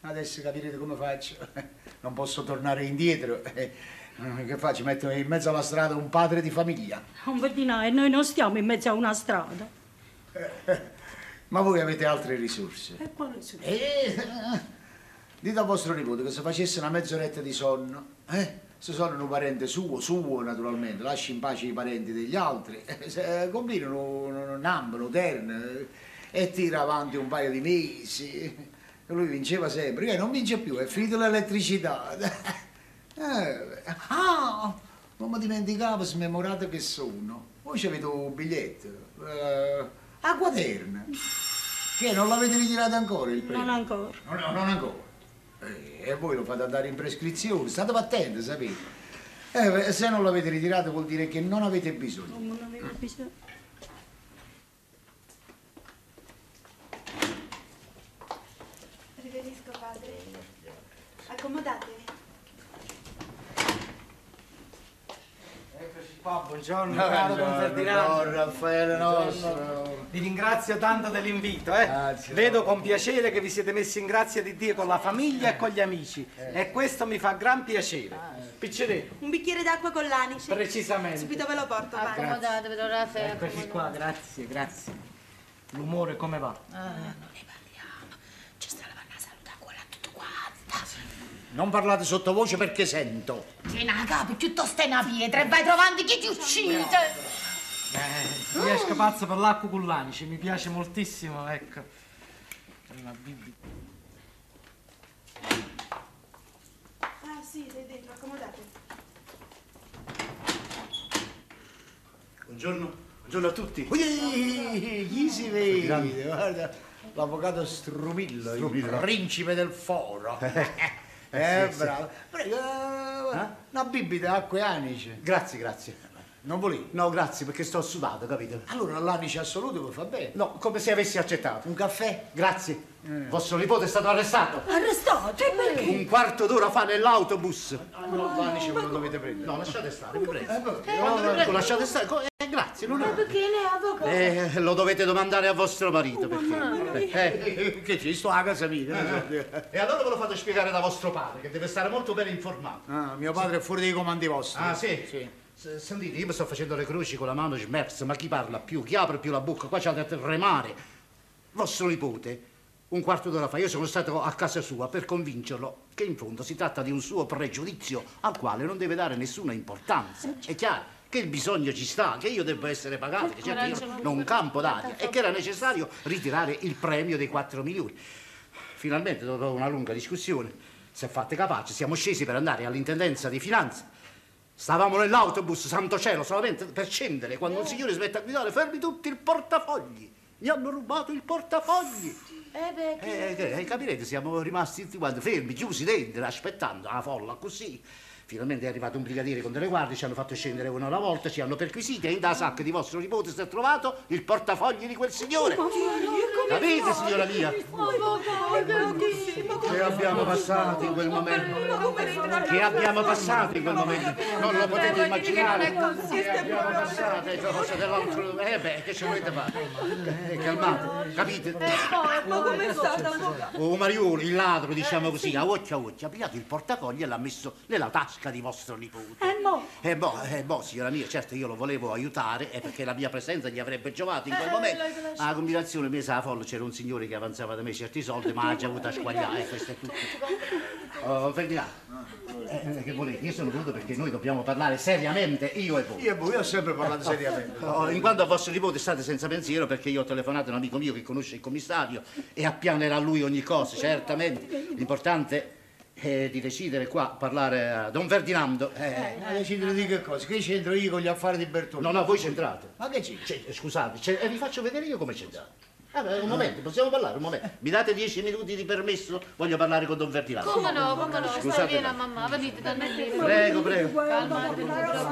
Adesso capirete come faccio. Non posso tornare indietro. Eh, Che faccio? Metto in mezzo alla strada un padre di famiglia. Non Verdina, e noi non stiamo in mezzo a una strada. Ma voi avete altre risorse. E quale sono? Eh, dite a vostro nipote che se facesse una mezz'oretta di sonno, eh? Se sono un parente suo, suo naturalmente, lasci in pace i parenti degli altri, eh, combinano un, un ambano, terne, eh, e tira avanti un paio di mesi. E lui vinceva sempre, che non vince più, è finita l'elettricità. Eh, ah, non mi dimenticavo, smemorato che sono. Voi ci avete un biglietto. Eh, a quaterna. Che non l'avete ritirato ancora il premio? Non ancora. No, no, non ancora. Eh, E voi lo fate andare in prescrizione, state attenti, sapete? Eh, se non l'avete ritirato vuol dire che non avete bisogno. Non avevo bisogno. Riverisco, padre. Accomodatevi. Qua, buongiorno, No, caro buongiorno, Raffaele nostro. Buongiorno. Vi ringrazio tanto dell'invito, eh. Vedo con piacere che vi siete messi in grazia di Dio con la famiglia e con gli amici. E questo mi fa gran piacere. Piccerino, Un bicchiere d'acqua con l'anice. precisamente. Subito ve lo porto, vai. Accomodatevi, Don Raffaele. Eccoci qua, grazie, grazie. L'umore come va? Non parlate sottovoce perché sento. Tieni la capo, piuttosto è una pietra e vai trovando chi ti uccide. Eh, mi esco pazzo per l'acqua con l'anice, mi piace moltissimo, ecco. Una Bibbia. Ah, sì, sei dentro, accomodatevi. Buongiorno, buongiorno a tutti. Ui, chi si vede? Guarda, l'avvocato Strumillo, il principe del foro. Eh, sì, sì. bravo. Prego, eh, una bibita acqua e anice. Grazie, grazie. Non volevi? No, grazie, perché sto sudato, capito? Allora l'anice assoluto mi fa bene. No, come se avessi accettato. Un caffè? Grazie. Vostro nipote è stato arrestato. Arrestato? Perché? Un quarto d'ora fa nell'autobus. No, l'anice ve lo dovete prendere. No, lasciate stare, vi prego. no, No, ecco, lasciate stare. Eh, grazie, non è... Perché lei è avvocato? Eh, lo dovete domandare a vostro marito, perché... Eh, che ci sto a casa mia. non so. E allora ve lo fate spiegare da vostro padre, che deve stare molto ben informato. Ah, mio padre è fuori dei comandi vostri. Ah, sì? Sì. S- Sentite, io mi sto facendo le croci con la mano smersa, ma chi parla più? Chi apre più la bocca? Qua c'è da tremare. Vostro nipote, un quarto d'ora fa, io sono stato a casa sua per convincerlo che in fondo si tratta di un suo pregiudizio al quale non deve dare nessuna importanza. È chiaro che il bisogno ci sta, che io devo essere pagato, che certo io non campo d'aria e che era necessario ritirare il premio dei 4 milioni. Finalmente, dopo una lunga discussione, si è fatta capace, siamo scesi per andare all'intendenza di finanza. Stavamo nell'autobus, santo cielo, solamente per scendere, quando un signore si mette a guidare, fermi tutti il portafogli. Mi hanno rubato il portafogli. Eh beh, Eh, che- eh, capirete, siamo rimasti tutti quanti fermi, chiusi dentro, aspettando la folla così. Finalmente è arrivato un brigadiere con delle guardie, ci hanno fatto scendere uno alla volta, ci hanno perquisiti e in da sacca di vostro nipote si è trovato il portafogli di quel signore. Capite, signora mia? Che abbiamo passato in quel momento? Che abbiamo passato in quel momento? Non lo potete immaginare. Che abbiamo passato le cose dell'altro. Eh beh, che ci volete fare? Eh, calmate, capite? Ma come state, avvocato? Oh, Marione, il ladro, diciamo così, a occhio a occhio, ha pigliato il portafogli e l'ha messo nella tasca di vostro nipote. Eh no. E boh, eh, boh, signora mia, certo io lo volevo aiutare, eh, perché la mia presenza gli avrebbe giovato in quel momento. A combinazione messa a folla c'era un signore che avanzava da me certi soldi, ma ha già avuto a squagliare, eh, questo è tutto. Oh, Ferdinando, eh, che volete? Io sono venuto perché noi dobbiamo parlare seriamente, io e voi. Io e voi ho sempre parlato seriamente. Oh, in quanto a vostro nipote state senza pensiero perché io ho telefonato a un amico mio che conosce il commissario e appianerà lui ogni cosa, certamente. L'importante è di decidere qua, parlare a Don Ferdinando. Eh, Ma decidere di che cosa? Che c'entro io con gli affari di Bertolini? no, no, voi c'entrate. Ma che c'è? Cioè, scusate, eh, vi faccio vedere io come c'entrate. Ah, un momento, possiamo parlare, un momento. Mi date dieci minuti di permesso? Voglio parlare con Don Ferdinando. come no, come no, stai Scusate. vieni mamma, venite da me. Prego, prego. A una prego. moneta.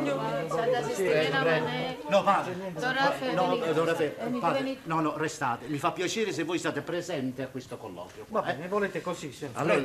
No, padre. Don Raffaele, No, venite. Don Raffaele, venite. no, no, restate. Mi fa piacere se voi state presenti a questo colloquio. Va bene, volete così, sì. Allora,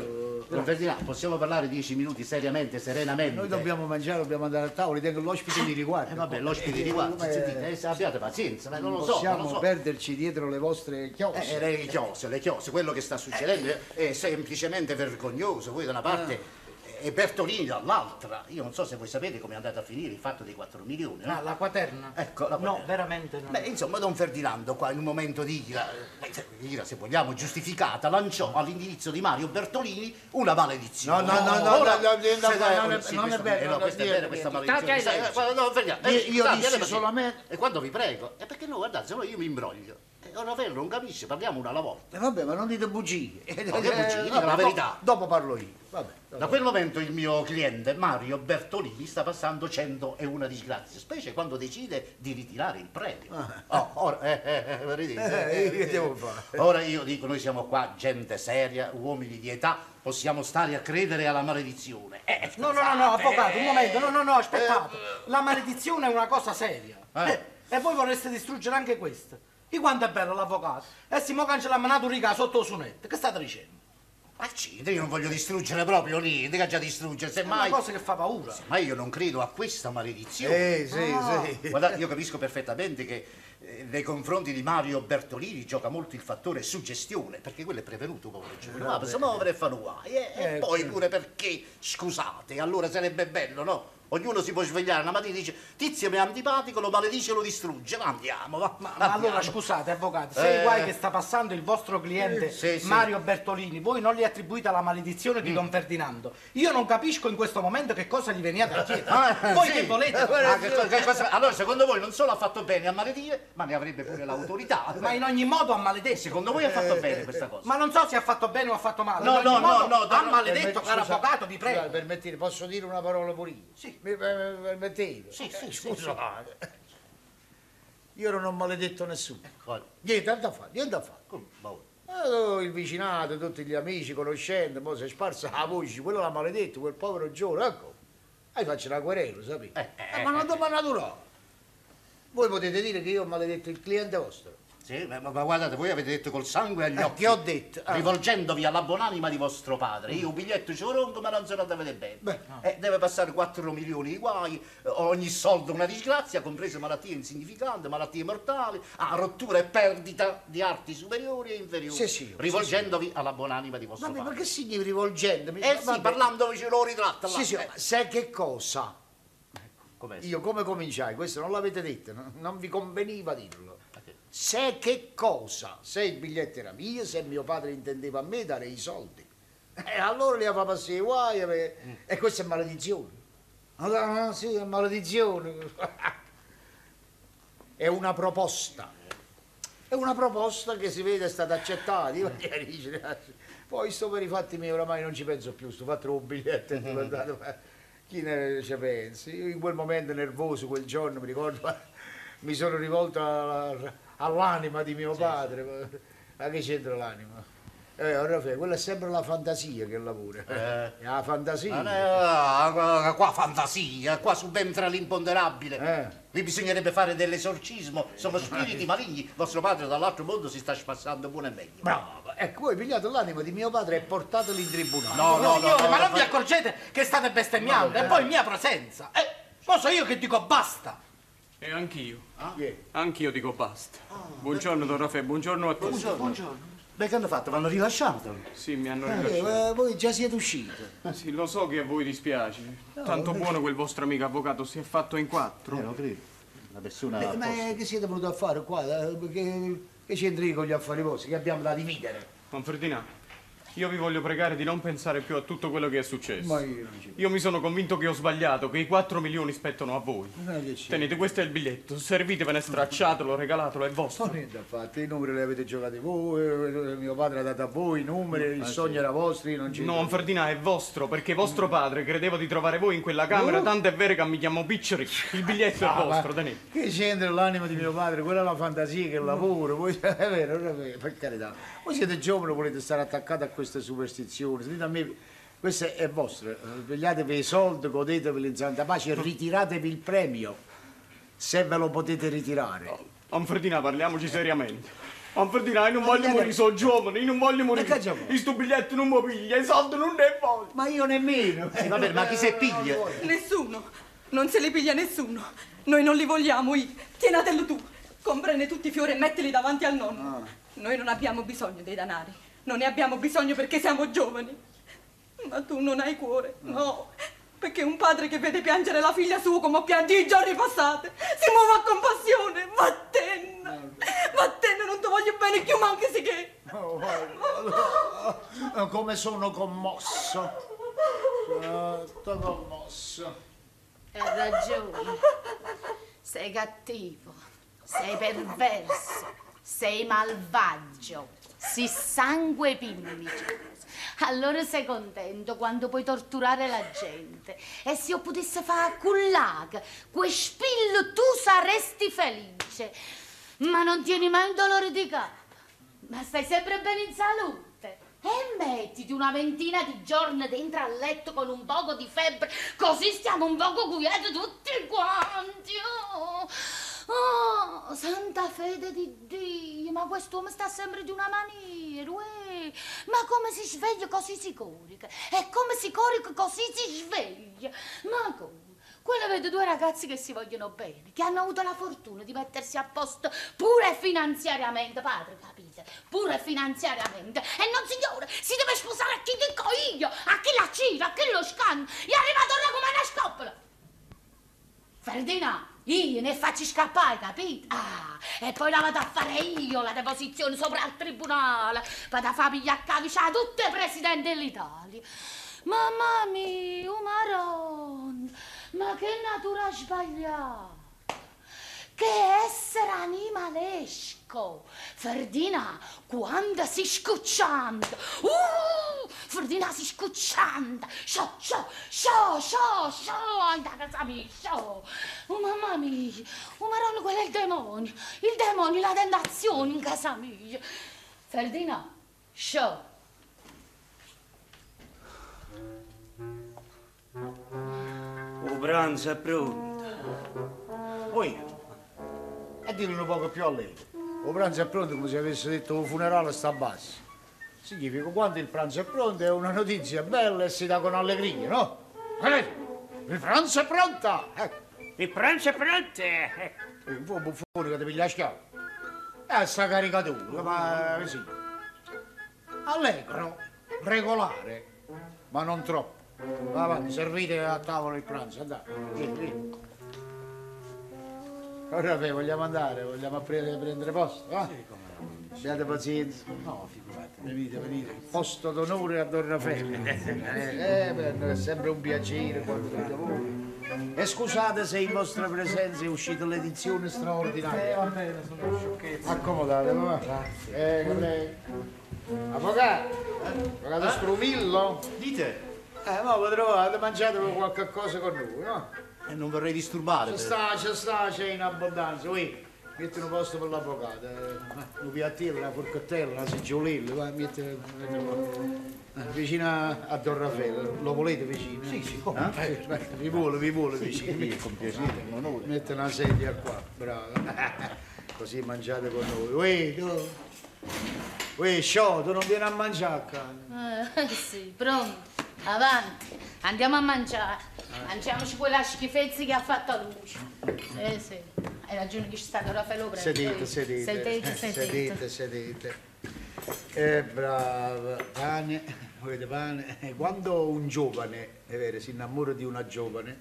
Don Ferdinando, possiamo parlare dieci minuti seriamente, serenamente? Noi dobbiamo mangiare, dobbiamo andare a tavola, tengo l'ospite di riguardo. Eh, vabbè, l'ospite di Come- sentite, eh, abbiate pazienza, ma non lo so, possiamo perderci dietro le vostre Eh, chiose. le chiose, le chiose, quello che sta succedendo è semplicemente vergognoso. Voi da una parte e Bertolini dall'altra. Io non so se voi sapete come è andato a finire il fatto dei 4 milioni. no? Ah, la quaterna? Ecco, la No, quaterna. veramente no. Beh, insomma, Don Ferdinando qua in un momento di ira, eh, se- ira se vogliamo giustificata, lanciò all'indirizzo di Mario Bertolini una maledizione. No, no, no, no, Ora- no, no, no, no, non è- sì, non è vero, eh, no, non questa è vera vero, questa maledizione. Sai, guarda, Don Ferdinando, Io- eh, io dissi me- E quando vi prego, è perché no, guardate, se no io mi imbroglio. E Raffaello non capisce, parliamo una alla volta. Eh, vabbè, ma non dite bugie. Eh, No, che bugie, vabbè, la do- verità. Dopo parlo io. Vabbè. Da quel momento il mio cliente Mario Bertolini sta passando 101 disgrazie, specie quando decide di ritirare il premio. Oh, ora, eh, eh, eh, vedete, Ah. Eh, eh, eh, fare? Ora io dico, noi siamo qua gente seria, uomini di età, possiamo stare a credere alla maledizione. Eh, No, no, no, no, avvocato, un eh. momento, no, no, no, aspettate. La maledizione è una cosa seria. Eh. Eh, E voi vorreste distruggere anche questa. E quanto è bello l'avvocato? E si mo cancella nato riga sotto il sonetto. Che state dicendo? Accidenti, io non voglio distruggere proprio niente, che già distruggere, È una semmai... cosa che fa paura. Ma io non credo a questa maledizione. Eh, sì, Ah. sì. Guarda, io capisco perfettamente che eh, nei confronti di Mario Bertolini gioca molto il fattore suggestione, perché quello è prevenuto, povero. Ma Vabbè. si muovere e fa guai. E, e Eh, poi sì. pure perché, scusate, allora sarebbe bello, no? Ognuno si può svegliare una mattina e dice Tizio mi è antipatico, lo maledice e lo distrugge. Ma andiamo, va. Ma, ma allora scusate, avvocato, se Eh. i guai che sta passando il vostro cliente Sì, sì. Mario Bertolini, voi non gli attribuite la maledizione Mm. di Don Ferdinando. Io non capisco in questo momento che cosa gli veniate a chiedere. Ah, voi sì. che volete? Ah, che co- che cosa- allora, secondo voi non solo ha fatto bene a maledire, ma ne avrebbe pure l'autorità. Ma in ogni modo ha maledetto. Secondo voi ha fatto bene questa cosa? Ma non so se ha fatto bene o ha fatto male. No, no, modo no, no, ha no, maledetto, caro avvocato, vi prego. permettete, posso dire una parola pure io? Sì. Mi per- permettete? Sì, sì, Eh, sì, Scusate. Io non ho maledetto nessuno. Guarda, Niente da fare, niente da fare. ma- Eh, il vicinato, tutti gli amici, conoscenti, poi si è sparsa la voce, quello l'ha maledetto, quel povero giovane, ecco. E faccio una querela, sapete? Eh, ma non ma naturale. Voi potete dire che io ho maledetto il cliente vostro. Sì, ma, ma guardate, voi avete detto col sangue agli Eh, occhi. che ho detto? Ah. Rivolgendovi alla buonanima di vostro padre. Io un biglietto ce lo rompo, ma non se lo deve bene. Beh, Eh, deve passare 4 milioni di guai, eh, ogni soldo una disgrazia, comprese malattie insignificanti, malattie mortali, ah, rottura e perdita di arti superiori e inferiori. Sì, sì, rivolgendovi alla buonanima di vostro Vabbè, ma padre. che significa rivolgendomi? Eh sì, Vabbè. parlandovi ce lo ritratta là. Sì, sì, Eh, ma sai che cosa? com'è? Io come cominciai? Questo non l'avete detto, no? non vi conveniva dirlo. Se che cosa? Se il biglietto era mio, se mio padre intendeva a me dare i soldi. E allora li fa passare i guai e, e questa è maledizione. Allora, sì, è maledizione. È una proposta. È una proposta che si vede è stata accettata. Io ieri dice, "Ah, Poi sto per i fatti miei, oramai non ci penso più, sto fatto un biglietto e guardate, ma chi ne ci pensa? Io in quel momento nervoso, quel giorno, mi ricordo, mi sono rivolto alla- all'anima di mio padre. ma- Ma che c'entra l'anima? Eh, Raffaele, quella è sempre la fantasia che lavora. Eh. La fantasia. Ah, qua, fantasia, qua subentra l'imponderabile. Eh. Qui bisognerebbe fare dell'esorcismo, sono spiriti maligni. Vostro padre dall'altro mondo si sta spassando buono e meglio. Bravo, ecco, voi pigliate l'anima di mio padre e portatelo in tribunale. No, no, no, Signore, no, ma no, non vi accorgete che state bestemmiando? E poi in mia presenza. Eh, lo so io che dico basta. E anch'io. Chi è? Anch'io dico basta. Buongiorno, Don Raffaele, buongiorno a tutti. Buongiorno. Beh, che hanno fatto? L'hanno rilasciato? Sì, mi hanno Eh, rilasciato. eh, voi già siete usciti. Sì, lo so che a voi dispiace. Tanto buono quel vostro amico avvocato si è fatto in quattro. Eh, lo credo. Una persona... Eh, ma che siete venuti a fare qua? Eh, Che, che c'entri con gli affari vostri? Che abbiamo da dividere? Don Ferdinando, io vi voglio pregare di non pensare più a tutto quello che è successo. Ma io non ci Io mi sono convinto che ho sbagliato, che i 4 milioni spettano a voi. Tenete, questo è il biglietto, servitevene, stracciatelo, regalatelo, è vostro. Non niente affatto, i numeri li avete giocati voi, eh, mio padre ha dato a voi i numeri, il sogno era vostro, io non ci No, Ferdinando, è vostro, perché vostro padre credeva di trovare voi in quella camera, Oh. tanto è vero che mi chiamo Piccioli. Il biglietto è Ah, vostro, ma tenete. Che c'entra l'anima di mio padre? Quella è la fantasia che lavoro, voi, è vero, è vero, per carità. Voi siete giovani, volete stare attaccati a queste superstizioni. Sentite a me, questo è vostro, eh, pigliatevi i soldi, godetevi in santa pace e ritiratevi il premio, se ve lo potete ritirare. Don Ferdinando, parliamoci seriamente. Don Ferdinando, io non Ma voglio morire, sono giovane, io non voglio morire. vuoi? Questo biglietto non mi piglia, i soldi non ne voglio. Ma io nemmeno. Sì, vabbè, ma chi se piglia? Nessuno. Non se li piglia nessuno. Noi non li vogliamo, I. Tienatelo tu. Comprene tutti i fiori e mettili davanti al nonno. Noi non abbiamo bisogno dei danari. Non ne abbiamo bisogno perché siamo giovani. Ma tu non hai cuore, no. Perché un padre che vede piangere la figlia sua come ho pianto i giorni passati si muove a compassione. Vattene. Vattene, non ti voglio bene più, ma anche sì che. Oh, guarda, come sono commosso. Sto commosso. Hai ragione. Sei cattivo, sei perverso, sei malvagio, sei sangue pimmico. Allora sei contento quando puoi torturare la gente. E se io potessi fare cullaca, quel spillo, tu saresti felice. Ma non tieni mai un dolore di capo. Ma stai sempre bene in salute. E mettiti una ventina di giorni dentro al letto con un poco di febbre, così stiamo un poco quieti tutti quanti. Oh, oh, santa fede di Dio, ma quest'uomo sta sempre di una maniera, uè. Ma come si sveglia così si corica? E come si corica così si sveglia? Ma come? Quello vede due ragazzi che si vogliono bene, che hanno avuto la fortuna di mettersi a posto pure finanziariamente, padre, capite? Pure finanziariamente. E non signore, si deve sposare a chi dico io, a chi la cira, a chi lo scanno. È arrivato là come una scoppola. Ferdinand, io ne faccio scappare, capito? Ah, e poi la vado a fare io la deposizione sopra al tribunale. Vado a far pigliare a tutti i presidenti dell'Italia. Mamma mia, Maron, ma che natura sbagliata! Che essere animalesco! Ferdina, quando si scucciando! Uh! Ferdina si scucciando! Sciò, sciò, sciò, sciò, sciò! Anda a casa mia, sciò! Oh mamma mia! Oh Maron, quello è il demonio! Il demonio, la tentazione in casa mia! Ferdina, sciò! Il pranzo è pronto. Poi, e dillo un poco più a lei. Il pranzo è pronto come se avesse detto il funerale sta a basso. Significa quando il pranzo è pronto è una notizia bella e si dà con allegria, no? Eh, il pranzo è pronto! Ecco. Il pranzo è pronto! E un po' buffone che ti piglia schiavo. E sta caricatura, ma sì. Allegro, regolare, ma non troppo. Va avanti, servite a tavola il pranzo, andate. Ora beh, vogliamo andare, vogliamo pre- prendere posto, va? Abbiate pazienza. No, figurate. Venite, venite. Posto d'onore a Don Raffaele. eh, beh, è sempre un piacere quando venite voi. E scusate se in vostra presenza è uscita l'edizione straordinaria. Eh, va bene, sono sciocchezze. Accomodatevi, va. Grazie. Eh, prego. Avvocato, eh? avvocato Strumillo? Dite, Eh, ma lo trovate, mangiatevi qualche cosa con noi, no? Eh, non vorrei disturbare. Ci sta, ci sta, c'è in abbondanza, ui. Metti un posto per l'avvocato, eh, un piattello, una forchettella, una seggiolella, va, metti, eh, vicino a, Don Raffaele, lo volete vicino? Sì, sì, come? Eh? Eh, vi vuole, vi vuole Sì, vicino. sì, metti. con piacere, onore. Mette una sedia qua, bravo. Così mangiate con noi. Ui, tu, ui, sciò, tu non vieni a mangiare a casa. Eh, sì, pronto. Avanti, andiamo a mangiare. Mangiamoci quella schifezza che ha fatto a luce. Eh sì, hai ragione che ci sta Raffaello presto. Sedete, sedete. Sedete, sedete. sedete, sedete. Eh, brava. Pane, volete pane? Eh, Quando un giovane, è vero, si innamora di una giovane,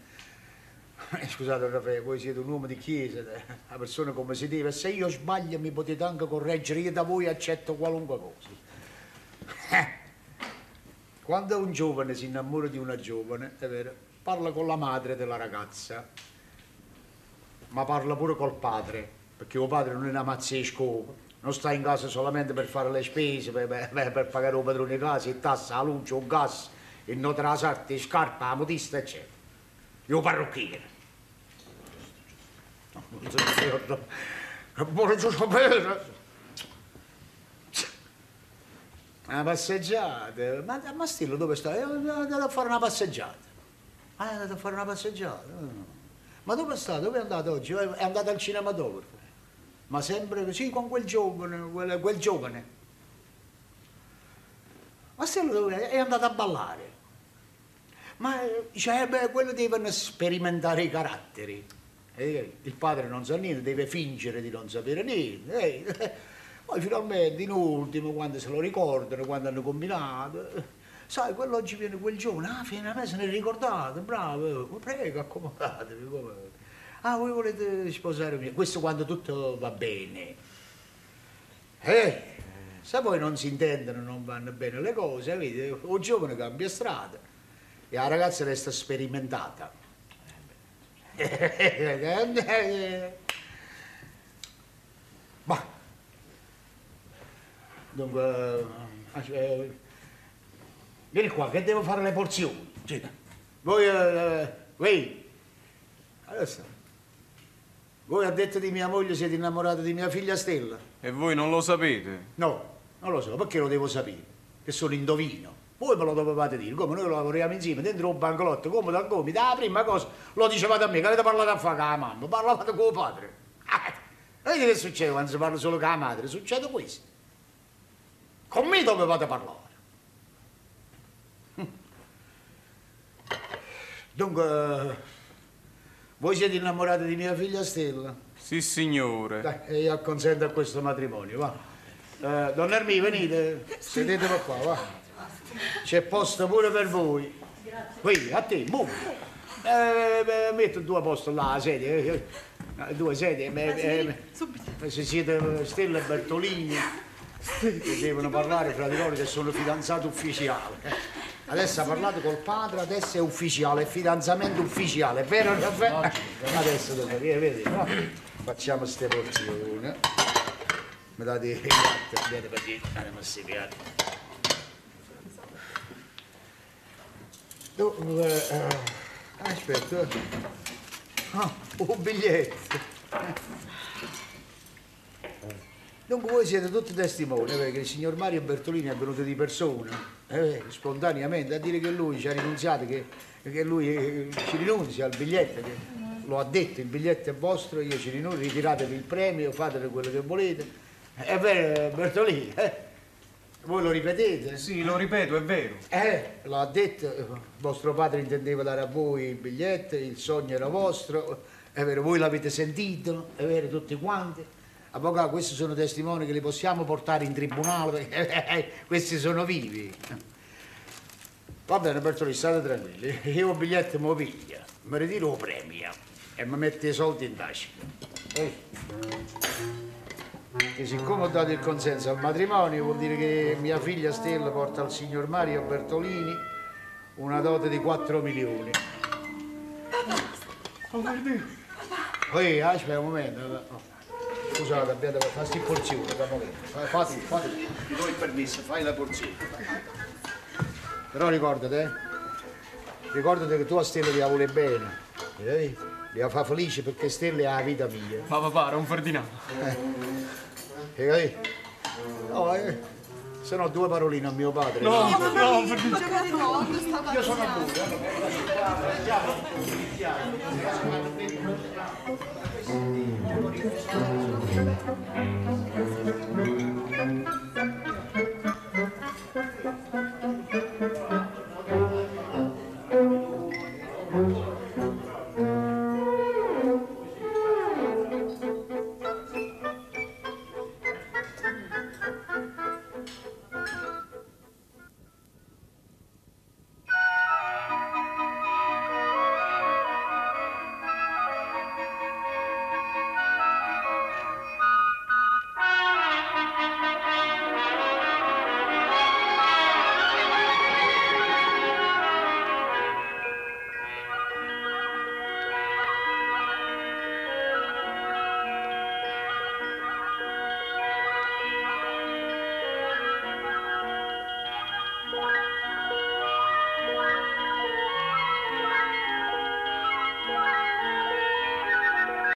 eh, scusate Raffaele, voi siete un uomo di chiesa, eh, una persona come si deve, se io sbaglio mi potete anche correggere, io da voi accetto qualunque cosa. Quando un giovane si innamora di una giovane, è vero, parla con la madre della ragazza, ma parla pure col padre, perché il padre non è una mazzesco, non sta in casa solamente per fare le spese, per, per- per pagare il padrone di casa, il tassa, la luce, il gas, il nota della sarta, le scarpe, la modista, eccetera. Io parrucchiere. Buono giusto bene. Una passeggiata. Ma, ma Stillo dove stai? È andato a fare una passeggiata. Ah, è andato a fare una passeggiata. Ah. Ma dove sta? Dove è andato oggi? È andato al cinematografo. Ma sempre così con quel giovane, quel, quel giovane. Ma Stillo dove è? È andato a ballare. Ma eh, beh, quello devono sperimentare i caratteri. Eh, il padre non sa niente, deve fingere di non sapere niente. eh. Poi finalmente, in ultimo, quando se lo ricordano, quando hanno combinato, eh, sai, quello oggi viene quel giovane, ah, finalmente se ne è ricordato, bravo, eh, prego, accomodatevi. Ah, voi volete sposare me? Questo quando tutto va bene. Eh, se poi non si intendono, non vanno bene le cose, vedi, il giovane cambia strada e la ragazza resta sperimentata. Ma dunque, eh, vieni qua che devo fare le porzioni. Voi, eh, voi, adesso, voi a detto di mia moglie siete innamorati di mia figlia Stella? E voi non lo sapete? No, non lo so, perché lo devo sapere? Che sono indovino. Voi me lo dovevate dire, come noi lavoriamo insieme dentro un bancolotto, come da come, la prima cosa lo dicevate a me, che avete parlato a fare con la mamma, parlavate con il padre. Vedi che succede quando si parla solo con la madre? Succede questo. Con me dove vado a parlare? Dunque, voi siete innamorati di mia figlia Stella? Sì, signore. Dai, e io acconsento a questo matrimonio, va. Eh, donna Ermi, venite, sedetevi qua, va. C'è posto pure per voi. Qui, a te, mu. Eh, eh, metto due posti là, la sedia. eh, eh, due sedie. eh, eh, se siete Stella e Bertolini, devono parlare fra di loro che sono fidanzati ufficiali. eh. Adesso ha parlato col padre, adesso è ufficiale, è fidanzamento ufficiale, è vero? Raffaele? Adesso dove, vedi, vedi, no? Facciamo queste porzioni. Mi date i piatti, pazienza, andiamo a questi piatti. Dunque, eh, aspetta. Ah, un biglietto. Dunque voi siete tutti testimoni eh, perché il signor Mario Bertolini è venuto di persona, eh, spontaneamente, a dire che lui ci ha rinunziato, che, che lui eh, ci rinunzia al biglietto, che lo ha detto, il biglietto è vostro, io ci rinunzio, ritiratevi il premio, fatene quello che volete. È vero Bertolini, eh? Voi lo ripetete? Sì, lo ripeto, è vero. Eh, lo ha detto, eh, vostro padre intendeva dare a voi il biglietto, il sogno era vostro, è vero, voi l'avete sentito, è vero, tutti quanti. Avvocato, questi sono testimoni che li possiamo portare in tribunale, perché eh, questi sono vivi. Va bene, Bertolini, state tranquilli, io il biglietto mi piglia, mi ritiro il premio e mi mette i soldi in tasca. Eh. E siccome ho dato il consenso al matrimonio, vuol dire che mia figlia Stella porta al signor Mario Bertolini una dote di 4 milioni. Poi, aspetta un momento. Scusate, abbiate fatto sti porzione. Fate, fate, ti do il permesso, fai la porzione. Però ricordate, eh, ricordate che tu a Stella li vuole bene, eh? li fa felici perché Stella è la vita mia. Ma papà, era un Ferdinando. E capì? No, eh, se no due paroline a mio padre. No, no, un Ferdinando. Io sono due. です。